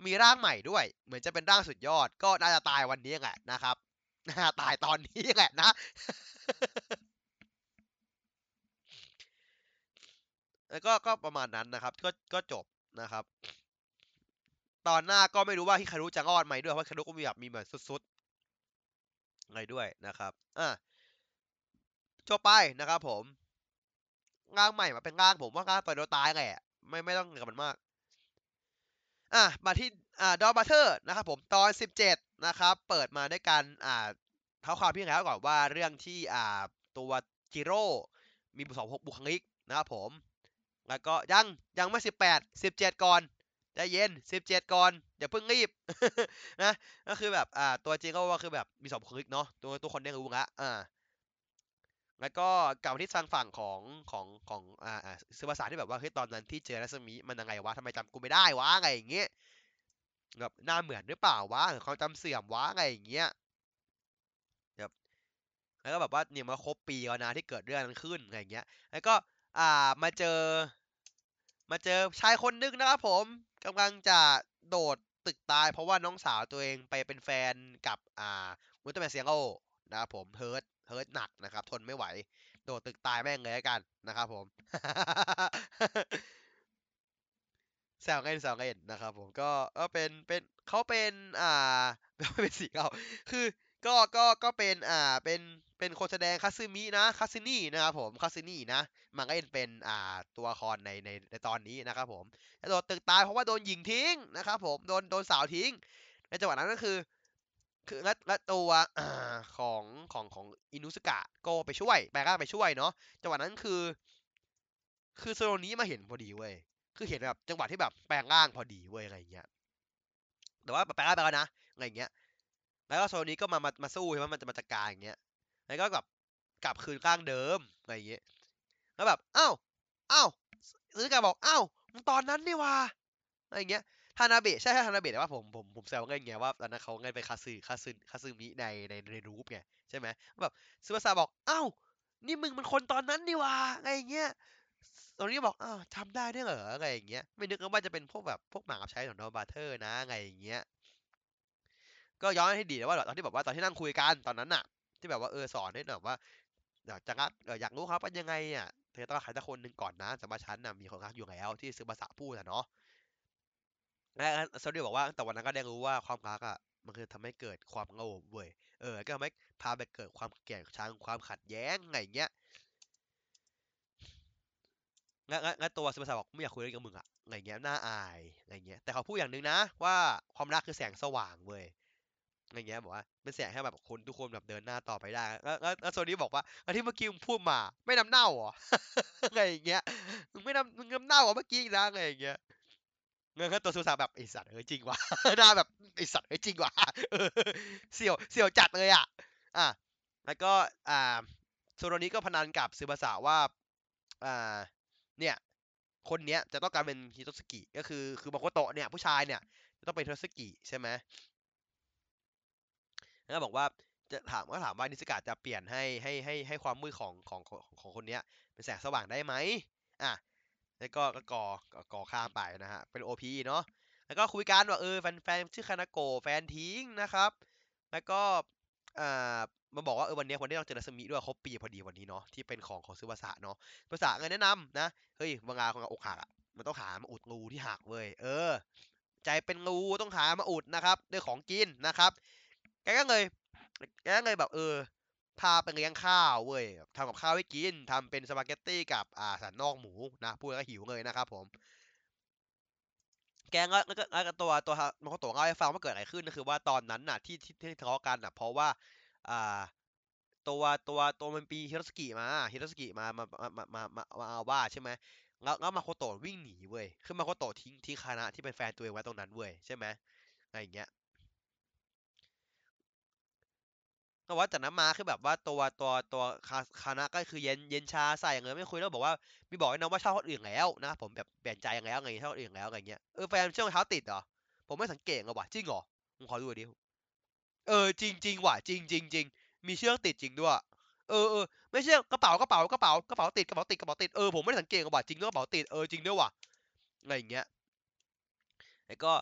มีร่างใหม่ด้วย เหมือนจะเป็นร่างสุดยอด ก็น่าจะตายวันนี้แหละนะครับน่าตายตอนนี้แหละนะ แล้วก็ก็ประมาณนั้นนะครับ ก็ก็จบนะครับ ตอนหน้าก็ไม่รู้ว่าฮิคารุจะรอดไหมด้วยเพราะฮิคารุก็มีแบบมีเหมือนสุดๆอะไรด้วยนะครับอะจบไปนะครับผม ร่างใหม่มาเป็นร่างผมว่าร่างต่อยโดนตายแหละไม่ไม่ต้องกับมันมาก อะมาที่อ่าดอบัตเตอร์นะครับผมตอน 17 นะครับ เปิดมาด้วยกันอ่าเท้าความพี่แล้วก่อนว่าเรื่องที่อ่าตัวจิโร่มีบุสองบุคลิกนะครับผม แล้วก็ยังยังไม่ 18 17 ก่อนใจเย็นสิบเจ็ดก่อนอย่าเพิ่งรีบนะก็คือแบบอ่าตัวจริงก็ว่าคือแบบมีสองบุคลิกเนาะตัวตัวคนได้รู้ละอ่า แล้วก็กลับมาที่ทางฝั่งของของของอ่าอ่าซื้อภาษาที่แบบว่าเฮ้ยตอนนั้นที่เจอรัศมีมันยังไงวะทำไมจำกูไม่ได้วะอะไงอย่างเงี้ยแบบหน้าเหมือนหรือเปล่าวะหรือควาจำเสื่อมวะอะไงอย่างเงี้ยแบบแล้วก็แบบว่าเนี่ยมาครบปีแล้วนะที่เกิดเรื่องนั้นขึ้นไงอย่างเงี้ย แล้วก็อ่ามาเจอ มาเจอชายคนนึงนะครับผมกำลังจะโดดตึกตายเพราะว่าน้องสาวตัวเองไปเป็นแฟนกับอ่าอุลตร้าแมนเซียงโร่นะครับผมเฮิร์ต ฮิร์ตหนักนะครับ ทนไม่ไหว โดดตึกตายแม่งเลยละกันนะครับผมแซวเล่นแซวเล่นนะครับผมก็ก็เป็นเป็นเขาเป็นอ่าไม่เป็นสีเขาคือก็ก็ก็เป็นอ่าเป็นเป็นคนแสดงคาซึมินะคาซึนี่นะครับผมคาซึนี่นะ มันก็เป็นอ่าตัวละครในในในตอนนี้นะครับผมโดนตึกตายเพราะว่าโดนหญิงทิ้งนะครับผมโดนโดนสาวทิ้ง ในจังหวะนั้นก็คือ คือและและตัวอของของของอินุสกะก็ไปช่วยแปลงร่างไปช่วยเนาะจังหวะนั้นคือ คือโซโลนี้มาเห็นพอดีเว้ยคือเห็นแบบจังหวะที่แบบแปลงร่างพอดีเว้ยอะไรเงี้ยแต่ว่าแปลงร่างไปแล้วนะอะไรเงี้ย แล้วก็โซนนี้ก็มามามาสู้ใช่ไหมมันจะมาจัดการอย่างเงี้ยแล้วก็แบบกลับคืนร่างเดิมอะไรเงี้ยแล้วแบบอ้าวอ้าวซื้อกาบอกอ้าวมึงตอนนั้นนี่ว่าอะไรเงี้ย ฮานาเบะใช่ฮานาเบะแต่ว่าผมผมผมแซวเล่นไงว่าตอนนั้นเขาเล่นเป็นคาซึคาซึคาซึมิในในในรูปไงใช่ไหมแบบซูบาซาบอกอ้าวนี่มึงมันคนตอนนั้นนี่ว่าอะไรเงี้ยตอนนี้บอกอ้าวทำได้ด้วยเหรออะไรอย่างเงี้ยไม่นึกว่าจะเป็นพวกแบบพวกหมากับใช้ของโนบาเทอร์นะอะไรอย่างเงี้ยก็ย้อนให้ดีนะว่าตอนที่แบบว่าตอนที่นั่งคุยกันตอนนั้นน่ะที่แบบว่าเออสอนให้แบบว่าอยากจะรักอยากรู้ครับว่ายังไงอะเธอต้องหาสักคนหนึ่งก่อนนะแต่ว่าฉันน่ะมีคนรักอยู่แล้วที่ซื้อภาษาพูดอะเนาะ และซาดีบอกว่าแต่วันนั้นก็ได้รู้ว่าความรักอะมันคือทำให้เกิดความโง่เว้ยเออ ก็ทำให้พาไปเกิดความเกลียดชังความขัดแย้งไงเงี้ยงั้นงั้นตัวสุภาษาบอกไม่อยากคุยเรื่องกับมึงอะไงเงี้ยน่าอายไงเงี้ย แต่เขาพูดอย่างหนึ่งนะ ว่าความรักคือแสงสว่างเว้ยอะไรเงี้ยบอกว่าเป็นแสงให้แบบคนทุกคนแบบเดินหน้าต่อไปได้แล้วแล้วโซนี้บอกว่าอันที่เมื่อกี้มึงพูดมา ไม่น้ำเน่าหรออะไรอย่างเงี้ยมึงไม่น้ำมึงน้ำเน่าหรอเมื่อกี้นะอะไรอย่างเงี้ย เงินก็ตัวสุสาแบบไอสัตว์เออจริงวะหน้าแบบไอสัตว์เออจริงวะเสี่ยวเสี่ยวจัดเลยอะอะแล้วก็อ่าโซโรนี้ก็พนันกับซึบาสะว่าอ่าเนี่ยคนเนี้ยจะต้องการเป็นฮิโตสกิก็คือคือบอกว่าโตเนี่ยผู้ชายเนี่ยจะต้องเป็นฮิโตสกิใช่ไหมแล้วบอกว่าจะถามก็ถามว่านิสกาจะเปลี่ยนให้ให้ให้ให้ความมืดของของของของคนเนี้ยเป็นแสงสว่างได้ไหมอะ แล้วก็ก็ก่อก่อข้ามไปนะฮะ เป็น OP เนาะ แล้วก็คุยกันว่าเออแฟนแฟนชื่อคานาโกแฟนทิ้งนะครับ แล้วก็อ่ามาบอกว่าเออวันนี้วันนี้เราเจอรัศมีด้วยครบปีพอดีวันนี้เนาะที่เป็นของของซื้อภาษาเนาะภาษาเงินแนะนำนะเฮ้ยเวลาของอกหักอะมันต้องหามาอุดงูที่หักเว้ยเออ ใจเป็นงูต้องหามาอุดนะครับด้วยของกินนะครับแกก็เลยแกก็เลยแบบเออ พาไปเลี้ยงข้าวเว้ยทำกับข้าวให้กินทำเป็นสปาเกตตี้กับอ่าสันนอกหมูนะพูดแล้วก็หิวเลยนะครับผม แกก็แล้วก็แล้วก็ตัวตัวมันก็ตัวเล่าให้ฟังว่าเกิดอะไรขึ้นก็คือว่าตอนนั้นน่ะที่ที่ทะเลาะกันน่ะเพราะว่าอ่าตัวตัวตัวมันปีฮิโรสกิมาฮิโรสกิมามามามามามามาเอาว่าใช่ไหมแล้วแล้วมาโคโตะวิ่งหนีเว้ยคือมาโคโตะทิ้งทิ้งคานะที่เป็นแฟนตัวเองไว้ตรงนั้นเว้ยใช่ไหมอะไรอย่างเงี้ย แต่ว่าจากนั้นมาคือแบบว่าตัวตัวตัวคานะก็คือเย็นเย็นชาใส่อย่างเงี้ยไม่คุยแล้วบอกว่ามีบอกให้น้องว่าชอบคนอื่นแล้วนะผมแบบเปลี่ยนใจแล้วไงชอบคนอื่นแล้วอะไรเงี้ยเออแฟนเชื่อรองเท้าติดเหรอผมไม่สังเกตเลยว่ะจริงเหรอผมขอดูหน่อยดิเออจริงจริงว่ะจริงจริงจริงมีเชือกติดจริงด้วยเออเออไม่เชื่อกระเป๋ากระเป๋ากระเป๋ากระเป๋าติดกระเป๋าติดกระเป๋าติดเออผมไม่ได้สังเกตเลยว่ะจริงด้วยกระเป๋าติดเออจริงด้วยว่ะอะไรอย่างเงี้ยแล้วก็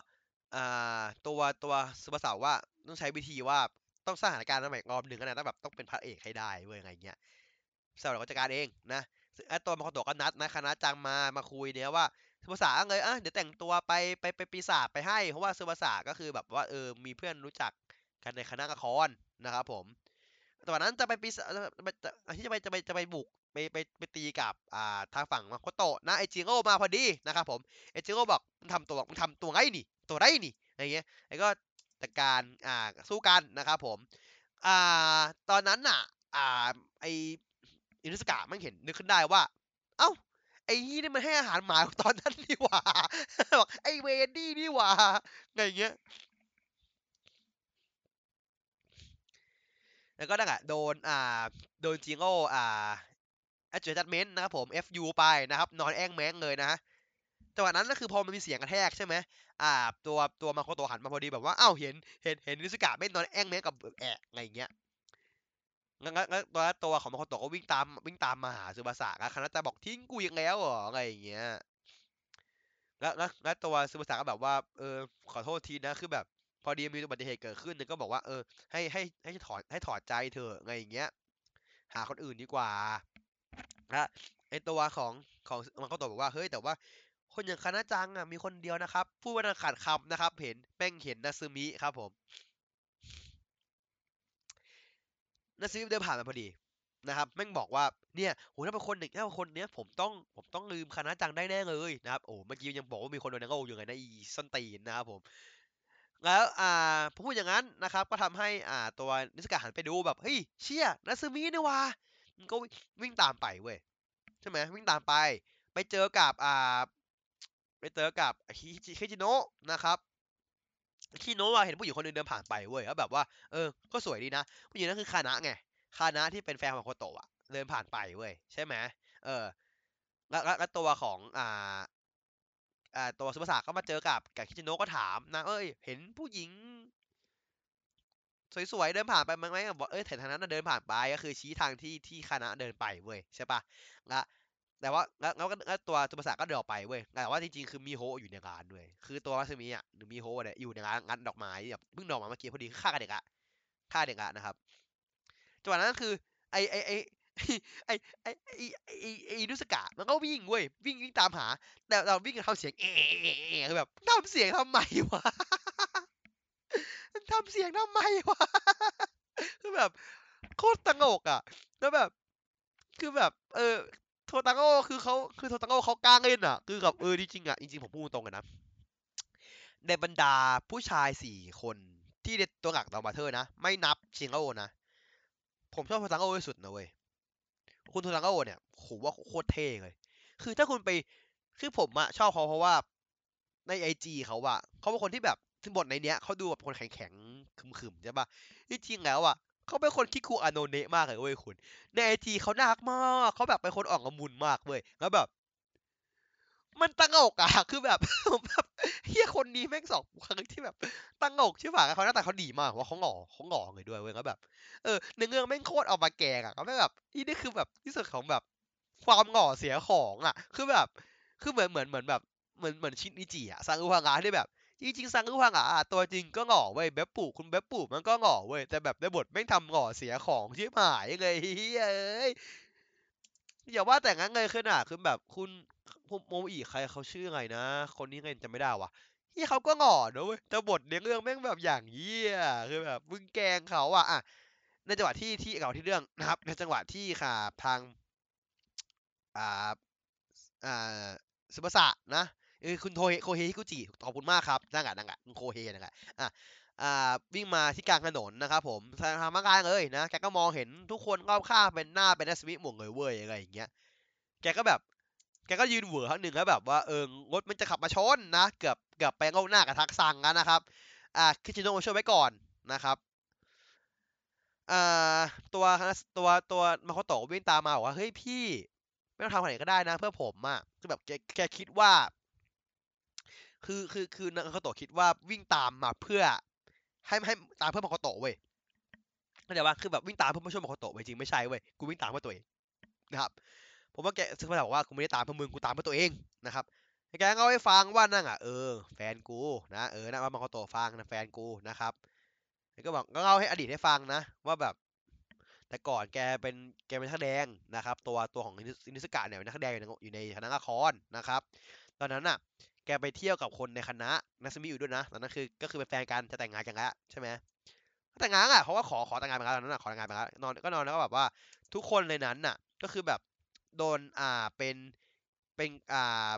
อ่าตัวตัวสุภาษาว่าต้องใช้วิธีว่า ต้องสร้างสถานการณ์ใหม่รอบหนึ่งก็นะต้องแบบต้องเป็นพระเอกให้ได้เว้ยอะไรเงี้ยสำหรับราจัดการเองนะไอ้ตัวมาคโตก็นัดนะคณะจังมามาคุยเนี่ยว่าสุภาษาเลยอะเดี๋ยวแต่งตัวไปไปไปปีศาจไปให้ เพราะว่าสุภาษาก็คือแบบว่าเออมีเพื่อนรู้จักกันในคณะละครนะครับผมต่วันนั้นจะไปปีศาจที่จะไปจะไปจะไปบุกไปไปไปตีกับอ่าทางฝั่งมาโคโตะนะไอจิโร่มาพอดีนะครับผมไอจิโร่บอกมึงทำตัวมึงทำตัวไงนี่ตัวไรนี่อะไรเงี้ยไอ้ก็ จากการอ่าสู้กันนะครับผมอ่าตอนนั้นน่ะอ่าไออินุสกะมันเห็นนึกขึ้นได้ว่า เอ้าไอ้นี่นี่มันให้อาหารหมาตอนนั้นนี่หว่าบอกไอ้เวรนี่นี่หว่าไงอย่างเงี้ยแล้วก็นั่นอะโดนอ่าโดนจิงโง่อ่า adjustment นะครับผม FU ไปนะครับ นอนแอ้งแม้งเลยนะฮะ จังหวะนั้นก็คือพอมันมีเสียงกระแทกใช่ไหมอ่า ตัวตัวมาโคโตหันมาพอดีแบบว่าอ้าวเห็นเห็นเห็นนิสกะไม่นอนแอ้งแม้งกับแอะอะไรอย่างเงี้ยงั้นงั้นตัวตัวของมาโคโตก็วิ่งตามวิ่งตามมาหาซูบาสะนะคานาตะบอกทิ้งกูอีกแล้วเหรออะไรอย่างเงี้ยแล้วแล้วตัวซูบาสะก็แบบว่าเออขอโทษทีนะคือแบบ พอดีมีอุบัติเหตุเกิดขึ้นเนี่ยก็บอกว่าเออให้ให้ให้ถอนให้ถอดใจเถอะอะไรอย่างเงี้ย หาคนอื่นดีกว่านะไอตัวของของมันก็ตอบบอกว่าเฮ้ยแต่ว่า คนอย่างคานาจังอะมีคนเดียวนะครับพูดว่าขาดคำนะครับ เห็นแป้งเห็นนาซึมิครับผมนาซึมิเดินผ่านมาพอดีนะครับแม่งบอกว่าเนี่ยโหถ้าเป็นคนหนึ่งถ้าเป็นคนเนี้ยผมต้องผมต้องลืมคานาจังได้แน่เลยนะครับโอ้เมื่อกี้ยังบอกว่ามีคนโดนนังโง่อยู่ไงนะอีส้นตีนนะครับผมแล้วอ่าพอพูดอย่างนั้นนะครับก็ทำให้อ่าตัวนิสกะหันไปดูแบบเฮ้ยเชี่ยนาซึมินี่วะมันก็วิ่งตามไปเว้ยใช่ไหมวิ่งตามไป ไปเจอกับอ่า ไปเจอกับฮิจิคิจิโนะนะครับคิโนะอะเห็นผู้หญิงคนนึงเดินผ่านไปเว้ยแล้วแบบว่าเออก็สวยดีนะผู้หญิงนั้นคือคานะไงคานะที่เป็นแฟนของโคโตะอะเดินผ่านไปเว้ยใช่ไหมเออแล้วแล้วตัวของอ่าอ่าตัวซุปเปอร์สาก็มาเจอกับกับคิจิโนะก็ถามนะเอ้ย เห็นผู้หญิง สวยๆเดินผ่านไปมั้ยไหมบอกเอ้ยแถวทางนั้นนะเดินผ่านไปก็คือชี้ทางที่ที่คณะเดินไปเว้ยใช่ปะละ แต่ว่าแล้วแล้วก็ตัวตัวภาษาก็เดินออกไปเว้ยแต่ว่าจริงๆคือมีโฮอยู่ในร้านด้วย คือตัวมัสมีอะหรือมีโฮเนี่ยอยู่ในร้านงัดดอกไม้แบบเพิ่งดอกมาเมื่อกี้พอดีฆ่าเด็กอะฆ่าเด็กอะนะครับจังหวะนั้นคือไอไอไอไอไอไอไอนุสกะมันก็วิ่งเว้ยวิ่งวิ่งตามหา แต่เราวิ่งทำเสียงเออเอคือแบบทำเสียงทำไมวะทำเสียงทำไมวะคือแบบโคตรตังกอะ แล้วแบบ คือแบบ เออ ทตังโอคือเขาคือโทตังโอเขากล้าเล่นอะ คือแบบเออจริงๆอะจริงๆผมพูดตรงกันนะ ในบรรดาผู้ชายสี่คนที่ในตัวหลักดอมบาเทอร์นะ ไม่นับชิงโอนะ ผมชอบโทตังโอที่สุดนะเว้ยคุณโทตังโอเนี่ยโหว่าโคตรเท่เลย คือถ้าคุณไปคือผมอะชอบเขาเพราะว่าในไอจีเขาอะเขาเป็นคนที่แบบถึงบทในเนี้ยเขาดูแบบคนแข็งๆขึมๆใช่ปะที่จริงแล้วอะ เขาเป็นคนคิดคูอาโนเนะมากเลยเว้ยคุณ ในไอจีเขาน่ารักมากเขาแบบเป็นคนอ่อนละมุนมากเว้ยแล้วแบบ มันตั้งอกอะคือแบบผมแบบเฮียคนนี้แม่งสองครั้งที่แบบตั้งอกใช่ปะเขาหน้าตาเขาดีมากว่าเขาหล่อเขาหล่อเลยด้วยเว้ยแล้วแบบเออในเรื่องแม่งโคตรเอามาแกงอะเขาแบบนี่นี่คือแบบที่สุดของแบบความหล่อเสียของอะคือแบบ คือเหมือนเหมือนเหมือนแบบเหมือนเหมือนชินอิจิอะซังอุฮางะที่แบบ จริงๆซังอุฮางะอะตัวจริงก็หล่อเว้ยแบบปู่คุณแบบปู่มันก็หล่อเว้ยแต่แบบในบทแม่งทำหล่อเสียของชิบหายเลยเฮ้ยเอ้ยอย่าว่าแต่งั้นเลยคือน่ะคือแบบคุณโมอีใครเขาชื่อไงนะ คนนี้ไงจำไม่ได้วะที่เขาก็หล่อนะเว้ยแต่บทในเรื่องแม่งแบบอย่างเยี่ยคือแบบมึงแกงเขาอะอะในจังหวะที่ที่เก่าที่เรื่องนะครับ ในจังหวะที่ค่ะทางอ่าอ่าซึบาสะนะ เออคุณโทเฮโคเฮฮิกุจิขอบคุณมากครับนั่งอะนั่งอะคุณโคเฮนั่นแหละอะอ่าวิ่งมาที่กลางถนนนะครับผมทางมากลางเลยนะแกก็มองเห็นทุกคนรอบข้างเป็นหน้าเป็นนัสมิหมวงเลยเว้ยอะไรอย่างเงี้ยแกก็แบบแกก็ยืนเหวอครั้งหนึ่งแล้วแบบว่าเออรถมันจะขับมาชนนะเกือบเกือบไปเงาหน้ากับทักซังกันนะครับอ่าคิชิโนะช่วยไว้ก่อนนะครับอ่าตัวตัวตัวมาโคโตะวิ่งตามมาบอกว่าเฮ้ยพี่ ไม่ต้องทำอะไรก็ได้นะ เพื่อผมอะคือแบบแกแกคิดว่า คือคือคือนางาโตะคิดว่าวิ่งตามมาเพื่อ ให้ให้ตามเพื่อมาโคโตะเว้ยเข้าใจปะคือแบบวิ่งตามเพื่อมาช่วยมาโคโตะเว้ยจริงไม่ใช่เว้ยกูวิ่งตามเพื่อตัวเองนะครับผมว่าแกซึ่งเขาบอกว่ากูไม่ได้ตามเพื่อมึงกูตามเพื่อตัวเองนะครับแกก็ให้ฟังว่านั่งอะเออแฟนกูนะเออนะว่ามาโคโตะฟังนะแฟนกูนะครับแก็บอกก็เล่าให้อดีตให้ฟังนะ ว่าแบบ แต่ก่อนแกเป็นแกเป็นนักแดงนะครับ ตัวตัวของอินิสกะเนี่ยเป็นนักแดงอยู่ในอยู่ในคณะละครนะครับ ตอนนั้นน่ะ แกไปเที่ยวกับคนในคณะนัสมิอยู่ด้วยนะตอนนั้นคือก็คือเป็นแฟนกันจะแต่งงานกันแล้วใช่ไหมแต่งงานอะเพราะว่าขอขอแต่งงานไปแล้วตอนนั้นน่ะขอแต่งงานไปแล้วนอนก็นอนแล้วก็แบบว่า ทุกคนในนั้นน่ะ ก็คือแบบโดนอ่าเป็นเป็นอ่า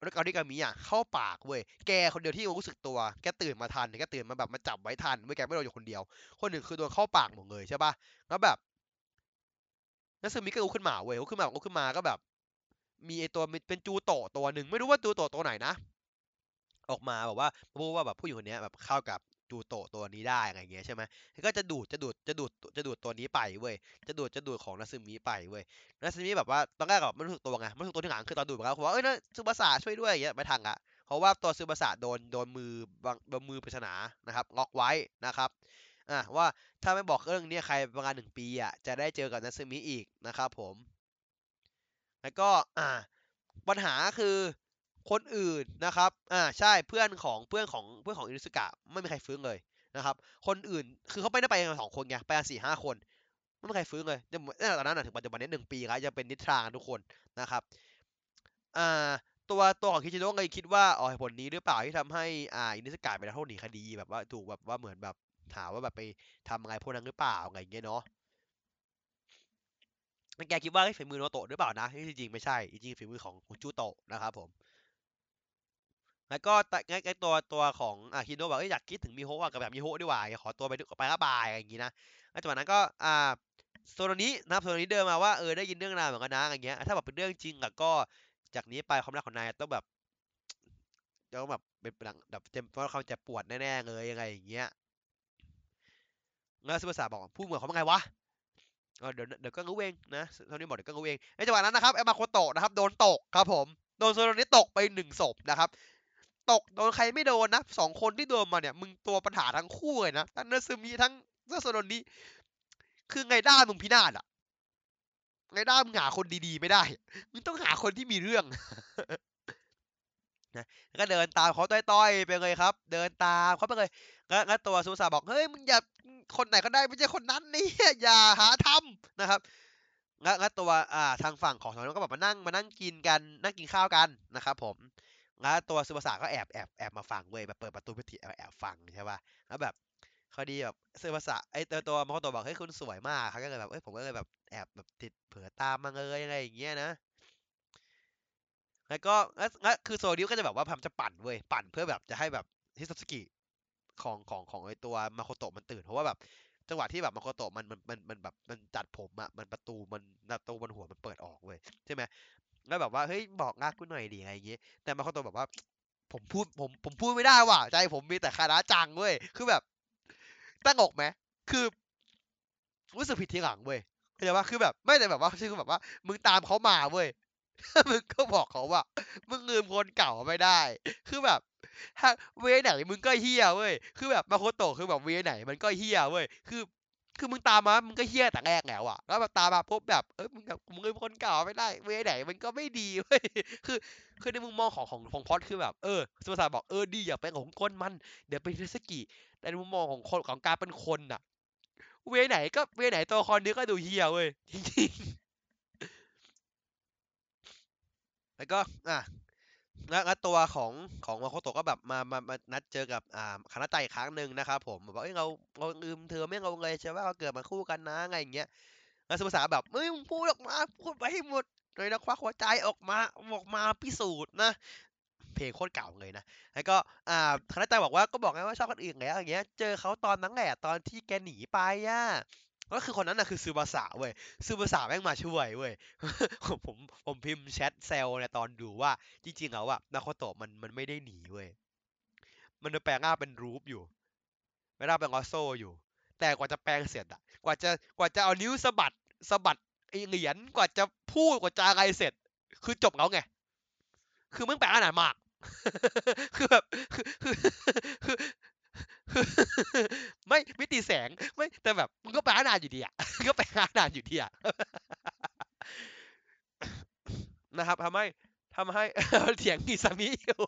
เรื่องอาดิกามิอะเข้าปากเว้ยแกคนเดียวที่รู้สึกตัวแกตื่นมาทันแกตื่นมาแบบมาจับไว้ทันเว้ยแกไม่โดนอยู่คนเดียว คนหนึ่งคือโดนเข้าปากหมดเลยใช่ปะแล้วแบบนัซึมิก็ลุกขึ้นมาเว้ยลุกขึ้นมาลุกขึ้นมาก็แบบ มีไอตัวเป็นจูโตะตัวหนึ่งไม่รู้ว่าจูโตะตัวไหนนะ ออกมาแบบว่าพูดว่าแบบผู้หญิงคนนี้แบบเข้ากับจูโตะตัวนี้ได้อะไรเงี้ยใช่ไหมก็จะดูดจะดูดจะดูดจะดูดตัวนี้ไปเว้ยจะดูดจะดูดของนาซึมิไปเว้ยนาซึมิแบบว่าตอนแรกก็ไม่รู้สึกตัวไงไม่รู้สึกตัวที่หลังคือตอนดูดไปแล้วผมว่าเอ้ยนะซูบาสะช่วยด้วยอย่างเงี้ยไม่ทันอะเพราะว่าตัวซูบาสะโดนโดนมือบางโดนมือปริศนานะครับล็อกไว้นะครับอะว่าถ้าไม่บอกเรื่องนี้ใครประมาณหนึ่งปีอะจะได้เจอกับนาซึมิอีกนะครับผม แล้วก็อ่าปัญหาคือคนอื่นนะครับอ่าใช่เพื่อนของเพื่อนของเพื่อนของอินุสกะไม่มีใครฟื้นเลยนะครับ คนอื่นคือเขาไม่ได้ไปกันสองคนไงไปกันสี่ห้าคนไม่มีใครฟื้นเลยแต่ตอนนั้นถึงปัจจุบันนี้หนึ่งปีแล้วจะเป็นนิทราทุกคนนะครับอ่าตัวตัวของคิชิโนะเลยคิดว่าอ๋อผลนี้หรือเปล่าที่ทำให้อ่าอินุสกะเป็นนักโทษหนีคดีแบบว่าถูกแบบว่าเหมือนแบบถามว่าแบบไปทำอะไรพวกนั้นหรือเปล่าอะไรอย่างเงี้ยเนาะ แกคิดว่าฝีมือโนโตะหรือเปล่านะที่จริงๆไม่ใช่จริงๆฝีมือของของจูโตะนะครับผมแล้วก็ไอ้ตัวตัวของอาฮิโนบอกอยากคิดถึงมิโฮะกับแบบมิโฮะดีกว่าขอตัวไปไปละบายอะไรอย่างงี้นะแล้วจากนั้นก็อ่าโซนนี้นะครับโซนนี้เดินมาว่าเออได้ยินเรื่องราวเหมือนกันนะอย่างเงี้ยถ้าแบบเป็นเรื่องจริงอะก็จากนี้ไปความรักของนายต้องแบบต้องแบบเป็นแบบเต็มเพราะเขาจะปวดแน่ๆเลยยังไงอย่างเงี้ยแล้วซูเปอร์สาบอกพูดเหมือนเขาเป็นไงวะ เดี๋ยวเดี๋ยวก็รู้เองนะเท่านี้บอกเดี๋ยวก็รู้เองในจังหวะนั้นนะครับเอมาโคโตะนะครับโดนตกครับผมโดนโซโนนิตกไปหนึ่งศพนะครับตกโดนใครไม่โดนนะสองคนที่โดนมาเนี่ยมึงตัวปัญหาทั้งคู่เลยนะทั้งนัตสึมิทั้งเซโซโนนี้คือไงด้ามึงพินาศอะไงด้ามึงหาคนดีๆไม่ได้มึงต้องหาคนที่มีเรื่อง นะก็เดินตามเขาต้อยๆไปเลยครับ เดินตามเขาไปเลยแล้วตัวซูซาบอกเฮ้ยมึงอย่าคนไหนก็ได้ไม่ใช่คนนั้นนี่อย่าหาทำนะครับแล้วตัวอ่าทางฝั่งของสองคนก็แบบมานั่งมานั่งกินกันนั่งกินข้าวกันนะครับผมแล้วตัวซูบาสะก็แอบแอบแอบมาฟังเว้ยแบบเปิดประตูพิธีแอบแอบฟังใช่ป่ะแล้วแบบเขาดีแบบซูบาสะไอตัวตัวมาโคโตะบอกเฮ้ยคุณสวยมากเขาก็เลยแบบเอ้ยผมก็เลยแบบแอบแบบติดเผือตามมาเลยอะไรอย่างเงี้ยนะ แล้วก็แล้วคือโซดิวก็จะแบบว่าพยายามจะปั่นเว้ย ปั่นเพื่อแบบจะให้แบบฮิซาสกิของของของไอตัวมาโคโตะมันตื่น เพราะว่าแบบจังหวะที่แบบมาโคโตะมันมันมันมันแบบมันจัดผมอะมันประตูมันประตูบนหัวมันเปิดออกเว้ยใช่ไหมแล้วแบบว่าเฮ้ยบอกงากกูหน่อยดิอะไรอย่างเงี้ยแต่มาโคโตะแบบว่า ผมพูดผมผมพูดไม่ได้ว่ะใจผมมีแต่คาราจังเว้ยคือแบบตั้งอกไหมคือรู้สึกผิดทีหลังเว้ยเข้าใจว่าคือแบบไม่แต่แบบว่าคือแบบว่า มึงตามเขามาเว้ย มึงก็บอกเขาว่า มึงลืมคนเก่าไม่ได้ คือแบบ way ไหนมึงก็เหี้ยเว้ย คือแบบมาโคโตะคือแบบ way ไหนมันก็เหี้ยเว้ย คือคือมึงตามมา มึงก็เหี้ยแต่แรกแล้วอะแล้วแบบตามมาพบแบบ เออมึงแบบมึงลืมคนเก่าไม่ได้ way ไหนมันก็ไม่ดีเว้ย คือ คือในมุมมองของของของพอดคือแบบ เออซึบาสะบอก เออ ดีอย่าไปของคนมัน เดี๋ยวไปเทสกิแต่ในมุมมองของคนของการเป็นคนอะ way ไหนก็ way ไหนตัวละครนี้ก็ดูเหี้ยเว้ย จริง แล้วก็อะแล้วตัวของของมาโคโตะก็แบบมามามานัดเจอกับอ่าคณะใจครั้งหนึ่งนะครับผมบอกเอ้ยเราเราลืมเธอไม่เราเลยใช่ว่าเราเกิดมาคู่กันนะไงอย่างเงี้ยแล้วสุภาษาแบบเอ้ยมึงพูดออกมาพูดไปให้หมดเลยนะควักหัวใจออกมาออกมาพิสูจน์นะเพลงโคตรเก่าเลยนะ แล้วก็อ่าคณะใจบอกว่าก็บอกไงว่าชอบคนอื่นแล้วอย่างเงี้ย เจอเขาตอนนั้นแหละตอนที่แกหนีไปอะ ก็คือคนนั้นน่ะคือซูบาสะเว้ยซูบาสะแม่งมาช่วยเว้ยผมผมพิมพ์แชทเซลในตอนดูว่า จริงๆแล้วอะนาโคโตะมันมันไม่ได้หนีเว้ยมันแปลงร่างเป็นรูปอยู่ไม่ได้เป็นออโซอยู่ แต่กว่าจะแปลงเสร็จอะกว่าจะกว่าจะเอานิ้วสะบัดสะบัดไอเหรียญกว่าจะพูดกว่าจะอะไรเสร็จ คือจบแล้วไง คือมึงแปลงอ่านมาก คือแบบคือคือ ไม่มิติแสงไม่แต่แบบมึงก็แปลนานอยู่ดีอะก็แปลนานอยู่ดีอะนะครับทำให้ทำให้เถียงกิซามิอยู่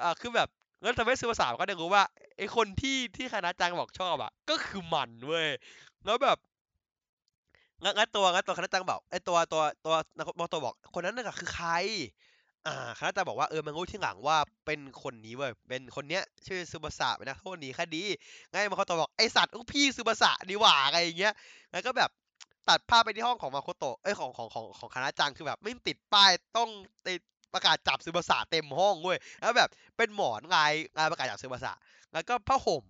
อ่าคือแบบแล้วทำให้ซูภาษามก็ได้รู้ว่าไอคนที่ที่คณะจังบอกชอบอะ ก็คือมันเว้ยแล้วแบบงั้นตัวงั้นตัวคณะจังบอกไอตัวตัวตัวนักบอตัวบอกคนนั้นน่ะคือใคร อ่าคณะตาบอกว่าเออมันรู้ที่หลังว่าเป็นคนนี้เว้ยเป็นคนเนี้ย ชื่อซูบาสะเป็นนักโทษหนีคดีง่ายมาเขาตบอกไอสัตว์อุ๊พี่ซูบาสะนี่หว่าอะไรอย่างเงี้ยแล้วก็แบบตัดภาพไปที่ห้องของมาโคโตะเอ้ยของของของของคณะจังคือแบบไม่ติดป้ายต้องติดประกาศจับซูบาสะเต็มห้องเว้ยแล้วแบบเป็นหมอนลายลายประกาศจับซูบาสะแล้วก็ผ้าห่ม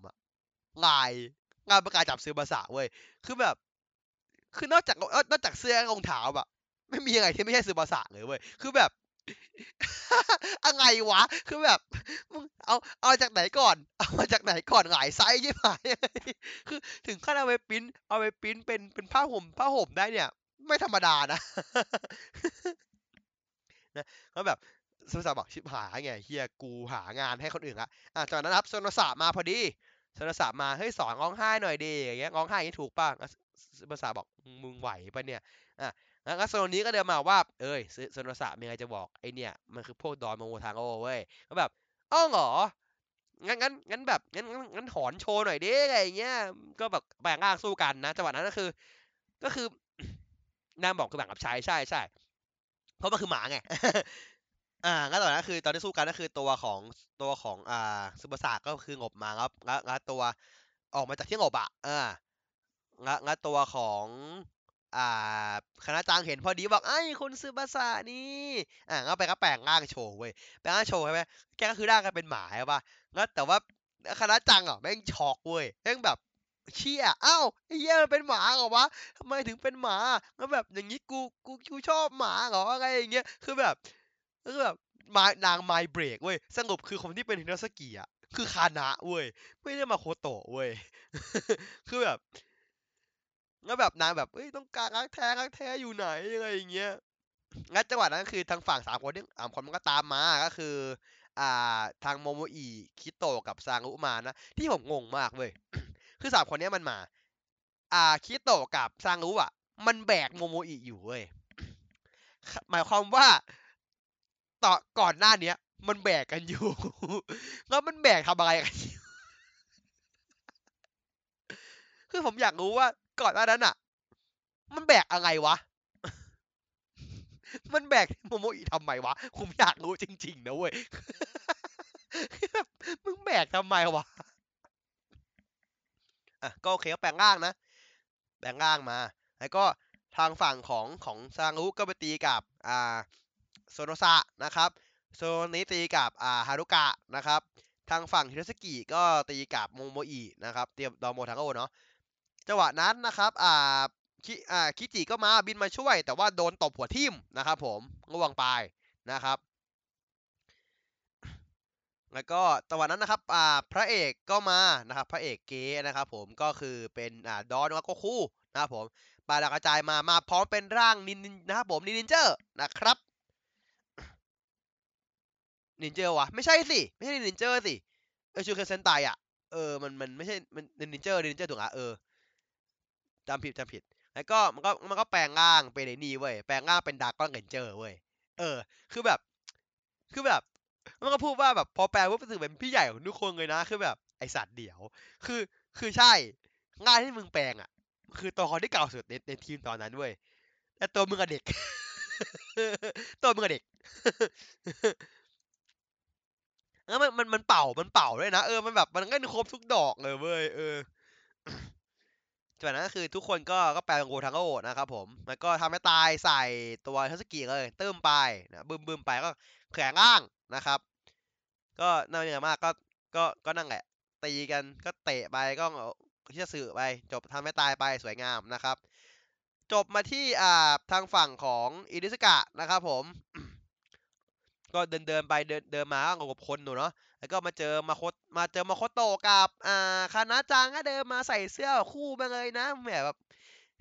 ลายงานประกาศจับซูบาสะเว้ย คือแบบ คือนอกจากนอกจากเสื้อรองเท้าอะไม่มีอะไรที่ไม่ใช่ซูบาสะเลยเว้ย คือแบบ อะไรวะ คือแบบมึงเอาเอาจากไหนก่อน เอามาจากไหนก่อนหลายไซส์ใช่ไหมคือถึงขั้นเอาไปปิ้น เอาไปปิ้นเป็นเป็นผ้าห่มผ้าห่มได้เนี่ย ไม่ธรรมดานะนะแล้วแบบซูบาบอกชิบหายไงเฮียกูหางานให้คนอื่นละอะจากนั้นครับโซนสะมาพอดีโซนสะมาเฮ้ยสอนร้องไห้หน่อยดีอย่างเงี้ยร้องไห้อย่างนี้ถูกป่ะอะซูบาบอกมึงไหวปะเนี่ยอะ แล้วก็โซนนี้ก็เดินมาว่า เอ้ยโซนสะมีอะไรจะบอกไอเนี่ย มันคือพวกดอนโมโมทางโอเว้ยก็แบบอ้าวเหรองั้นงั้นงั้นแบบงั้นงั้นงั้นหอนโชว์หน่อยดิอะไรเงี้ย ก็แบบแบ่งร่างสู้กันนะจังหวะนั้นก็คือ ก็คือนางบอกคือแบ่งกับชายใช่ใช่เพราะมันคือหมาไงอ่าก็ตอนนั้นคือ ตอนที่สู้กันก็คือตัวของตัวของอ่าซูเปอร์สาก็คืองบมาครับแล้วแล้วตัวออกมาจากที่งบอะอ่าแล้วแล้วตัวของ อ่าคณะจังเห็นพอดีบอกไอ้คุณซูบาสะนี่อ่าก็ไปก็แปลงร่างโชว์เว้ยแปลงร่างโชว์ใช่ไหมแกก็คือร่างกันเป็นหมาใช่ปะแล้วแต่ว่าคณะจังอะแม่งช็อกเว้ยแม่งแบบเชี่ยอ้าวไอ้เหี้ยมันเป็นหมาเหรอวะทำไมถึงเป็นหมาแล้วแบบอย่างนี้กูกูกูชอบหมาเหรออะไรอย่างเงี้ยคือแบบคือแบบมานางไมเบรกเว้ยสรุปคือคนที่เป็นฮิโนสกิอะคือคานะเว้ยไม่ได้มาโคโตะเว้ยคือแบบ แล้วแบบนางแบบเอ้ยต้องการรักแท้รักแท้อยู่ไหนอะไรอย่างเงี้ยงั้นจังหวะนั้นคือทางฝั่งสามคนที่สามคนมันก็ตามมาก็คือ อ่า ทางโมโมอิคิโตะกับซารุมานะที่ผมงงมากเว้ยคือสามคนเนี้ยมันมา อ่าคิโตะกับซารุอะ มันแบกโมโมอิอยู่เว้ยหมายความว่าต่อก่อนหน้าเนี้ย มันแบกกันอยู่ แล้วมันแบกทำอะไรกันอยู่คือผมอยากรู้ว่า ก่อนหน้านั้นอะ มันแบกอะไรวะ มันแบกโมโมอิทำไมวะ ผมอยากรู้จริง ๆ นะเว้ย มึงแบกทำไมวะ อะ ก็โอเคก็แปลงร่างนะ แปลงร่างมา แล้วก็ทางฝั่งของของซางุก็ไปตีกับ อ่า โซโนซะนะครับ โซนนี้ตีกับ อ่า ฮารุกะนะครับทางฝั่งฮิโรสกิก็ตีกับโมโมอินะครับ เตรียมดอโมทังโอเนาะ จังหวะนั้นนะครับอ่าคิอ่าคิจิก็มาบินมาช่วย แต่ว่าโดนตบหัวทิ่มนะครับผมระวังไปนะครับแล้วก็จังหวะนั้นนะครับอ่าพระเอกก็มานะครับพระเอกเก๋นะครับผมก็คือเป็นอ่าดอนวาโกคุนะครับผมปาดกระจายมามาพร้อมเป็นร่างนินนะครับผมนินเจอร์นะครับนินเจอร์วะไม่ใช่สิไม่ใช่นินเจอร์สิเออชูเคเซนไตอะเออมันมันไม่ใช่มันนินเจอร์นินเจอร์ถูกอะเออ จำผิดจำผิด แล้วก็มันก็มันก็แปลงร่างเป็นไอ้นี่เว้ย แปลงร่างเป็นดาร์กอนเรนเจอร์เว้ย เออ คือแบบ คือแบบ มันก็พูดว่าแบบพอแปลปุ๊บรู้สึกเป็นพี่ใหญ่ของทุกคนเลยนะ คือแบบไอสัตว์เดี่ยว คือ คือใช่ง่ายที่มึงแปลงอะ คือตัวคนที่เก่าสุดในในทีมตอนนั้นเว้ย แต่ตัวมึงอะเด็ก ตัวมึงอะเด็กแล้วมันมันมันเป่ามันเป่าด้วยนะ เออ มันแบบมันเล่นครบทุกดอกเลยเว้ย เออ จากนั้นก็คือทุกคนก็ก็แปลเป็นโกทังโอนะครับผมแล้วก็ทำให้ตายใส่ตัวทัสกิเลยเติมไปนะบึมบึมไปก็แข็งร่างนะครับ ก็น่าเยอะมากก็ก็ก็นั่งแหละตีกันก็เตะไปก็ที่จะสื่อไป จบทำให้ตายไปสวยงามนะครับ จบมาที่อ่าทางฝั่งของอิริสกะนะครับผม ก็เดินเดินไปเดินเดินมาก็กับคนหนูเนาะ แล้วก็มาเจอมาโคตมาเจอมาโคโตกับอ่าคานาจังก็เดินมาใส่เสื้อคู่มาเลยนะแหมแบบ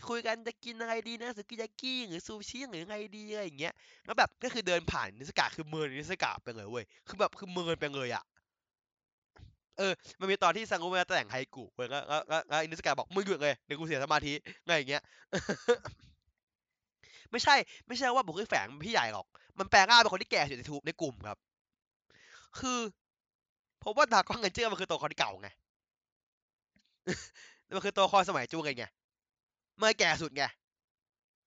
คุยกันจะกินอะไรดีนะสุกิยากิหรือซูชิหรือไงดีอะไรอย่างเงี้ยแล้วแบบก็คือเดินผ่านนิสกะคือเมินนิสกะไปเลยเว้ยคือแบบคือเมินไปเลยอะเออ มันมีตอนที่ซังกุมาแต่งไฮกุเว้ยแล้วแล้วแล้วนิสกะบอกมึงหยุดเลยเดี๋ยวกูเสียสมาธิอะไรอย่างเงี้ย ไม่ใช่ ไม่ใช่ว่าบุคลิกแฝงมันพี่ใหญ่หรอก มันแปลงร่างเป็นคนที่แก่สุดในทูในกลุ่มครับ คือผมว่าดากอนเงินเจอมันคือตัวครที่เก่าไงมันคือตัวครสมัยจูไงไงมันแก่สุดไง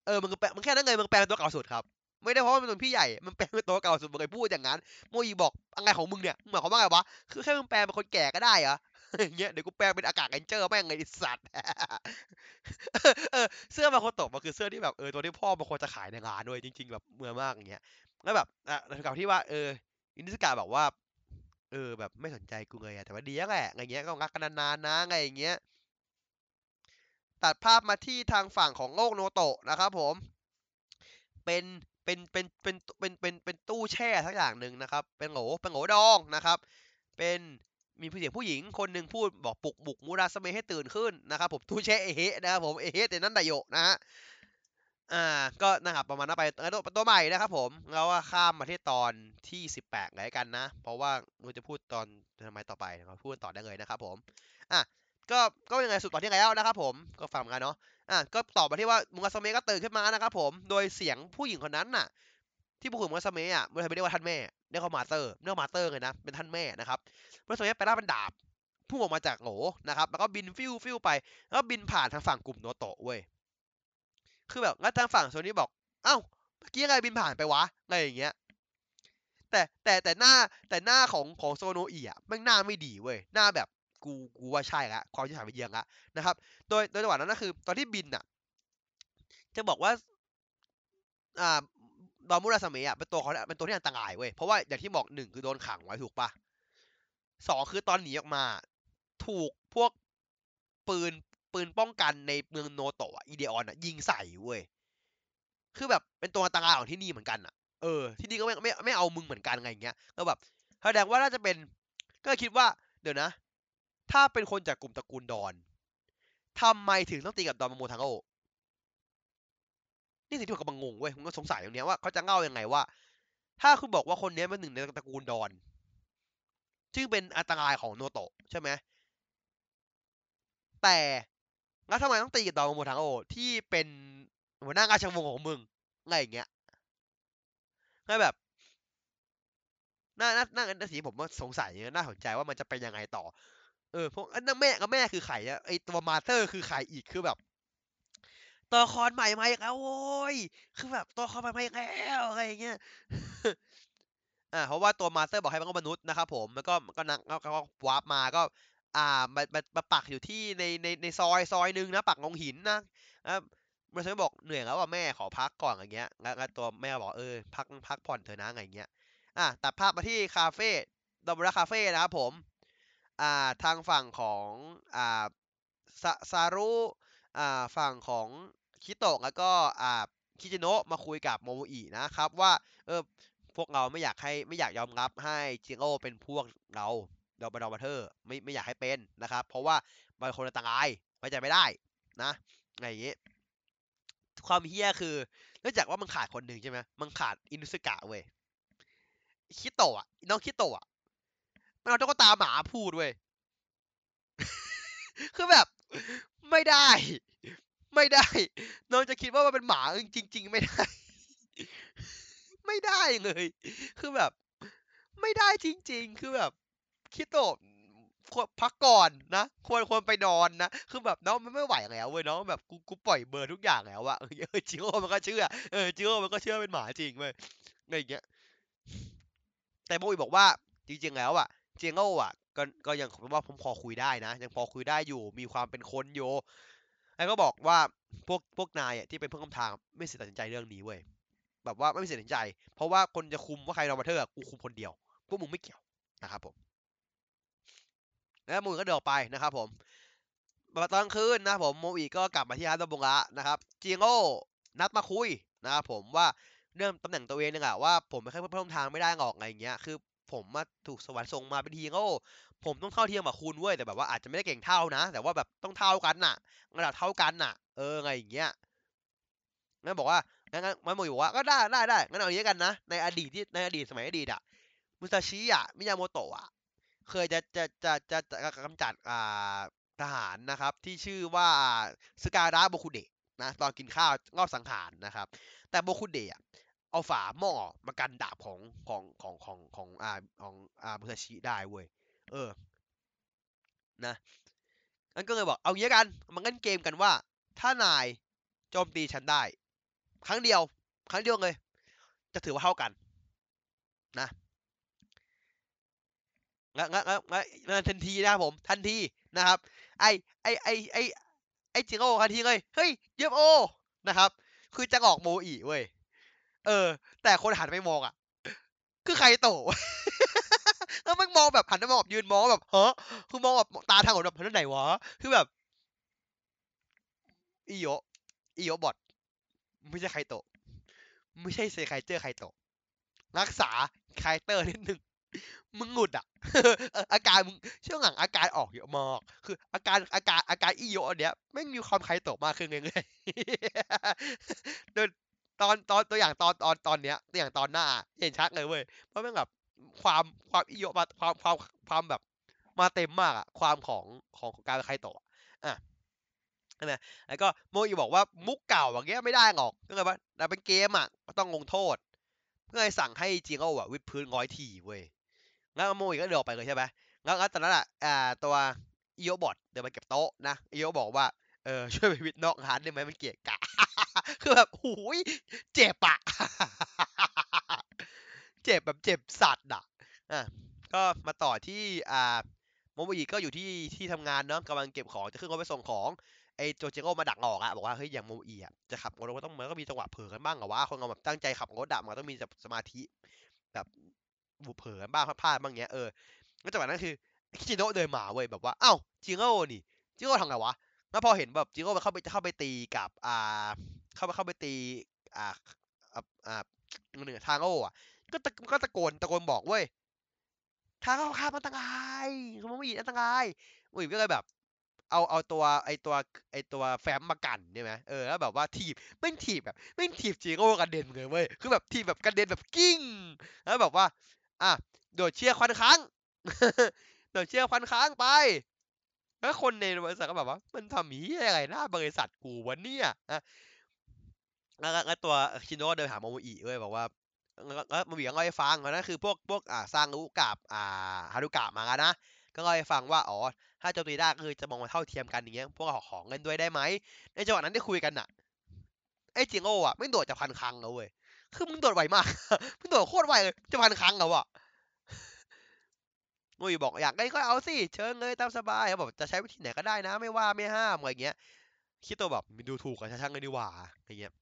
เออมันแปลงมันแค่นั้นเลยมันแปลงเป็นตัวเก่าสุดครับ ไม่ได้เพราะว่ามันเป็นพี่ใหญ่ มันแปลงเป็นตัวเก่าสุดมันเคยพูดอย่างนั้นโมโมอิบอกอะไรของมึงเนี่ยมึงหมายความว่าไงวะคือแค่มึงแปลงเป็นคนแก่ก็ได้เหรอ อย่างเงี้ยเดี๋ยวกูแปลงเป็นอากาเรนเจอร์แม่งไงสัตว์เออเสื้อมาโคโตะมันคือเสื้อที่แบบเออตัวที่พ่อมันควรจะขายในร้านด้วยจริง ๆ แบบเมื่อมากอย่างเงี้ยแล้วแบบอะกับที่ว่าเอออินิสกาแบบว่า เออ แบบไม่สนใจกูเลยอะแต่ว่าดีแล้วแหละอะไรเงี้ยก็รักกันนานๆนะอะไรอย่างเงี้ยตัดภาพมาที่ทางฝั่งของโลกโนโตะนะครับผม เป็นเป็นเป็นเป็นเป็นเป็นเป็นตู้แช่สักอย่างหนึ่งนะครับ เป็นโหลเป็นโหลดองนะครับ เป็น มีผู้เสียงผู้หญิงคนหนึ่งพูดบอกปลุกบุกมูราสเมให้ตื่นขึ้นนะครับผมตู้แช่เอเฮนะครับผมเอเฮแต่นั้นไดโยนะฮะอ่าก็นะครับประมาณนั้นไปตัวตัวใหม่นะครับผมเราก็ข้ามมาที่ตอนที่ 18เลยกันนะ เพราะว่าเราจะพูดตอนทำไมต่อไปเราพูดต่อได้เลยนะครับผมอะก็ก็ยังไงสุดตอนที่แล้วนะครับผมก็ฟังกันเนาะอะก็ตอบมาที่ว่ามุราซาเมะก็ตื่นขึ้นมานะครับผมโดยเสียงผู้หญิงคนนั้นน่ะ ที่พูดถึงมุราซาเมะอะมุราซาเมะเรียกว่าท่านแม่เรียกว่า mother เรียกว่า mother เลยนะ เป็นท่านแม่นะครับมุราซาเมะไปล่าเป็นดาบพุ่งออกมาจากโหลนะครับ แล้วก็บินฟิวฟิวไป แล้วบินผ่านทางฝั่งกลุ่มโนโตะเว้ย คือแบบแล้วทางฝั่งโซโนนิบอก เอ้า เมื่อกี้ยังไงบินผ่านไปวะ อะไรอย่างเงี้ย แต่แต่แต่หน้าแต่หน้าของของโซโนอีอะม่งหน้าไม่ดีเว้ย หน้าแบบกูกูว่าใช่ละ ความที่ถามไปเยียงละนะครับ โดยโดยจังหวะนั้นก็คือ ตอนที่บินอะ จะบอกว่า อ่า ดอมุราสเมะอะเป็นตัวเขาเป็นตัวที่อันตรายเว้ยเพราะว่าอย่างที่บอกหนึ่งคือโดนขังไว้ถูกปะสองคือตอนหนีออกมา ถูกพวกปืนปืนป้องกันในเมืองโนโตะอีเดออนอะ ยิงใส่เว้ยคือแบบเป็นตัวอันตรายของที่นี่เหมือนกันอะเออที่นี่ก็ไม่ไม่ไม่เอามึงเหมือนกันไงเงี้ยก็แบบแสดงว่าน่าจะเป็น ก็คิดว่า เดี๋ยวนะ ถ้าเป็นคนจากกลุ่มตระกูลดอนทำไมถึงต้องตีกับดอนมาโมทังโอ นี่สิ่งที่ผมกำลังงงเว้ยผมก็สงสัยตรงเนี้ยว่าเขาจะเง่ายังไงว่า ถ้าคุณบอกว่าคนนี้เป็นหนึ่งในตระกูลดอนซึ่งเป็นอันตรายของโนโตะใช่ไหมแต่แล้วทำไมต้องตีกับดอนโมทังโอที่เป็นหัวหน้าราชวงศ์ของมึงไงอย่างเงี้ยก็แบบน่าน่าน่าน่าสีผมว่าสงสัยน่าสนใจว่ามันจะเป็นยังไงต่อ เออพวกนั่นแม่กับแม่คือใครอะไอตัวมาเตอร์คือใครอีกคือแบบ ตัวละครใหม่มาอีกแล้วโว้ย คือแบบตัวละครใหม่มาอีกแล้วอะไรอย่างเงี้ย อ่า เพราะว่าตัวมาสเตอร์บอกให้เป็มนุษย์นะครับผม แล้วก็ก็นักก็วาร์ปมาก็ อ่ามามามาปักอยู่ที่ในในในซอยซอยหนึ่งนะปักลงหินนะอ่ามาสเตอร์บอกเหนื่อยแล้วว่าแม่ขอพักก่อนอย่างเงี้ย แล้วตัวแม่บอกเออพักพักผ่อนเถอะนะอะไรเงี้ย อะตัดภาพมาที่คาเฟ่ดอมราคาเฟ่นะครับผม อ่าทางฝั่งของ อ่าซารุอ่าฝั่งของ คิโตะแล้วก็อ่าคิจิโนะมาคุยกับโมโมอินะครับว่าเออพวกเราไม่อยากให้ไม่อยากยอมรับให้จิโร่เป็นพวกเราดอมบดอมบัเทอร์ไม่ไม่อยากให้เป็นนะครับ เพราะว่าบางคนอันตรายไว้ใจไม่ได้นะอะไรอย่างงี้ความเฮี้ยคือเนื่องจากว่ามันขาดคนหนึ่งใช่ไหมมันขาดอินุสกะเว้ยคิโตะน้องคิโตะอะมันเอาตุ๊กตาหมาพูดเว้ยคือแบบไม่ได้ ไม่ได้น้องจะคิดว่ามันเป็นหมาจริง ๆ ไม่ได้ ไม่ได้เลย คือแบบ ไม่ได้จริง ๆ คือแบบคิโตะควรพักก่อนนะ ควรควรไปนอนนะ คือแบบน้องมันไม่ไหวแล้วเว้ยน้องแบบกูกูปล่อยเบอร์ทุกอย่างแล้วอะเออจิโร่มันก็เชื่อเออจิโร่มันก็เชื่อเป็นหมาจริงเว้ยอะไรอย่างเงี้ย แต่โมอีบอกว่าจริงๆแล้วอะเจงโง่อะก็ก็ยังว่าผมพอคุยได้นะ ยังพอคุยได้อยู่มีความเป็นคนอยู่ แล้วก็บอกว่าพวกพวกนายอะที่เป็นเพื่อนคำทางไม่เสียตัดสินใจเรื่องนี้เว้ยแบบว่าไม่เสียตัดสินใจ เพราะว่าคนจะคุมว่าใครรอมาเธอร์กูคุมคนเดียวพวกมึงไม่เกี่ยวนะครับผมแล้วมูก็เดินออกไปนะครับ ผมตอนคืนนะผมโมอีก็กลับมาที่ฮาร์ดบงละนะครับจิโง่นัดมาคุยนะครับผมว่าเรื่องตำแหน่งตัวเองเนี่ยแหละว่าผมไม่ค่อยเพื่อนร่วมทางไม่ได้หรอกอะไรเงี้ยคือ ผมมาถูกสวรรค์ส่งมาเป็นฮีโร่ ผมต้องเท่าเทียมกับคุณเว้ยแต่แบบว่าอาจจะไม่ได้เก่งเท่านะ แต่ว่าแบบต้องเท่ากันน่ะระดับเท่ากันน่ะ เออไงอย่างเงี้ยงั้นบอกว่างั้นมันบอกว่าก็ได้ได้ได้งั้นเอาอย่างนี้กันนะในอดีตที่ในอดีตสมัยอดีตอะมุซาชิอะมิยาโมโตะอะเคยจะจะจะจะจะกำจัดอ่าทหารนะครับ ที่ชื่อว่าสการะโบคุเดะนะตอนกินข้าวงอบสังหารนะครับ แต่โบคุเดะเอาฝาหม้อมากันดาบของของของของของอ่าของอ่ามุซาชิได้เว้ย เออ นะงั้นก็เลยบอกเอางี้กัน มันเล่นเกมกันว่า ถ้านายโจมตีฉันได้ ครั้งเดียว ครั้งเดียวเลย จะถือว่าเท่ากัน นะงั้นงั้นงั้นทันทีนะครับผม ทันทีนะครับ ไอไอไอไอไอจิโร่ทันทีเลยเฮ้ยเยียมโอนะครับ คือจะออกโมอีเว้ยเออ แต่คนหันไปมองอะ คือใครโต แล้วมันมองแบบหันไปมองแบบยืนมองแบบเฮ้อคือมองแบบตาทางของแบบนั่นไหนวะ คือแบบอิโยอิโยบอทไม่ใช่ไคโตะไม่ใช่เซไคเจอร์ไคโตะรักษาคาแรเตอร์นิดนึงมึงหงุดอะอาการมึงช่วงหลังอาการออกเยอะมากคือ อาการอาการอาการอิโยอันเนี้ยไม่มีความไคโตะมากขึ้นเรื่อยๆโดยตอนตอนตัวอย่างตอนตอนตอนเนี้ยตัวอย่างตอนหน้า เห็นชัดเลยเว้ยเพราะม่งแบบ ความความอิโยมาความความความแบบมาเต็มมากอะความของของของการไคโตะอะอะใช่ไหมแล้วก็โมอีบอกว่ามุกเก่าอย่างเงี้ยไม่ได้หรอกก็เลยว่าแต่เป็นเกมอะก็ต้องลงโทษก็เลยสั่งให้จิงโร่อะวิดพื้นร้อยทีเว้ยแล้วโมอีก็เดินออกไปเลยใช่ไหมแล้วแล้วตอนนั้นอะอ่าตัวอิโยบอทเดินมาเก็บโต๊ะนะอิโยบอกว่าเออช่วยไปวิดนอกร้านได้ไหมมันเกลียกะคือแบบหูยเจ็บอะ เจ็บแบบเจ็บสัตว์อะอะก็มาต่อที่อ่าโมโมอิก็อยู่ที่ที่ทำงานเนาะกำลังเก็บของจะขึ้นรถไปส่งของไอ้เจ้าจิโร่มาดักออกอะบอกว่าเฮ้ยอย่างโมโมอิอะจะขับรถก็ต้องมันก็มีจังหวะเผลอกันบ้างเหรอวะคนเราแบบตั้งใจขับรถอะมันต้องมีแบบสมาธิแบบบุเผลอกันบ้างพลาดบ้างเงี้ยเออแล้วจังหวะนั้นคือคิจิโนะเดินมาเว้ยแบบว่าเอ้าจิโร่นี่จิโร่ทำไงวะแล้วพอเห็นแบบจิโร่มันเข้าไปเข้าไปตีกับอ่าเข้าไปเข้าไปตีอ่าอ่าอ่าหนึ่งทางโอ้อะ ก็ตะก็ตะโกนตะโกนบอกเว้ยทางเข้าข้ามอันตรายเขาไม่มีอันตรายอุ้ยก็เลยแบบ เอาเอาตัวไอตัวไอตัวแฟ้มมากันใช่ไหมเออแล้วแบบว่าถีบแม่ถีบแบบแม่ถีบจีโร่กระเด็นเลยเว้ยคือแบบถีบแบบกระเด็นแบบกิ้ง แล้วแบบว่า อะโดดเชือกควันค้างโดดเชือกควันค้างไปแล้วคนในบริษัทก็แบบว่า มันทำหียอะไรหน้าบริษัทกูวะเนี่ยอะแล้วแล้วแล้วตัวชิโนะเดินหาโมโมอิเว้ยบอกว่า แล้วแล้วมาบีก็เล่าให้ฟังนนั้นคือพวกพวกอ่าซางรุกับอ่าฮารุกะมากันนะก็เล่าให้ฟังว่าอ๋อถ้าโจมตีได้คือจะมองว่าเท่าเทียมกันอย่างเงี้ยพวกเราของเงินด้วยได้ไหมในจังหวะนั้นที่คุยกันน่ะไอ้จิงโอ้อะไม่โดดจากพันครั้งแล้วเว้ยคือมึงโดดไวมากมึงโดดโคตรไวเลยจะพันครั้งแล้วอะงุยบอกอยากได้ก็เอาสิเชิญเลยตามสบายเขาบอกจะใช้วิธีไหนก็ได้นะ ไม่ว่าไม่ห้ามอะไรเงี้ยคิดตัวแบบมีดูถูกกับช่างเลยดีกว่าอะไรเงี้ย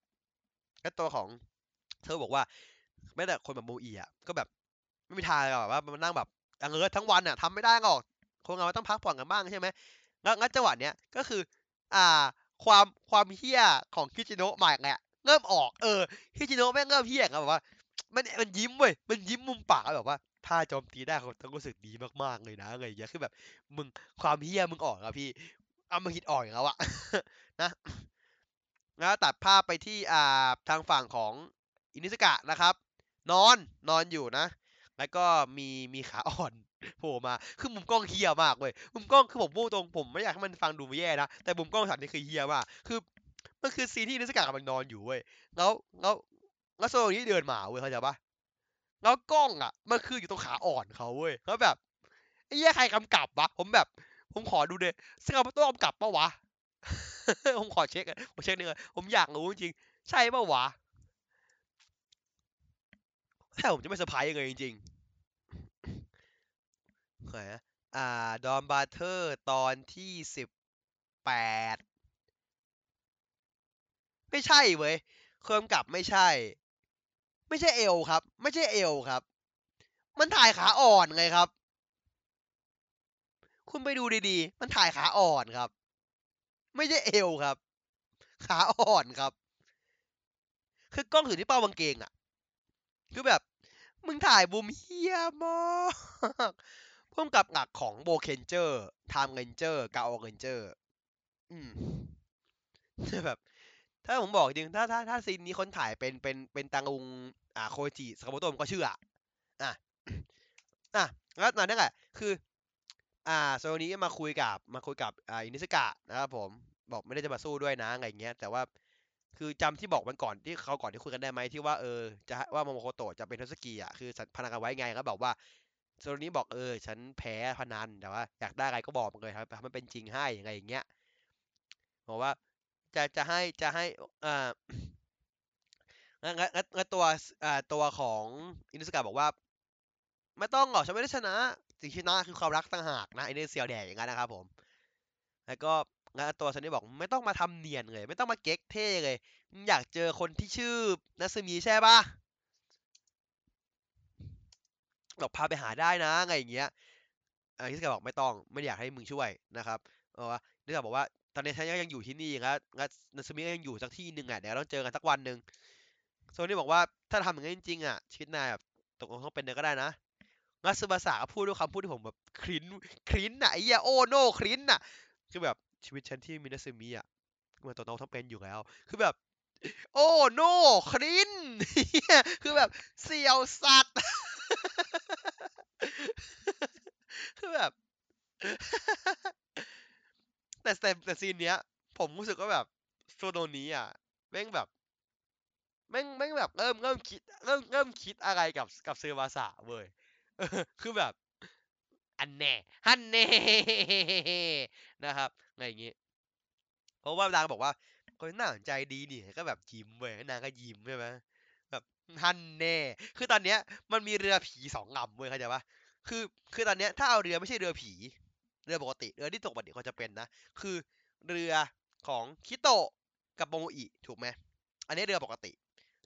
แล้วตัวของเธอบอกว่า แม้แต่คนแบบโมอีอะก็แบบไม่มีทางหรอกแบบว่ามันนั่งแบบอังเอิร์ทั้งวันอะทำไม่ได้หรอกคนเราต้องพักผ่อนกันบ้างใช่ไหมแล้วงั้นจังหวะเนี้ยก็คือ อ่า ความความเฮี้ยของคิจิโนะมาอีกแล้วเริ่มออกเออคิจิโนะแม่งเริ่มเฮี้ยอะแบบว่า มันมันยิ้มเว้ยมันยิ้มมุมปากแบบว่าถ้าโจมตีได้เขาต้องรู้สึกดีมากๆเลยนะอะไรอย่างเงี้ยคือแบบ มึงความเฮี้ยมึงออกอะพี่เอามาคิดออกอย่างแล้วอะนะแล้วตัดภาพไปที่อ่าทางฝั่งของอินิสกะนะครับ นอนนอนอยู่นะ แล้วก็มีมีขาอ่อนโผล่มา คือมุมกล้องเหี้ยมากเว้ย มุมกล้องคือผมพูดตรงผมไม่อยากให้มันฟังดูแย่นะ แต่มุมกล้องช็อตนี้คือเหี้ยมาก คือมันคือซีนที่อินุซึกะกำลังนอนอยู่เว้ย แล้วแล้วแล้วโซโนนิเดินมาเว้ยเข้าใจปะแล้วกล้องอะ มันคืออยู่ตรงขาอ่อนเขาเว้ย แล้วแบบไอ้เหี้ยใครกำกับวะ ผมแบบ ผมขอดูเลยซากาโมโตะกำกับปะวะ ผมขอเช็คผมเช็คหนึ่งผมอยากรู้จริง ใช่ปะวะ ถ้าผมจะไม่เซอร์ไพรส์เลยจริงๆโอเคนะอ่า ดอนบราเธอร์ตอนที่สิบแปด ไม่ใช่เว้ยเครื่องกลับไม่ใช่ ไม่ใช่เอวครับ ไม่ใช่เอวครับ มันถ่ายขาอ่อนไงครับ คุณไปดูดีๆ มันถ่ายขาอ่อนครับ ไม่ใช่เอวครับ ขาอ่อนครับ คือกล้องถือที่เป้ากางเกงอะ คือแบบ มึงถ่ายบูมเฮียมากพ่วงกับหลักของโบเคนเจอร์ไทม์เรนเจอร์กาโอเรนเจอร์ อืมแบบ ถ้าผมบอกจริง ถ้าถ้าถ้าซีนนี้คนถ่ายเป็นเป็นเป็นตังอุง อ่าโคจิสกาโมโตะผมก็เชื่ออะอะแล้วนั่นแหละ คือ อ่าโซนี้มาคุยกับมาคุยกับอ่าอินิสกะนะครับผมบอกไม่ได้จะมาสู้ด้วยนะอะไรเงี้ย แต่ว่า คือจำที่บอกมันก่อนที่เขาก่อนที่คุยกันได้ไหมที่ว่าเออจะว่าโมโมโคโตะจะเป็นทศกีอะคือพนันกันไว้ไงก็บอกว่าโซนนี้บอกเออ ฉันแพ้พนันแต่ว่า อยากได้อะไรก็บอกมันเลยครับทำให้เป็นจริงให้อะไรอย่างเงี้ยบอกว่าจะจะให้จะให้อ่างั้นงั้นงั้นตัวอ่าตัวของอินุสกะบอกว่าไม่ต้องหรอกฉันไม่ได้ชนะสิ่งที่ชนะคือความรักต่างหากนะไอเนเซียวแดกอย่างนั้นนะครับผม แล้วก็ งั้นตัวซันนี่บอกไม่ต้องมาทำเนียนเลย ไม่ต้องมาเก๊กเท่เลยอยากเจอคนที่ชื่อนัสมีใช่ปะบอกพาไปหาได้นะไงอย่างเงี้ยอิสกาบอกไม่ต้องไม่อยากให้มึงช่วยนะครับเออว่าฮิสกาบอกว่าตอนนี้ฉันยังอยู่ที่นี่ครับงั้นนาซึมิก็ยังอยู่สักที่หนึ่งอะเดี๋ยวเราต้องเจอกันสักวันหนึ่งโซนี่บอกว่าถ้าทำอย่างนั้จริงๆอะชีวิตนายแบบตกลงต้องเป็นเนยก็ได้นะงัสบาสะก็พูดด้วยคำพูดที่ผมแบบคริ้นคริ้นอะไอ้เหี้ยโอโนคริ้นอะคือแบบ ชีวิตฉันที่มีนาซึมิอะมันตกลงต้องเป็นอยู่แล้ว คือแบบ โอ้โนครินคือแบบเสียวสัตว์ คือแบบ แต่แต่แต่ซีนเนี้ย ผมรู้สึกว่าแบบโซโนนี้อะแม่งแบบแม่งแม่งแบบเริ่มเริ่มคิดเริ่มเริ่มคิดอะไรกับกับเซอร์วาสะเว้ยคือแบบ อันแน่ฮันแน่นะครับอะไรอย่างงี้เพราะว่านางบอกว่าคนน่าสนใจดีนี่ก็แบบยิ้มเว้ยนางก็ยิ้มใช่ไหมแบบฮันแน่ คือตอนเนี้ยมันมีเรือผีสองลำเว้ยเข้าใจปะคือคือตอนเนี้ยถ้าเอาเรือไม่ใช่เรือผี เรือปกติเรือที่ตกปกติเขาจะเป็นนะคือเรือของคิโตะกับโมโมอิถูกไหมอันนี้เรือปกติ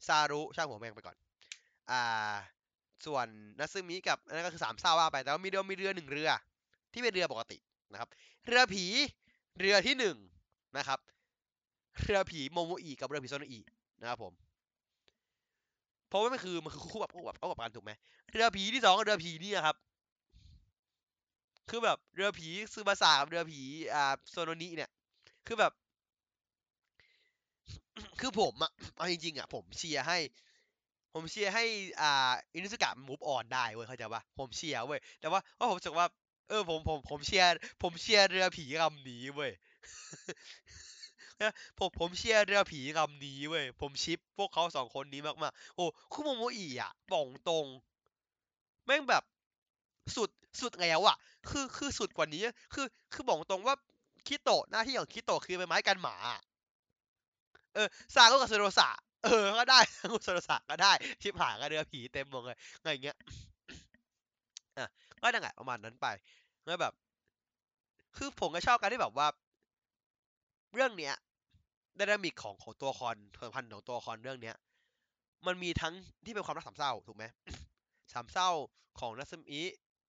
ซารุช่างหัวแม่งไปก่อน อ่า ส่วนนัซึมิกับนนั้นก็คือสามเศร้าว่าไป แต่ว่ามีเรือมีเรือหนึ่งเรือ ที่เป็นเรือปกตินะครับ เรือผีเรือที่หนึ่งนะครับ เรือผีโมโมอิกับเรือผีโซโนอินะครับผมเพราะว่ามันคือมันคือคู่แบบคู่แบบคู่แบบกันถูกไหมเรือผีที่สองกับเรือผีนี่ครับ คือแบบเรือผีซูบาสากับเรือผีอ่าโซโนนิเนี่ย คือแบบ คือผมอะเอาจริงๆอะผมเชียร์ให้ ผมเชียร์ให้อ่าอินุสกะมูฟออนได้เว้ยเข้าใจปะผมเชียร์เว้ยแต่ว่าว่าผมรู้สึกว่า เออผมผมผมเชียร์ผมเชียร์เรือผีลำนี้เว้ยผมผมเชียร์เรือผีลำนี้เว้ยผมชิปพวกเขาสองคนนี้มากๆโอ้คุโมโมอิอะบอกตรงแม่งแบบสุดสุดแล้วอะคือคือสุดกว่านี้ คือคือบอกตรงว่าคิโตะหน้าที่ของคิโตะคือเป็นไม้กันหมา เออซาโกกับเซโรสะ เออ ก็ได้ซาโกเซโรสะก็ได้ชิบหายกับเรือผีเต็มหมดเลยอะไรเงี้ยอะก็นั่นแหละประมาณนั้นไปแล้วแบบ คือผมก็ชอบการที่แบบว่า เรื่องเนี้ย dynamic ของของตัวละครความสัมพันธ์ของตัวละครเรื่องเนี้ย มันมีทั้งที่เป็นความรักสามเศร้าถูกไหมสามเศร้าของนัซึมิ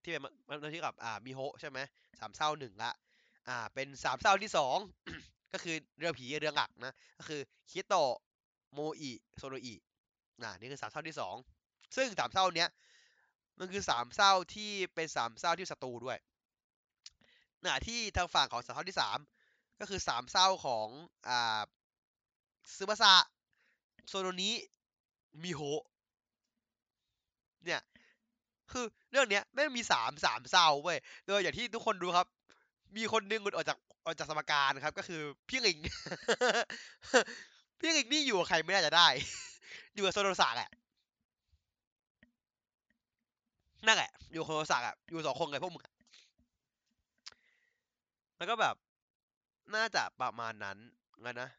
ที่เป็นมันที่กับอ่ามิโฮะใช่ไหมสามเศร้าหนึ่งละอ่า เป็นสามเศร้าที่สองก็คือเรือผีเรือหลักนะก็คือคิโตะ โมอิโซโนอิอ่านี่คือสามเศร้าที่สองซึ่งสามเศร้าเนี้ยมันคือสามเศร้าที่เป็นสามเศร้าที่ศัตรูด้วยนะที่ทางฝั่งของสามเศร้าที่สามก็คือสามเศร้าของอ่าซึบาสะโซโนนิมิโฮเนี่ยคือเรื่องเนี้ยไม่มีสามสามเศร้าเว้ยโดยอย่างที่ทุกคนรู้ครับ มีคนหนึงหลุดออกจากออกจากสมการครับ ก็คือพี่ลิง พี่ลิงนี่อยู่กับใครไม่น่าจะได้ อยู่กับโซโนสะแหละนั่นแหละ อยู่กับโซโนสะอะอยู่สองคนเลยพวกมึงแล้วก็แบบ น่าจะประมาณนั้นกันนะ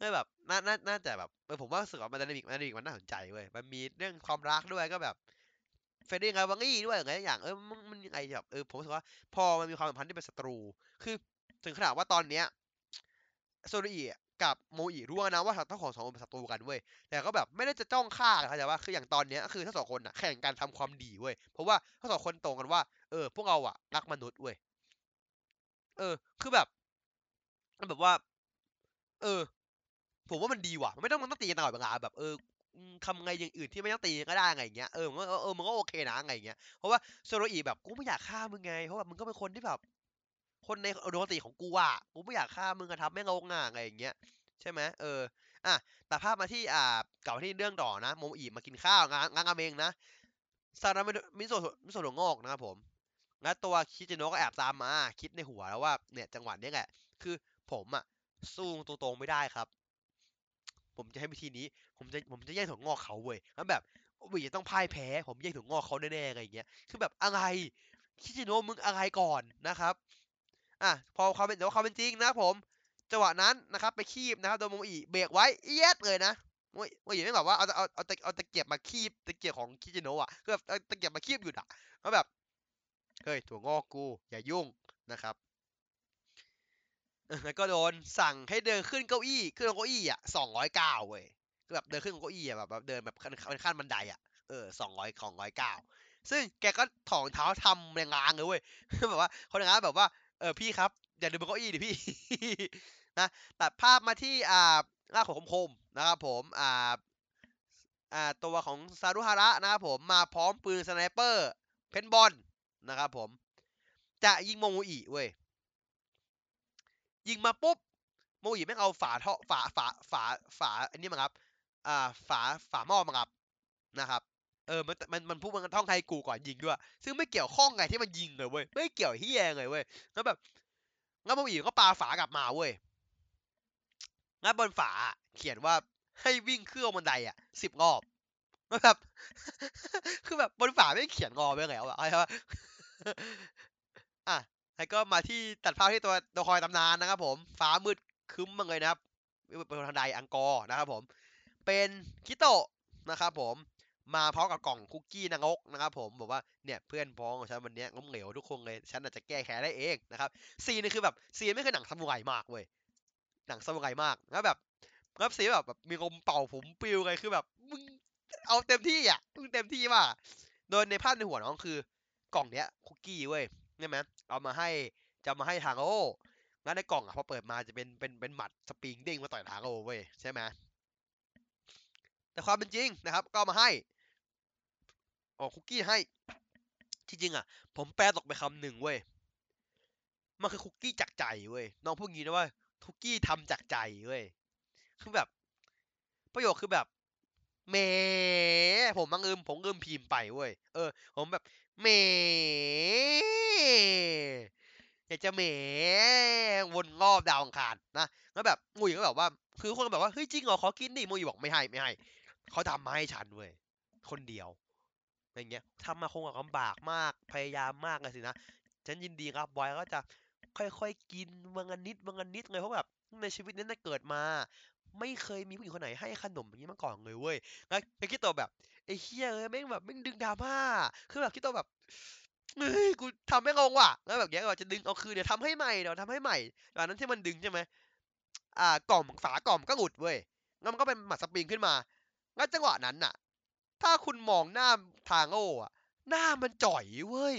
ก็แบบน่าน่าน่าจะแบบเออผมว่าสึกว่ามัน dynamic มัน dynamic มันน่าสนใจเว้ยมันมีเรื่องความรักด้วยก็แบบเฟรดดี้ไงวังงี้ด้วยอะไรอย่างเออมันมันยังไงแบบเออผมรู้สึกว่า พอมันมีความสัมพันธ์ที่เป็นศัตรู คือ ถึงขนาดว่าตอนเนี้ยโซโนอิ กับโมอิรู้นะว่าทั้งของสองคนเป็นศัตรูกันเว้ย แต่ก็แบบไม่ได้จะจ้องฆ่ากันเข้าใจว่าคืออย่างตอนเนี้ยคือทั้งสองคนอะแข่งกันทำความดีเว้ย เพราะว่าทั้งสองคนตรงกันว่า เออ พวกเราอะรักมนุษย์เว้ย เออ คือแบบมันแบบว่า เออ ผมว่ามันดีว่ะ ไม่ต้องมันต้องตีกันตลอดเวลาแบบเออทำไงอย่างอื่นที่ไม่ต้องตีก็ได้ไงเงี้ย เออมันก็เออมันก็โอเคนะไงเงี้ย เพราะว่าโซโรอิแบบกูไม่อยากฆ่ามึงไง เพราะแบบมึงก็เป็นคนที่แบบ คนในอุดมคติของกูอะกูไม่อยากฆ่ามึงอะทำแม่งงงอะไงอย่างเงี้ยใช่ไหมเอออะแต่ภาพมาที่อ่าเกลับมาที่เรื่องต่อนะโมอิมากินข้าวงานงานราเมงนะซาดามิโซมิโซะถั่วงอกนะครับผมแล้วตัวคิจิโนะก็แอบตามมาคิดในหัวแล้วว่าเนี่ยจังหวะนี้แหละคือผมอะสู้ตรงๆไม่ได้ครับ ผมจะให้วิธีนี้ ผมจะผมจะแย่งถั่วงอกเขาเว้ยแล้วแบบวิจะต้องพ่ายแพ้ ผมแย่งถั่วงอกเขาแน่ๆอะไรอย่างเงี้ย คือแบบอะไรคิจิโนะมึงอะไรก่อนนะครับ อะพอความเป็นแต่ว่าความเป็นจริงนะผมจังหวะนั้นนะครับไปคีบนะครับโดนโมอิเบรกไว้เอียดเลยนะโมอิโมอิไม่แบบว่าเอาเอาเอาตะเอาตะเกียบมาคีบตะเกียบของคิจิโนะอะคือแบบตะเกียบมาคีบอยู่อะแล้วแบบเฮ้ยถั่วงอกกูอย่ายุ่งนะครับแล้วก็โดนสั่งให้เดินขึ้นเก้าอี้ขึ้นเก้าอี้อะสองร้อยเก้าเว้ยคือแบบเดินขึ้นเก้าอี้อะแบบแบบเดินแบบขั้นเป็นขั้นบันไดอะเออสองร้อยของร้อยเก้าซึ่งแกก็ถองเท้าทำแรงงานเลยเว้ยแบบว่าคนงานแบบว่า เออพี่ครับ อย่าดึงบนเก้าอี้ดิพี่นะตัดภาพมาที่อ่าหน้าของคมๆนะครับผมอ่าอ่าตัวของซารุฮาระนะครับผมมาพร้อมปืน sniper paintball นะครับผม จะยิงโมโมอิเว้ยยิงมาปุ๊บโมโมอิแม่งเอาฝาท่อฝาฝาฝาฝาอันนี้มาครับอ่าฝาฝาหม้อมาครับนะครับ เออมันมันมันพูดมันท่องไทยกูก่อนยิงด้วย ซึ่งไม่เกี่ยวข้องไงที่มันยิงเลยเว้ยไม่เกี่ยวเหี้ยเลยเว้ยแล้วแบบงั้นโมโมอิก็ปาฝากลับมาเว้ยงั้นบนฝาเขียนว่าให้วิ่งเครื่องบันไดอะสิบรอบแล้วแบบคือแบบบนฝาไม่เขียนงอไปแล้วอะใช่ปะอะแล้วก็มาที่ตัดภาพที่ตัวตัวคอยตำนานนะครับ ผม ฟ้ามืดคึ้มมาเลยนะครับเป็นทางใดอังกอร์นะครับ ผม เป็นคิโตะนะครับ ผม มาพร้อมกับกล่องคุกกี้นางกนะครับผมบอกว่าเนี่ยเพื่อนพ้องของฉันวันนี้ยล้มเหลวทุกคนเลยฉันอาจจะแก้แค้นได้เองนะครับซีนนี่คือแบบซีนไม่เคือหนังซามูไรมากเว้ยหนังซามูไรมากแล้วแบบแล้วซีนแบบแบบมีลมเป่าผมปิวเลยคือแบบมึงเอาเต็มที่อะมึงเต็มที่มากโดยในภาพในหัวน้องคือกล่องเนี้ยคุกกี้เว้ยใช่ไหมเอามาให้จะมาให้ทางโอ้งั้นในกล่องอะพอเปิดมาจะเป็นเป็นเป็นหมัดสปริงเด้งมาต่อยทางโอ้เว้ยใช่ไหมแต่ความเป็นจริงนะครับ ก็มาให้ ออกคุกกี้ให้จริงๆอะ ผมแปลตกไปคำหนึ่งเว้ย มันคือคุกกี้จากใจเว้ย น้องพูดงี้นะว่าคุกกี้ทำจากใจเว้ย คือแบบ ประโยคคือแบบเมผมบังอิมผมอิมพิมพ์ไปเว้ย เออ ผมแบบเมอยากจะเมวนรอบดาวอังคารนะแล้วแบบมุยก็แบบว่า คือคนแบบว่าเฮ้ยจริงเหรอขอกินดิมุยบอกไม่ให้ไม่ให้เขาทำมาให้ฉันเว้ยคนเดียว อย่างเงี้ยทำมาคงลำบากมากพยายามมากเลยสินะฉันยินดีครับบอยก็จะค่อยๆกินวันละนิดวันละนิดเลยเพราะแบบในชีวิตนี้ได้เกิดมา ไม่เคยมีผู้หญิงคนไหนให้ขนมอย่างนี้มาก่อนเลยเว้ยแล้วไอคิดตัวแบบไอ้เฮียเอ้ยแม่งแบบแม่งดึงดราม่าคือแบบคิดตัวแบบเฮ้ยกูทำไม่งงว่ะแล้วแบบเนี้ยก็จะดึงเอาคืนเดี๋ยวทำให้ใหม่เดี๋ยวทำให้ใหม่ตอนนั้นที่มันดึงใช่ไหมอ่ากล่อมฝากล่อมก็หลุดเว้ยแล้วมันก็เป็นหมัดสปริงขึ้นมางั้นจังหวะนั้นน่ะ ถ้าคุณมองหน้าทางโอ้อะหน้ามันจ่อยเว้ย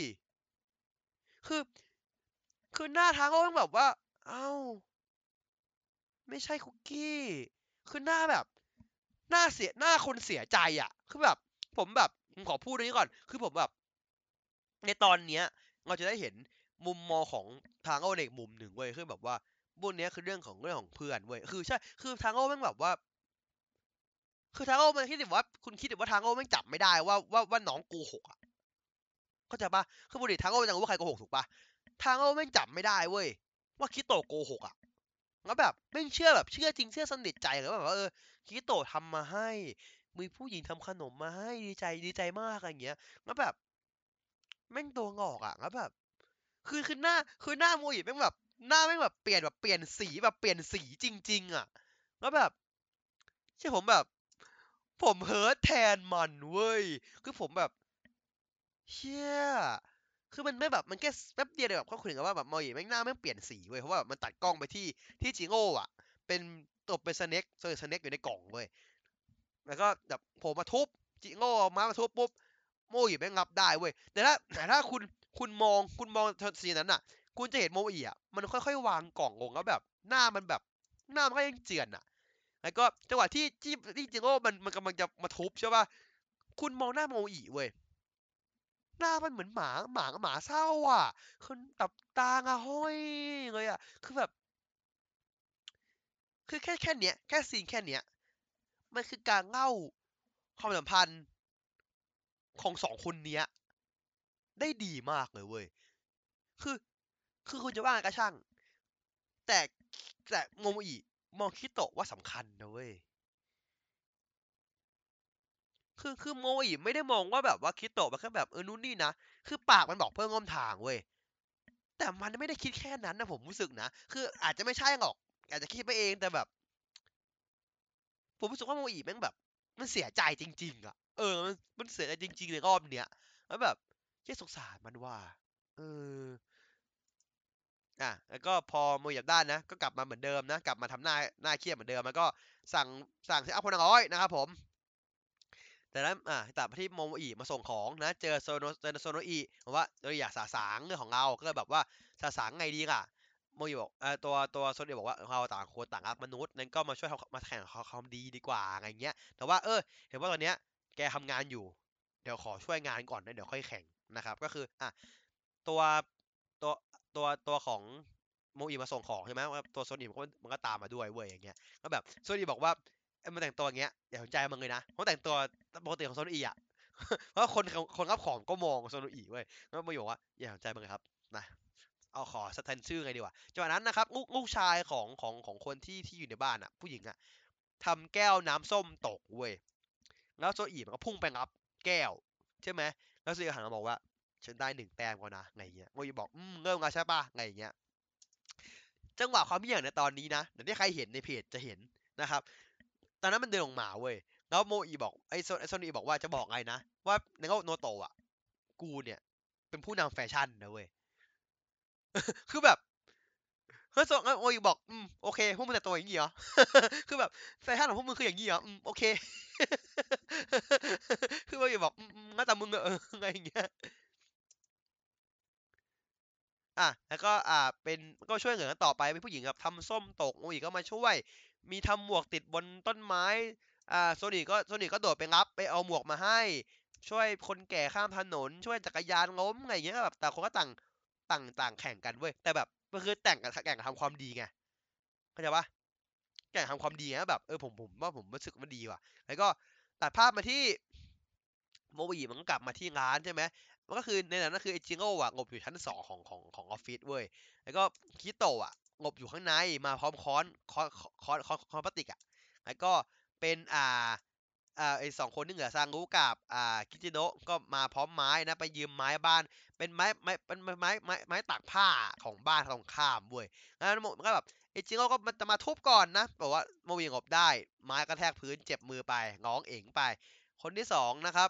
คือ คือหน้าทางโอ้แบบว่า เอ้า ไม่ใช่คุกกี้ คือหน้าแบบ หน้าเสียหน้าคนเสียใจอะคือแบบ ผมแบบผมขอพูดตรงนี้ก่อน คือผมแบบ ในตอนเนี้ย เราจะได้เห็นมุมมองของทางโอ้ในอีกมุมหนึ่งเว้ย คือแบบว่าบุญเนี้ยคือเรื่องของเรื่องของเพื่อนเว้ย คือใช่ คือทางโอ้แม่งแบบว่า คือทางโอ้มันคิดว่า คุณคิดว่าทางโอ้แม่จับไม่ได้ว่าว่าว่าน้องโกหกอะเข้าใจปะคือบุรีทางโอ้ยังรู้ว่าใครโกหกถูกปะทางโอ้แม่จับไม่ได้เว้ยว่าคิโตโกหกอะแล้วแบบไม่เชื่อแบบเชื่อจริงเชื่อสนิทใจเลยว่าแบบว่าเออคิโตะทำมาให้มีผู้หญิงทำขนมมาให้ดีใจดีใจมากอะไรอย่างเงี้ยแล้วแบบแม่งตัวงอกอะแล้วแบบ คือคือหน้าคือหน้าโมอิแม่งแบบหน้าแม่งแบบเปลี่ยนแบบเปลี่ยนสีแบบเปลี่ยนสีจริง ๆ อะ แล้วแบบใช่ผมแบบ ผมเฮิร์ตแทนมันเว้ย คือผมแบบเชี่ยคือมันไม่แบบมันแค่แป๊บเดียวเลยแบบเขาคุยกันว่าแบบมอยแม่งหน้าแม่งเปลี่ยนสีเว้ยเพราะว่ามันตัดกล้องไปที่ที่จิโง่อะเป็นตบเป็นสเน็กเจอสเน็กอยู่ในกล่องเว้ยแล้วก็แบบผล่มาทุบจิโง่มามาทุบปุ๊บโมยแม่งงับได้เว้ยแต่ถ้าแต่ถ้าคุณคุณมองคุณมองซีนนั้นอะ คุณจะเห็นโมอิอะมันค่อยๆวางกล่องลงแล้วแบบ หน้ามันแบบหน้ามันก็ยังเจือนอะ แล้วก็จังหวะที่ที่ที่จิโง่มันมันกำลังจะมาทุบใช่ป่ะคุณมองหน้าโมอิเว้ยหน้ามันเหมือนหมาหมาหมาเศร้าอะคือแบบตาอะห้อยเลยอะ คือแบบ คือแค่แค่เนี้ย แค่ซีนแค่เนี้ย มันคือการเล่าความสัมพันธ์ของสองคนเนี้ย ได้ดีมากเลยเว้ย คือ คือคุณจะว่าก็ช่าง แต่แต่โมโมอิ มองคิโตะว่าสำคัญนะเว้ยคือคือโมอิไม่ได้มองว่าแบบว่าคิโตะมันแค่แบบเออนู่นนี่นะคือปากมันบอกเพื่อนร่วมทางเว้ยแต่มันไม่ได้คิดแค่นั้นนะผมรู้สึกนะคืออาจจะไม่ใช่หรอก อาจจะคิดไปเองแต่แบบ ผมรู้สึกว่าโมอิแม่งแบบ มันเสียใจจริง ๆ อะ เออ มันมันเสียใจจริง ๆ ในรอบเนี้ยแล้วแบบแค่สงสารมันว่า เออ อะแล้วก็พอโมอิจับด้านนะ ก็กลับมาเหมือนเดิมนะ กลับมาทำหน้าหน้าเครียดเหมือนเดิม แล้วก็สั่งสั่ง sit-up คนละร้อยนะครับผม แต่นั้นอะตัดมาที่โมโมอิมาส่งของนะ เจอโซโนเจอโซโนอิบอกว่าเราอยากสาสางเรื่องของเรา ก็เลยแบบว่าสาสางไงดีล่ะโมยบอกเอ่อตัวตัวโซเดียบอกว่าเราต่างคนต่างรักมนุษย์นั้นก็มาช่วยมาแข่งความดีดีกว่าอะไรเงี้ย แต่ว่าเออเห็นว่าตอนเนี้ยแกทำงานอยู่ เดี๋ยวขอช่วยงานก่อนนะเดี๋ยวค่อยแข่งนะครับ ก็คืออะตัวตัว ตัวตัวของโมอีมาส่งของใช่ไหมว่าตัวโซนี่มันก็มันก็ตามมาด้วยเว้ยอย่างเงี้ยก็แบบโซนี่บอกว่ามันแต่งตัวอย่างเงี้ยอย่าสนใจมันเลยนะเพราะแต่งตัวปกติของโซนี่อะเพราะคนคนรับของก็มองโซนี่เว้ยแล้วโมอีบอกว่าอย่าสนใจมันเลยครับนะเอาขอสแตนชื่อไงดีว่าจังหวะนั้นนะครับลูกลูกชายของของของคนที่ที่อยู่ในบ้านอะ ผู้หญิงอะทำแก้วน้ำส้มตกเว้ยแล้วโซอีมันก็พุ่งไปรับแก้วใช่ไหมแล้วโซอีหันมาบอกว่า ฉันได้หนึ่งแต้มก่อนนะไงเงี้ยโมอีบอกอืมเริ่มกันใช่ปะไงเงี้ยจังหวะความเหี้ยในตอนนี้นะเดี๋ยวที่ใครเห็นในเพจจะเห็นนะครับ ตอนนั้นมันเดินลงมาเว้ยแล้วโมอีบอกไอโซไอโซนีบอกว่าจะบอกไงนะ ว่าในโลกโนโตะกูเนี่ย เป็นผู้นำแฟชั่นนะเว้ยคือแบบเฮ้ยโซงั้นโอ้ยบอกอืมโอเคพวกมึงแต่งตัวอย่างงี้เหรอ คือแบบแฟชั่นของพวกมึงคืออย่างงี้เหรออืมโอเค คือโอ้ยบอกอืมอืมงั้นแต่มึงเอออะไรอย่างเงี้ย อะแล้วก็อ่าเป็นก็ช่วยเหลือกันต่อไปเป็นผู้หญิงครับทำส้มตกโอ้ยก็มาช่วย มีทำหมวกติดบนต้นไม้อ่าโซนิก็โซนิก็โดดไปรับไปเอาหมวกมาให้ ช่วยคนแก่ข้ามถนน ช่วยจักรยานล้มอะไรอย่างเงี้ยแบบแต่คนก็ต่างต่างต่างแข่งกันเว้ยแต่แบบมันคือแต่งกันแข่งกันทำความดีไงเข้าใจปะแข่งทำความดีไงแบบเออผมผมว่าผมรู้สึกว่าดีว่ะ แล้วก็ตัดภาพมาที่โมบีมันก็กลับมาที่ร้านใช่ไหม มันก็คือในนั้นก็คือไอจิโง่อะงบอยู่ชั้นสองของของของออฟฟิศเว้ย แล้วก็คิโตะอะงบอยู่ข้างในมาพร้อมค้อนค้อนค้อนค้อนค้อนพลาสติกอะแล้วก็เป็นอ่าอ่าไอสองคนที่เหลือซางรู้กับอ่าคิจิโนะก็มาพร้อมไม้นะไปยืมไม้บ้าน เป็นไม้ไม้เป็นไม้ไม้ไม้ไม้ตากผ้าของบ้านตรงข้ามเว้ยแล้วมันก็แบบไอจิโง่ก็มันจะมาทุบก่อนนะบอกว่าโมวีงบได้ ไม้กระแทกพื้นเจ็บมือไปง้องเอ๋งไป คนที่สองนะครับ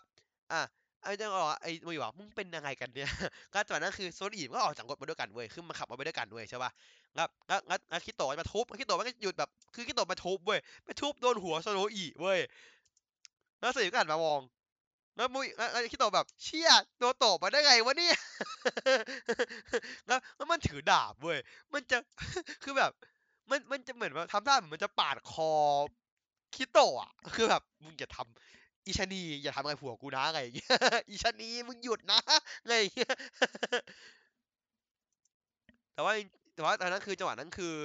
อะ ไอ้เจ้าบอกว่าไอ้มึงบอกมึงเป็นยังไงกันเนี่ยก็จากนั้นคือโซนอีมก็ออกจากรถมาด้วยกันเว้ยคือมาขับมาไปด้วยกันเว้ยใช่ป่ะงั้นงั้นงั้นงั้นคิโตะมาทุบคิโตะมันก็หยุดแบบคือคิโตะมาทุบเว้ยไปทุบโดนหัวโซโนอีเว้ยแล้วโซนอีก็หันมามองแล้วมุยแล้วคิโตะแบบเชี่ยโดนโตะมาได้ไงวะเนี่ยแล้วแล้วมันถือดาบเว้ยมันจะคือแบบ มันมันจะเหมือนว่าทำท่าเหมือนมันจะปาดคอคิโตะอะคือแบบมึงอย่าทำ อีชะนีอย่าทำอะไรผัวกูนะอะไรอย่างเงี้ยอีชะนีมึงหยุดนะอะไรอย่างเงี้ยแต่ว่าแต่ว่าตอนนั้นคือจังหวะนั้นคือ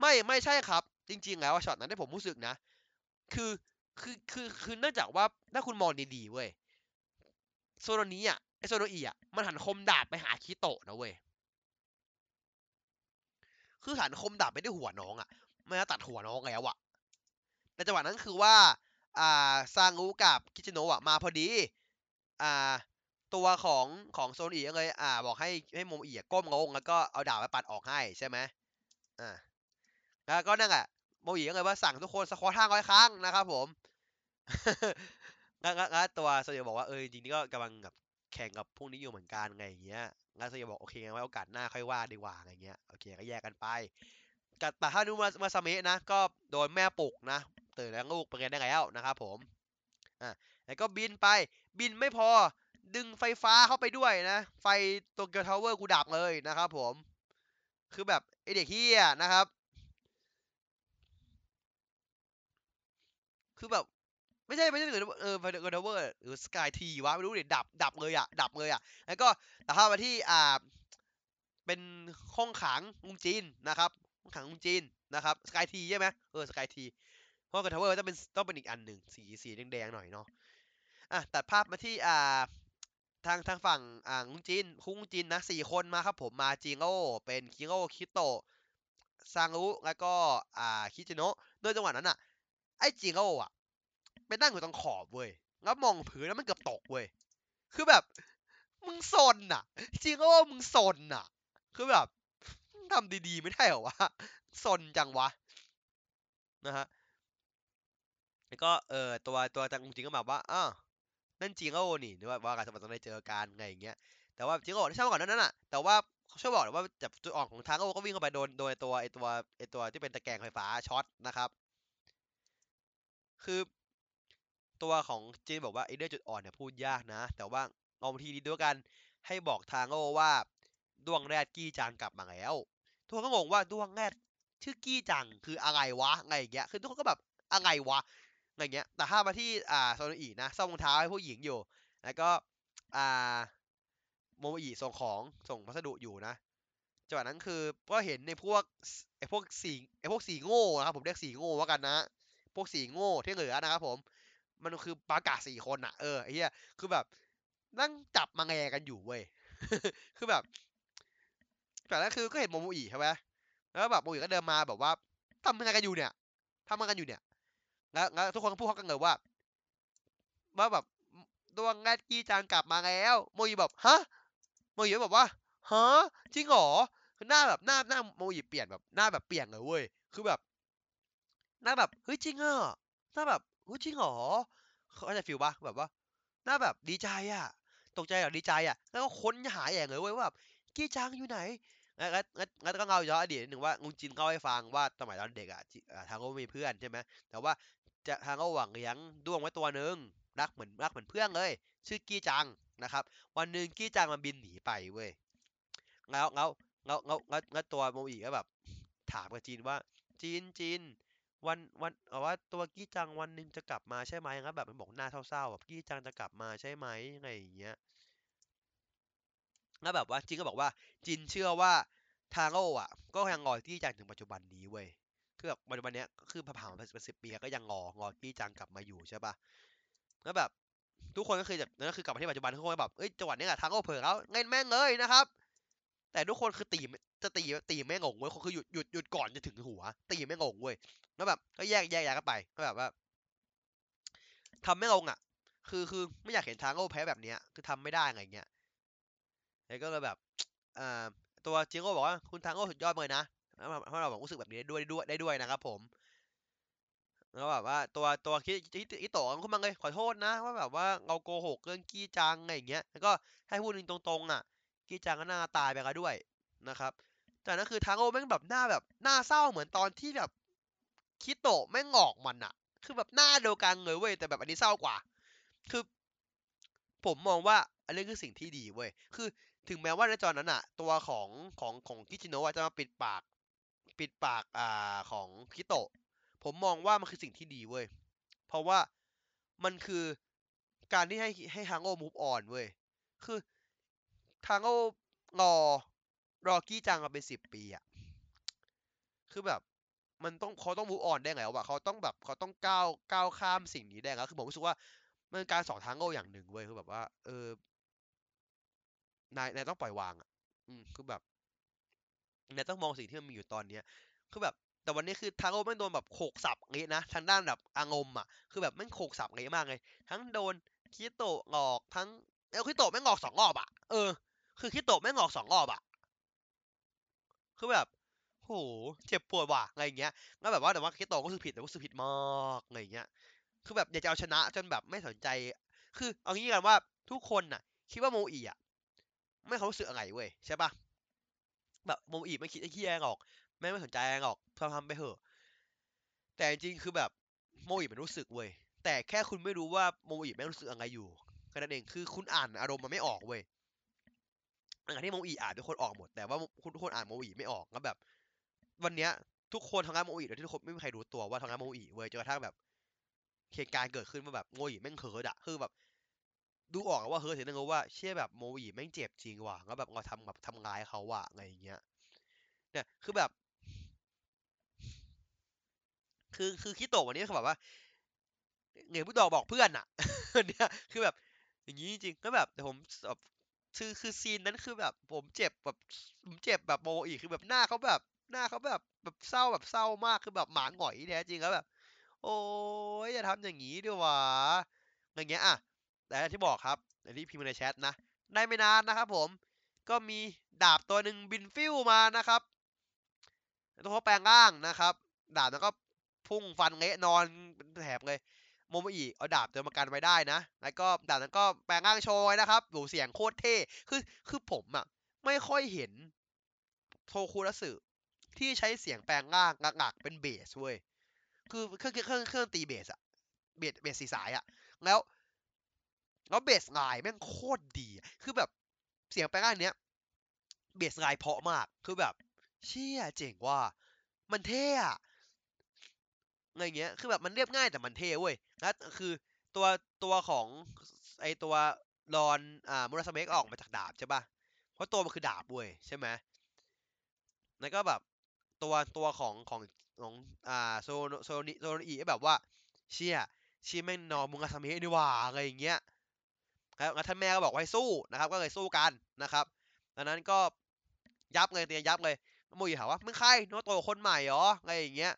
ไม่ไม่ใช่ครับ จริง ๆ แล้วช็อตนั้นที่ผมรู้สึกนะ คือคือคือคือเนื่องจากว่าถ้าคุณมองดีๆเว้ยโซโนนี้อะไอโซโนอีอะมันหันคมดาบไปหาคิโตะนะเว้ยคือหันคมดาบไปที่หัวน้องอะไม่ตัดหัวน้องแล้วอะในจังหวะนั้นคือว่า อ่าซางรู้กับคิจิโนะมาพอดีอ่าตัวของของโซนอีกเลยอ่า บอกให้ให้โมอีก้มลงแล้วก็เอาดาบไปปัดออกให้ใช่ไหมอ่าแล้วก็นั่นแหละโมอีก็เลยว่าสั่งทุกคนสควอตห้าร้อยครั้งนะครับผมงั้นตัวโซเดียบอกว่าเออจริงๆก็กำลังแบบแข่งกับพวกนี้อยู่เหมือนกันไงอย่างเงี้ยงั้นโซเดียบอกโอเคงั้นไว้โอกาสหน้าค่อยว่าดีกว่าอะไรเงี้ยโอเคก็แยกกันไปแต่ถ้าดูมามาซาเมะนะก็โดนแม่ปลุกนะ ตื่นแล้วลูกไปเรียนได้แล้วนะครับผมอะแล้วก็บินไปบินไม่พอดึงไฟฟ้าเข้าไปด้วยนะ ไฟโตเกียวทาวเวอร์กูดับเลยนะครับผม คือแบบไอเด็กเฮียนะครับ คือแบบ ไม่ใช่ไม่ใช่หรือเออไฟเกียวทาวเวอร์หรือสกายทีวะไม่รู้เดี๋ยวดับดับเลยอะดับเลยอะแล้วก็แต่ถ้ามาที่อ่าเป็นห้องขังลุงจีนนะครับห้องขังลุงจีนนะครับสกายทีใช่ไหมเออสกายที เพราะกับทาวเวอร์ต้องเป็นต้องเป็นอีกอันหนึ่งสีสีแดงๆหน่อยเนาะอะตัดภาพมาที่อ่าทางทางฝั่งอ่าลุงจินคุงจินนะสี่คนมาครับผมมาจิงโร่เป็นคิงโร่คิโตซางรุแล้วก็อ่าคิจิโนะโดยจังหวะนั้นอะ ไอ้จิงโร่อะไปนั่งอยู่ตรงขอบเว้ยแล้วมองพื้นแล้วมันเกือบตกเว้ยคือแบบ มึงซนอะจิงโร่มึงซนอะ คือแบบทำดีๆไม่ได้เหรอวะซนจังวะนะฮะ แล้วก็เออตัวตัวจังจริงก็แบบว่าอ้าวนั่นจิโร่นี่หรือว่าว่าการสมัครต้องได้เจอกันไงอย่างเงี้ยแต่ว่าจิโร่ที่ช่างก่อนนั้นน่ะแต่ว่าเขาช่วยบอกว่าจับจุดอ่อนของทางโอก็วิ่งเข้าไปโดนโดยตัวไอตัวไอตัวที่เป็นตะแกรงไฟฟ้าช็อตนะครับ คือตัวของจีนบอกว่าไอเรื่องจุดอ่อนเนี่ยพูดยากนะ แต่ว่าเอาทีดีด้วยกันให้บอกทางโอว่าดวงแรดกี้จางกลับมาแล้ว ทุกคนก็งงว่าด้วงแรดชื่อกี้จังคืออะไรวะไรอย่างเงี้ยคือทุกคนก็แบบอะไรวะ อะไรเงี้ยแต่ถ้ามาที่อ่าโซนอีนะซ่อมรองเท้าให้ผู้หญิงอยู่ แล้วก็อ่าโมโมอิส่งของส่งพัสดุอยู่นะจังหวะนั้นคือก็เห็นในพวกไอพวกสีไอพวกสีโง่นะครับผมเรียกสีโง่ว่ากันนะพวกสีโง่ที่เหลือนะครับผม มันคือปรากาศสี่คนอะเออไอ้เหี้ยคือแบบนั่งจับมาแงกันอยู่เว้ยคือแบบแต่แล้วคือก็เห็นโมโมอิใช่ไหมแล้วแบบโมโมอิก็เดินมาแบบว่าทำอะไรกันอยู่เนี่ยทำอะไรกันอยู่เนี่ย แล้วแล้วทุกคนก็พูดเขากันเลยว่าว่าแบบดวงแรดกี้จางกลับมาแล้วโมโมอิแบบฮะโมโมอิแบบว่าฮะจริงเหรอหน้าแบบหน้าหน้าโมโมอิเปลี่ยนแบบหน้าแบบเปลี่ยนเลยเว้ยคือแบบ หน้าแบบเฮ้ยจริงอะหน้าแบบเฮ้ยจริงเหรอเขาอาจจะฟีลปะแบบว่า หน้าแบบดีใจอะตกใจแบบดีใจอะ แล้วก็ค้นหาอย่างเลยเว้ยว่าแบบกี้จังอยู่ไหนงั้นงั้นงั้นงั้นก็เล่าย้อนอดีตนิดหนึ่งว่าลุงจินเล่าให้ฟังว่าสมัยตอนเด็กอะทางโอมีเพื่อนใช่ไหมแต่ว่า จะทางโอหวังเลี้ยงด้วงไว้ตัวหนึ่งรักเหมือนรักเหมือนเพื่อนเลย ชื่อกี้จังนะครับ วันหนึ่งกี้จังมันบินหนีไปเว้ยแล้วแล้วแล้วแล้วแล้วตัวโมอีก็แบบ ถามกับจีนว่า จีนจีนวันวันเอาว่าตัวกี้จังวันหนึ่งจะกลับมาใช่ไหมครับแบบมันบอกหน้าเศร้าๆแบบกี้จังจะกลับมาใช่ไหมอะไรอย่างเงี้ยแล้วแบบว่าจีนก็บอกว่าจีนเชื่อว่าทางโอ้อะก็ยังรอกี้จังถึงปัจจุบันนี้เว้ย คือแบบปัจจุบันเนี้ยก็คือผ่านมาเป็นสิบปีก็ยังรอรอกี้จังกลับมาอยู่ใช่ปะแล้วแบบ ทุกคนก็คือแบบนั่นก็คือกลับมาที่ปัจจุบันทุกคนก็แบบเอ้ยจังหวะนี้แหละทางโอ้เผลอแล้วเงินแม่งเลยนะครับ แต่ทุกคนคือตีจะตีตีไม่งงงเว้ยคือหยุดหยุดหยุดก่อนจะถึงหัว ตีไม่งงงเว้ยแล้วแบบก็แยกแยกย้ายกันไปก็แบบว่าทำไม่ลงอะ คือคือไม่อยากเห็นทางโอ้แพ้แบบเนี้ย คือทำไม่ได้อะไรเงี้ยแล้วก็เลยแบบอ่าตัวจิงโก้บอกว่าคุณทางโอ้สุดยอดเลยนะ เพราเราแบอกรู้สึกแบบนี้ได้ด้วยด้วยได้ด้วยนะครับ ผมแล้วแบบว่าตัวตัวคิคิคิโตะขึ้นมาเลยขอโทษนะว่าแบบว่าเราโกหกเรื่องกี้จังอะไรอย่างเงี้ยแล้วก็ให้พูดตรงๆอะ กี้จังก็หน้าตายไปแล้วด้วยนะครับ แต่นั่นคือทางโอแม่งแบบหน้าแบบหน้าเศร้าเหมือนตอนที่แบบคิโตะแม่งงอกมันอะ คือแบบหน้าเดียวกันเลยเว้ยแต่แบบอันนี้เศร้ากว่า คือ ผมมองว่าอันนี้คือสิ่งที่ดีเว้ยคือ ถึงแม้ว่าในตอนนั้นอะ ตัวของของของคิจิโนะจะมาปิดปาก ปิดปากอ่าของคิโตะ ผมมองว่ามันคือสิ่งที่ดีเว้ย เพราะว่ามันคือการที่ให้ให้ทางโอมูฟออนเว้ย คือทางโอรอรอกี้จังมาเป็นสิบปีอะคือแบบมันต้องเขาต้องมูฟออนได้ไงวะเขาต้องแบบเขาต้องก้าวก้าวข้ามสิ่งนี้ได้แล้วคือผมรู้สึกว่ามันเป็นการสอนทางโออย่างหนึ่งเว้ยคือแบบว่า เออนายนายต้องปล่อยวางอะ อืมคือแบบ นายต้องมองสิ่งที่มันมีอยู่ตอนเนี้ยคือแบบแต่วันนี้คือทางโอแม่งโดนแบบโขกสับงี้นะทางด้านแบบอางมอะคือแบบแม่งโขกสับงี้มากเลยทั้งโดนคิโตะงอกทั้งเอลคิโตะแม่งงอกสองรอบอะเออคือคิโตะแม่งงอกสองรอบอะคือแบบโหเจ็บปวดว่ะอะไรเงี้ยแล้วแบบว่าแต่ว่าคิโตะก็คือผิดแต่ก็คือผิดมากอะไรเงี้ยคือแบบอยากจะเอาชนะจนแบบไม่สนใจ คือเอางี้กันว่าทุกคนน่ะ คิดว่าโมอีอะไม่เขารู้สึกอะไรเว้ยใช่ปะ แบบโมอีไม่คิดไอ้เหี้ยหรอกแม่ไม่สนใจหรออกทำทำไปเถอะ แต่จริงคือแบบโมอีมันรู้สึกเว้ยแต่แค่คุณไม่รู้ว่าโมอีแม่งรู้สึกอะไรอยู่แค่นั้นเองคือคุณอ่านอารมณ์มันไม่ออกเว้ยอันที่โมอีอ่านทุกคนออกหมดแต่ว่าคุณทุกคนอ่านโมอีไม่ออกแล้วแบบ วันเนี้ย ทุกคนทำงานโมอีโดยที่ทุกคนไม่มีใครรู้ตัวว่าทำงานโมอีเว้ยจนกระทั่งแบบเหตุการณ์เกิดขึ้นว่าแบบโมอีแม่งเฮิดอะคือแบบ ดูออกว่าเฮิร์ดถึงได้วว่าเชื่อแบบโมอีแม่งเจ็บจริงว่ะแล้วแบบเราทำแบบทำร้ายเขาว่ะอะไรอย่างเงี้ย เนี่ยคือแบบ คือคือคิโตะวันนี้คือแบบว่าเหงียผู้ดอกบอกเพื่อนอะเนี่ยคือแบบ อย่างนี้จริงก็แบบแต่ผมแบบคือคือ scene นั้นคือแบบ ผมเจ็บแบบผมเจ็บแบบโมอีคือแบบหน้าเขาแบบ หน้าเขาแบบแบบเศร้าแบบเศร้ามากคือแบบหมาหงอยแท้จริงแล้วแบบ โอ้ยอย่าทำอย่างนี้ด้วยวะอย่างเงี้ยอะ แต่ที่บอกครับในที่พิมพ์ในแชทนะ ได้ไม่นานนะครับผม ก็มีดาบตัวหนึ่งบินฟิ้วมานะครับตัวเขาแปลงร่างนะครับ ดาบแล้วก็พุ่งฟันเละนอนเป็นแถบเลยโมโมอิเอาดาบตัวมากันไว้ได้นะ แล้วก็ดาบนั้นก็แปลงร่างโชว์นะครับหูเสียงโคตรเท่ คือคือผมอะไม่ค่อยเห็นโทคุซัทสึที่ใช้เสียงแปลงร่างหนักๆเป็นเบสเว้ย คือเครื่องเครื่องเครื่องตีเบสอะเบสเบสสีสายอะแล้ว แล้ว bass line แม่งโคตรดี คือแบบเสียงแปลงร่างเนี้ย bass line เพราะมาก คือแบบ เชี่ยเจ๋งว่ะมันเท่อะอะไรเงี้ย คือแบบมันเรียบง่ายแต่มันเท่เว้ยแล้วคือตัวตัวของไอตัวรอนอ่ามูราสเมกออกมาจากดาบใช่ป่ะเพราะตัวมันคือดาบเว้ยใช่ไหมแล้วก็แบบตัวตัวของของของอ่าโซโนโซนิโซนอีแบบว่า เชี่ยชี่แม่งนอนมุงาซามินี่ว่าอะไรอย่างเงี้ย ครับแล้วท่านแม่ก็บอกว่าให้สู้นะครับ ก็เลยสู้กันนะครับดังนั้นก็ยับเลยเตียยับเลยโมยถามว่ามึงใครโนโตคนใหม่เหรออะไรอย่างเงี้ย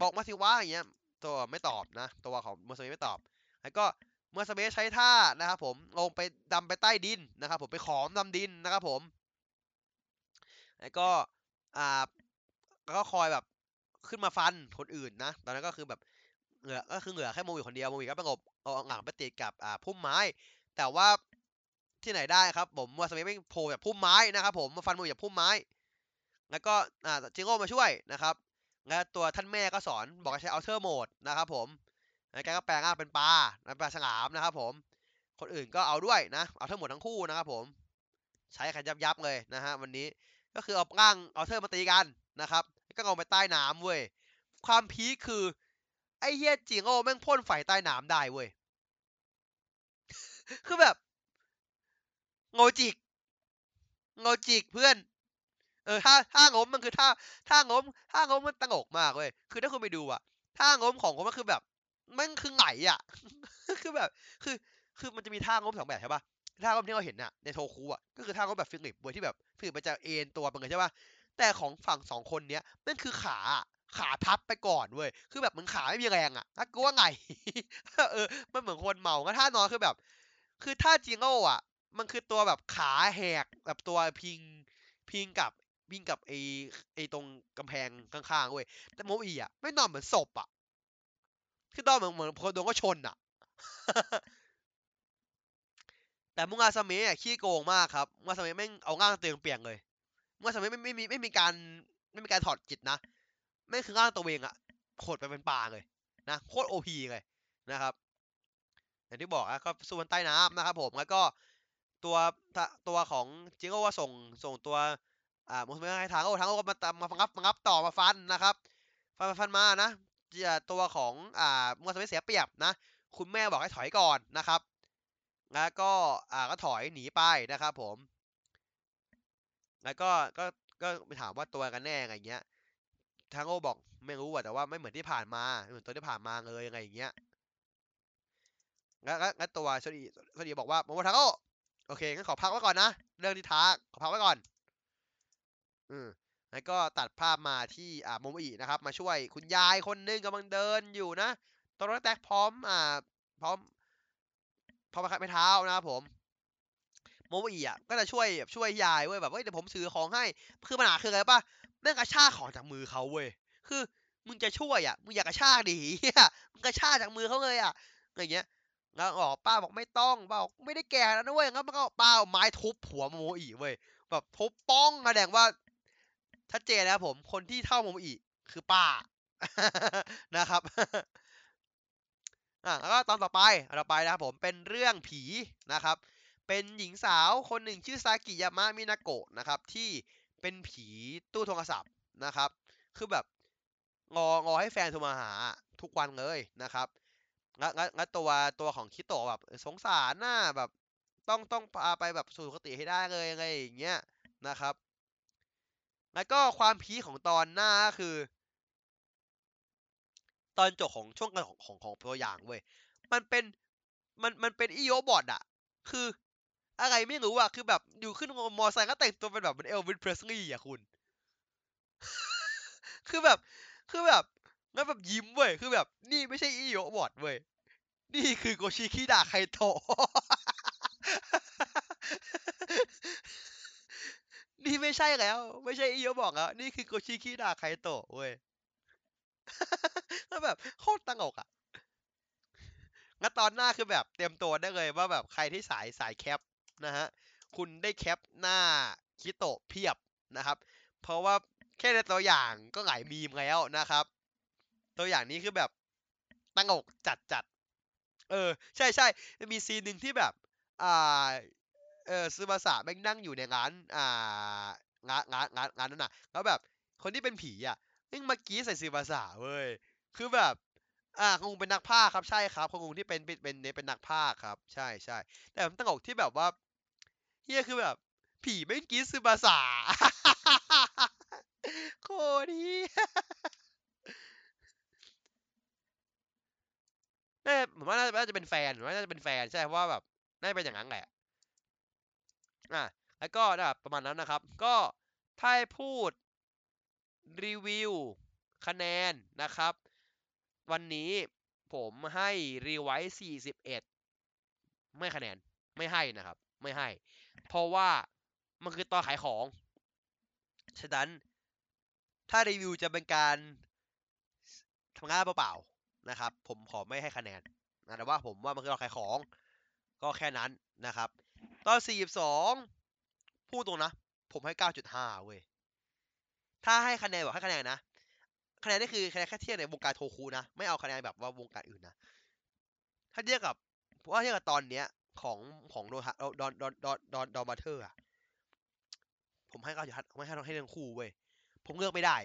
บอกมาสิว่าอย่างเงี้ย ตัวไม่ตอบนะ ตัวของเมอร์เซเไม่ตอบ แล้วก็เมอร์เซเใช้ท่านะครับ ผมลงไปดำไปใต้ดินนะครับ ผมไปขอมดำดินนะครับผมแล้วก็อ่าก็คอยแบบขึ้นมาฟันคนอื่นนะ ตอนนั้นก็คือแบบเหลือก็คือเหลือแค่โมวีคนเดียวโมวีก็ประกบเอาหลังไปติดกับอ่าพุ่มไม้ แต่ว่าที่ไหนได้ครับ ผมว่ามูราซาเมะไม่โผล่แบบพุ่มไม้นะครับผมมาฟันโมวีแบบพุ่มไม้ แล้วก็อ่าจิงโก้มาช่วยนะครับและตัวท่านแม่ก็สอนบอกให้ใช้ alter mode นะครับผมแล้วแกก็แปลงร่างเป็นปลาเป็นปลาฉลามนะครับผม คนอื่นก็เอาด้วยนะ alter mode ทั้งคู่นะครับผม ใช้กันยับยับเลยนะฮะวันนี้ก็คือเอาร่าง alter มาตีกันนะครับก็เอาไปใต้น้ำเว้ยความ peak คือไอ้เฮียจิงโอ้แม่งพ่นไฟใต้น้ำได้เว้ย คือแบบโงจิกโงจิกเพื่อน เออท่าท่างมมันคือท่าท่างมท่างมมันตงกมากเว้ยคือถ้าคุณไปดูอะท่างมของผมมันคือแบบมันคือไงอะคือแบบ คือ คือมันจะมีท่างมสองแบบใช่ปะท่างมที่เราเห็นอะในโทคูอะก็คือท่างมแบบฟิลิปเว้ยที่แบบฟิลิปมันจะเอ็นตัวไปเลยใช่ปะแต่ของฝั่งสองคนเนี้ยมันคือขาขาพับไปก่อนเว้ย คือแบบมึงขาไม่มีแรงอะถ้ากูว่าไง เออ มันเหมือนคนเมาก็ท่านอนคือแบบ คือท่าจิงโง่อะมันคือตัวแบบขาแหกแบบตัวพิงพิงกับพิงกับไอไอตรงกำแพงข้างๆเว้ยแต่โมอีอะไม่นอนเหมือนศพอะคือนอนเหมือนเหมือนคนโดนก็ชนอะแต่มุงอาซาเมะขี้โกงมากครับมุงอาซาเมะแม่เอาง่างเตียงเปียงเลยมุงอาซาเมะไม่ไม่มีไม่มีการไม่มีการถอดจิตนะไม่คือง่างตัวเองอะโคตรไปเป็นปลาเลยนะโคตรโอพีเลยนะครับ อย่างที่บอกอะก็สู้กันใต้น้ำนะครับผมแล้วก็ตัวตัวของจิโก้ว่าส่งส่งตัวอ่ามุสลิมให้ทางโอ้ทางโอ้ก็มามาฟังับมางับต่อมาฟันนะครับฟันฟันมานะตัวของอ่ามุสลิมเสียเปรียบนะ คุณแม่บอกให้ถอยก่อนนะครับ แล้วก็อ่าก็ถอยหนีไปนะครับผม แล้วก็ก็ก็ไปถามว่าตัวกันแน่ไงเงี้ยทางโอ้บอกไม่รู้อะแต่ว่าไม่เหมือนที่ผ่านมาเหมือนตัวที่ผ่านมาเลยไงอย่างเงี้ย งั้นงั้นตัวโชดีโชดีบอกว่าโมโมทาโก้โอเคงั้นขอพักไว้ก่อนนะ เรื่องที่ท้าขอพักไว้ก่อน อืมแล้วก็ตัดภาพมาที่อ่าโมโมอินะครับ มาช่วยคุณยายคนนึงกำลังเดินอยู่นะตอนนั้แตกพร้อม อ่า พร้อมพร้อมไปขัดไม้เท้านะครับผมโมโมอิอะก็จะช่วยแบบช่วยยายเว้ยแบบเฮ้ยเดี๋ยวผมซื้อของให้คือปัญหาคืออะไรปะแม่งกระชากของจากมือเขาเว้ยคือมึงจะช่วยอะมึงอยากกระชากดิมึงกระชากจากมือเขาเลยอะอะไรเงี้ย แล้วบอกป้าบอกไม่ต้องป้าบอกไม่ได้แก่แล้วด้วยงั้นมันก็ป้าไม้ทุบหัวโมโมอิเว้ยแบบทุบป้องแสดงว่าชัดเจนนะครับผมคนที่เท่าโมโมอิคือป้านะครับอะแล้วก็ตอนต่อไปต่อไปนะครับผมเป็นเรื่องผีนะครับ เป็นหญิงสาวคนหนึ่งชื่อซากิยามะมินาโกะนะครับ ที่เป็นผีตู้โทรศัพท์นะครับ คือแบบงองอให้แฟนโทรมาหาทุกวันเลยนะครับ แล้วแล้วตัวตัวของคิโตะแบบสงสารน้าแบบ ต้องต้องพาไปแบบสู่คติให้ได้เลยอะไรอย่างเงี้ยนะครับแล้วก็ความพีของตอนหน้าคือ ตอนจบของช่วงกันของของของตัวอย่างเว้ยมันเป็นมันมันเป็นอีโยบอดอะคืออะไรไม่รู้อะคือแบบอยู่ขึ้นมอไซค์ก็แต่งตัวเป็นแบบเป็นเอลวินเพรสลีย์อะคุณ คือแบบ คือแบบ แล้วแบบยิ้มเว้ย คือแบบ นี่ไม่ใช่อีโยบอดเว้ย นี่คือโกชิคิดะไคโตะนี่ไม่ใช่แล้ว ไม่ใช่อีโยบอกแล้ว นี่คือโกชิคิดะไคโตะเว้ยแล้วแบบโคตรตังอกอะงั้นตอนหน้าคือแบบเตรียมตัวได้เลยว่าแบบใครที่สายสายแคปนะฮะ คุณได้แคปหน้าคิโตะเพียบนะครับ เพราะว่าแค่ในตัวอย่างก็หลายมีมแล้วนะครับ ตัวอย่างนี้คือแบบตั้งอกจัดจัด เออ ใช่ใช่มีซีนหนึ่งที่แบบ อ่า เออซูบาสะแม่งนั่งอยู่ในร้าน อ่า งานงานงานงานนั้นน่ะ แล้วแบบ คนที่เป็นผีอะยิ่งมากรีดใส่สื่อภาษาเว้ย คือแบบ อ่าคงเป็นนักพากย์ครับ ใช่ครับคงที่เป็นเป็นเป็นเป็นนักพากย์ครับ ใช่ใช่ แต่ผมตลกที่แบบว่าเฮียคือแบบ ผีไม่กรีดสื่อภาษาโคตรเฮีย น่าผมว่าน่าจะเป็นแฟนผมว่าน่าจะเป็นแฟนใช่เพราะว่าแบบน่าจะเป็นอย่างนั้นแหละอะแล้วก็นะครับประมาณนั้นนะครับ ก็ถ้าพูดรีวิวคะแนนนะครับ วันนี้ผมให้รีไวท์41 ไม่คะแนนไม่ให้นะครับ ไม่ให้ เพราะว่ามันคือตอนขายของ ฉะนั้นถ้ารีวิวจะเป็นการทำงานเปล่าๆ นะครับ ผมขอไม่ให้คะแนนนะแต่ว่าผมว่ามันคือตอนขายของ ก็แค่นั้นนะครับ ตอน 42 พูดตรงนะ ผมให้ 9.5 เว้ย ถ้าให้คะแนนบอกให้คะแนนนะ คะแนนนี่คือคะแนนแค่เทียบในวงการโทคูนะ ไม่เอาคะแนนแบบว่าวงการอื่นนะ ถ้าเทียบกับเพราะว่าเทียบกับตอนเนี้ยของของโดนดอนดอนดอนดอนดอนบราเธอร์อะผมให้เก้าจุดห้าไม่ให้ทั้งให้ทั้งคู่เว้ย ผมเลือกไม่ได้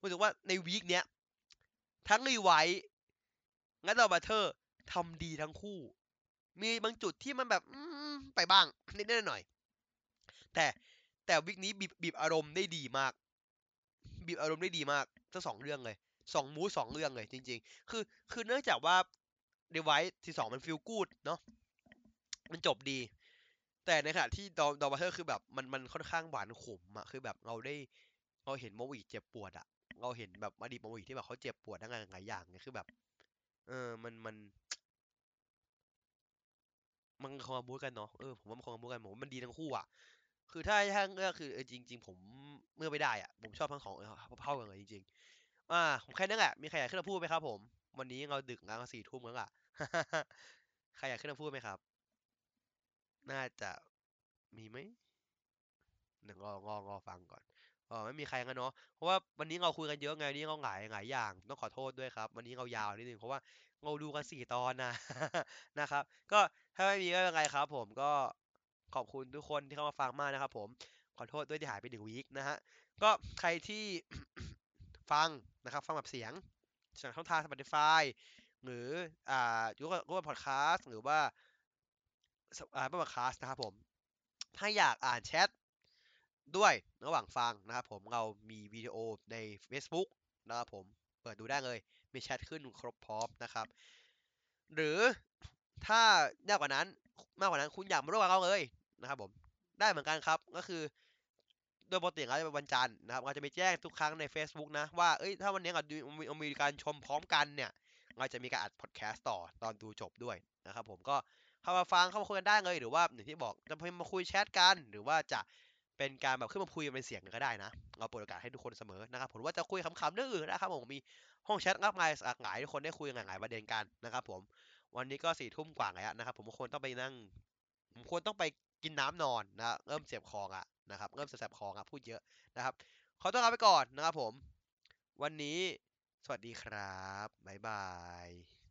รู้สึกว่าใน week เนี้ย ทั้งรีไวท์งั้นดอนบัตเทอร์ทำดีทั้งคู่ มีบางจุดที่มันแบบไปบ้างนิดหน่อย แต่แต่ week นี้บีบบีบอารมณ์ได้ดีมาก บีบอารมณ์ได้ดีมากทั้งสองเรื่องเลยสอง mood สองเรื่องเลยจริง ๆ คือคือเนื่องจากว่าเดวิสที่สองมัน feel good เนาะมันจบดี แต่ในขณะที่ดอมดอมบัตเทอร์คือแบบมันมันค่อนข้างหวานขมอะคือแบบเราได้เราเห็นโมวีเจ็บปวดอะ เราเห็นแบบอดีตโมวีที่แบบเขาเจ็บปวดทั้งงานหลายอย่างเนี่ยคือแบบ เออมันมัน มันคนละ mood กันเนาะเออผมว่ามันคนละ mood กันผมว่ามันดีทั้งคู่อะคือถ้าถ้าเลือกคือเออจริง ๆ ผมเมื่อไม่ได้อะผมชอบทั้งสองเท่ากันเลยจริงๆอ่าผมแค่นั้นแหละมีใครอยากขึ้นมาพูดไหมครับ ผม วันนี้เราดึกแล้วสี่ทุ่มแล้วอะใครอยากขึ้นมาพูดไหมครับ น่าจะมีไหมหนึ่งรององอฟังก่อน อ๋อไม่มีใครกันเนาะเพราะว่าวันนี้เราคุยกันเยอะไงนี่เราหลายหลายอย่างต้องขอโทษด้วยครับ วันนี้เรายาวนิดนึงเพราะว่าเราดูกันสี่ตอนนะนะครับ ก็ถ้าไม่มีก็เป็นไรครับ ผมก็ขอบคุณทุกคนที่เข้ามาฟังมากนะครับ ผมขอโทษด้วยที่หายไปหนึ่งวีคนะฮะก็ใครที่ฟังนะครับ ฟังแบบเสียงจากช่องทาง Spotify หรืออ่ายูก็พอดแคสต์หรือว่าอ่าพอดแคสต์นะครับผม ถ้าอยากอ่านแชท ด้วยระหว่างฟังนะครับผมเรามีวิดีโอใน Facebook นะครับผมเปิดดูได้เลยมีแชทขึ้นครบพร้อมนะครับ หรือถ้ายากกว่านั้นมากกว่านั้นคุณอยากมาร่วมกับเราเลยนะครับผมได้เหมือนกันครับก็คือโดยปกติเราจะเป็นวันจันทร์นะครับเราจะมีแจ้งทุกครั้งใน Facebook นะว่าเอ้ยถ้าวันนี้เราดูมีการชมพร้อมกันเนี่ยเราจะมีการอัดพอดแคสต์ต่อตอนดูจบด้วยนะครับผมก็เข้ามาฟังเข้ามาคุยกันได้เลย หรือว่าอย่างที่บอกจะพิมพ์มาคุยแชทกัน หรือว่าจะ เป็นการแบบขึ้นมาคุยเป็นเสียงก็ได้นะ เราเปิดโอกาสให้ทุกคนเสมอนะครับผมว่าจะคุยขำๆเรื่องอื่นนะครับผมมีห้องแชทมากมายหลากหลายทุกคนได้คุยหลายประเด็นกันนะครับ ผม วันนี้ก็สี่ทุ่มกว่าแล้วนะครับผมควรต้องไปนั่ง ผมควรต้องไปกินน้ำนอนนะเริ่มเสียบคออะนะครับเริ่มแสบคออะพูดเยอะนะครับขอตัวลาไปก่อนนะครับผม วันนี้สวัสดีครับบ๊ายบาย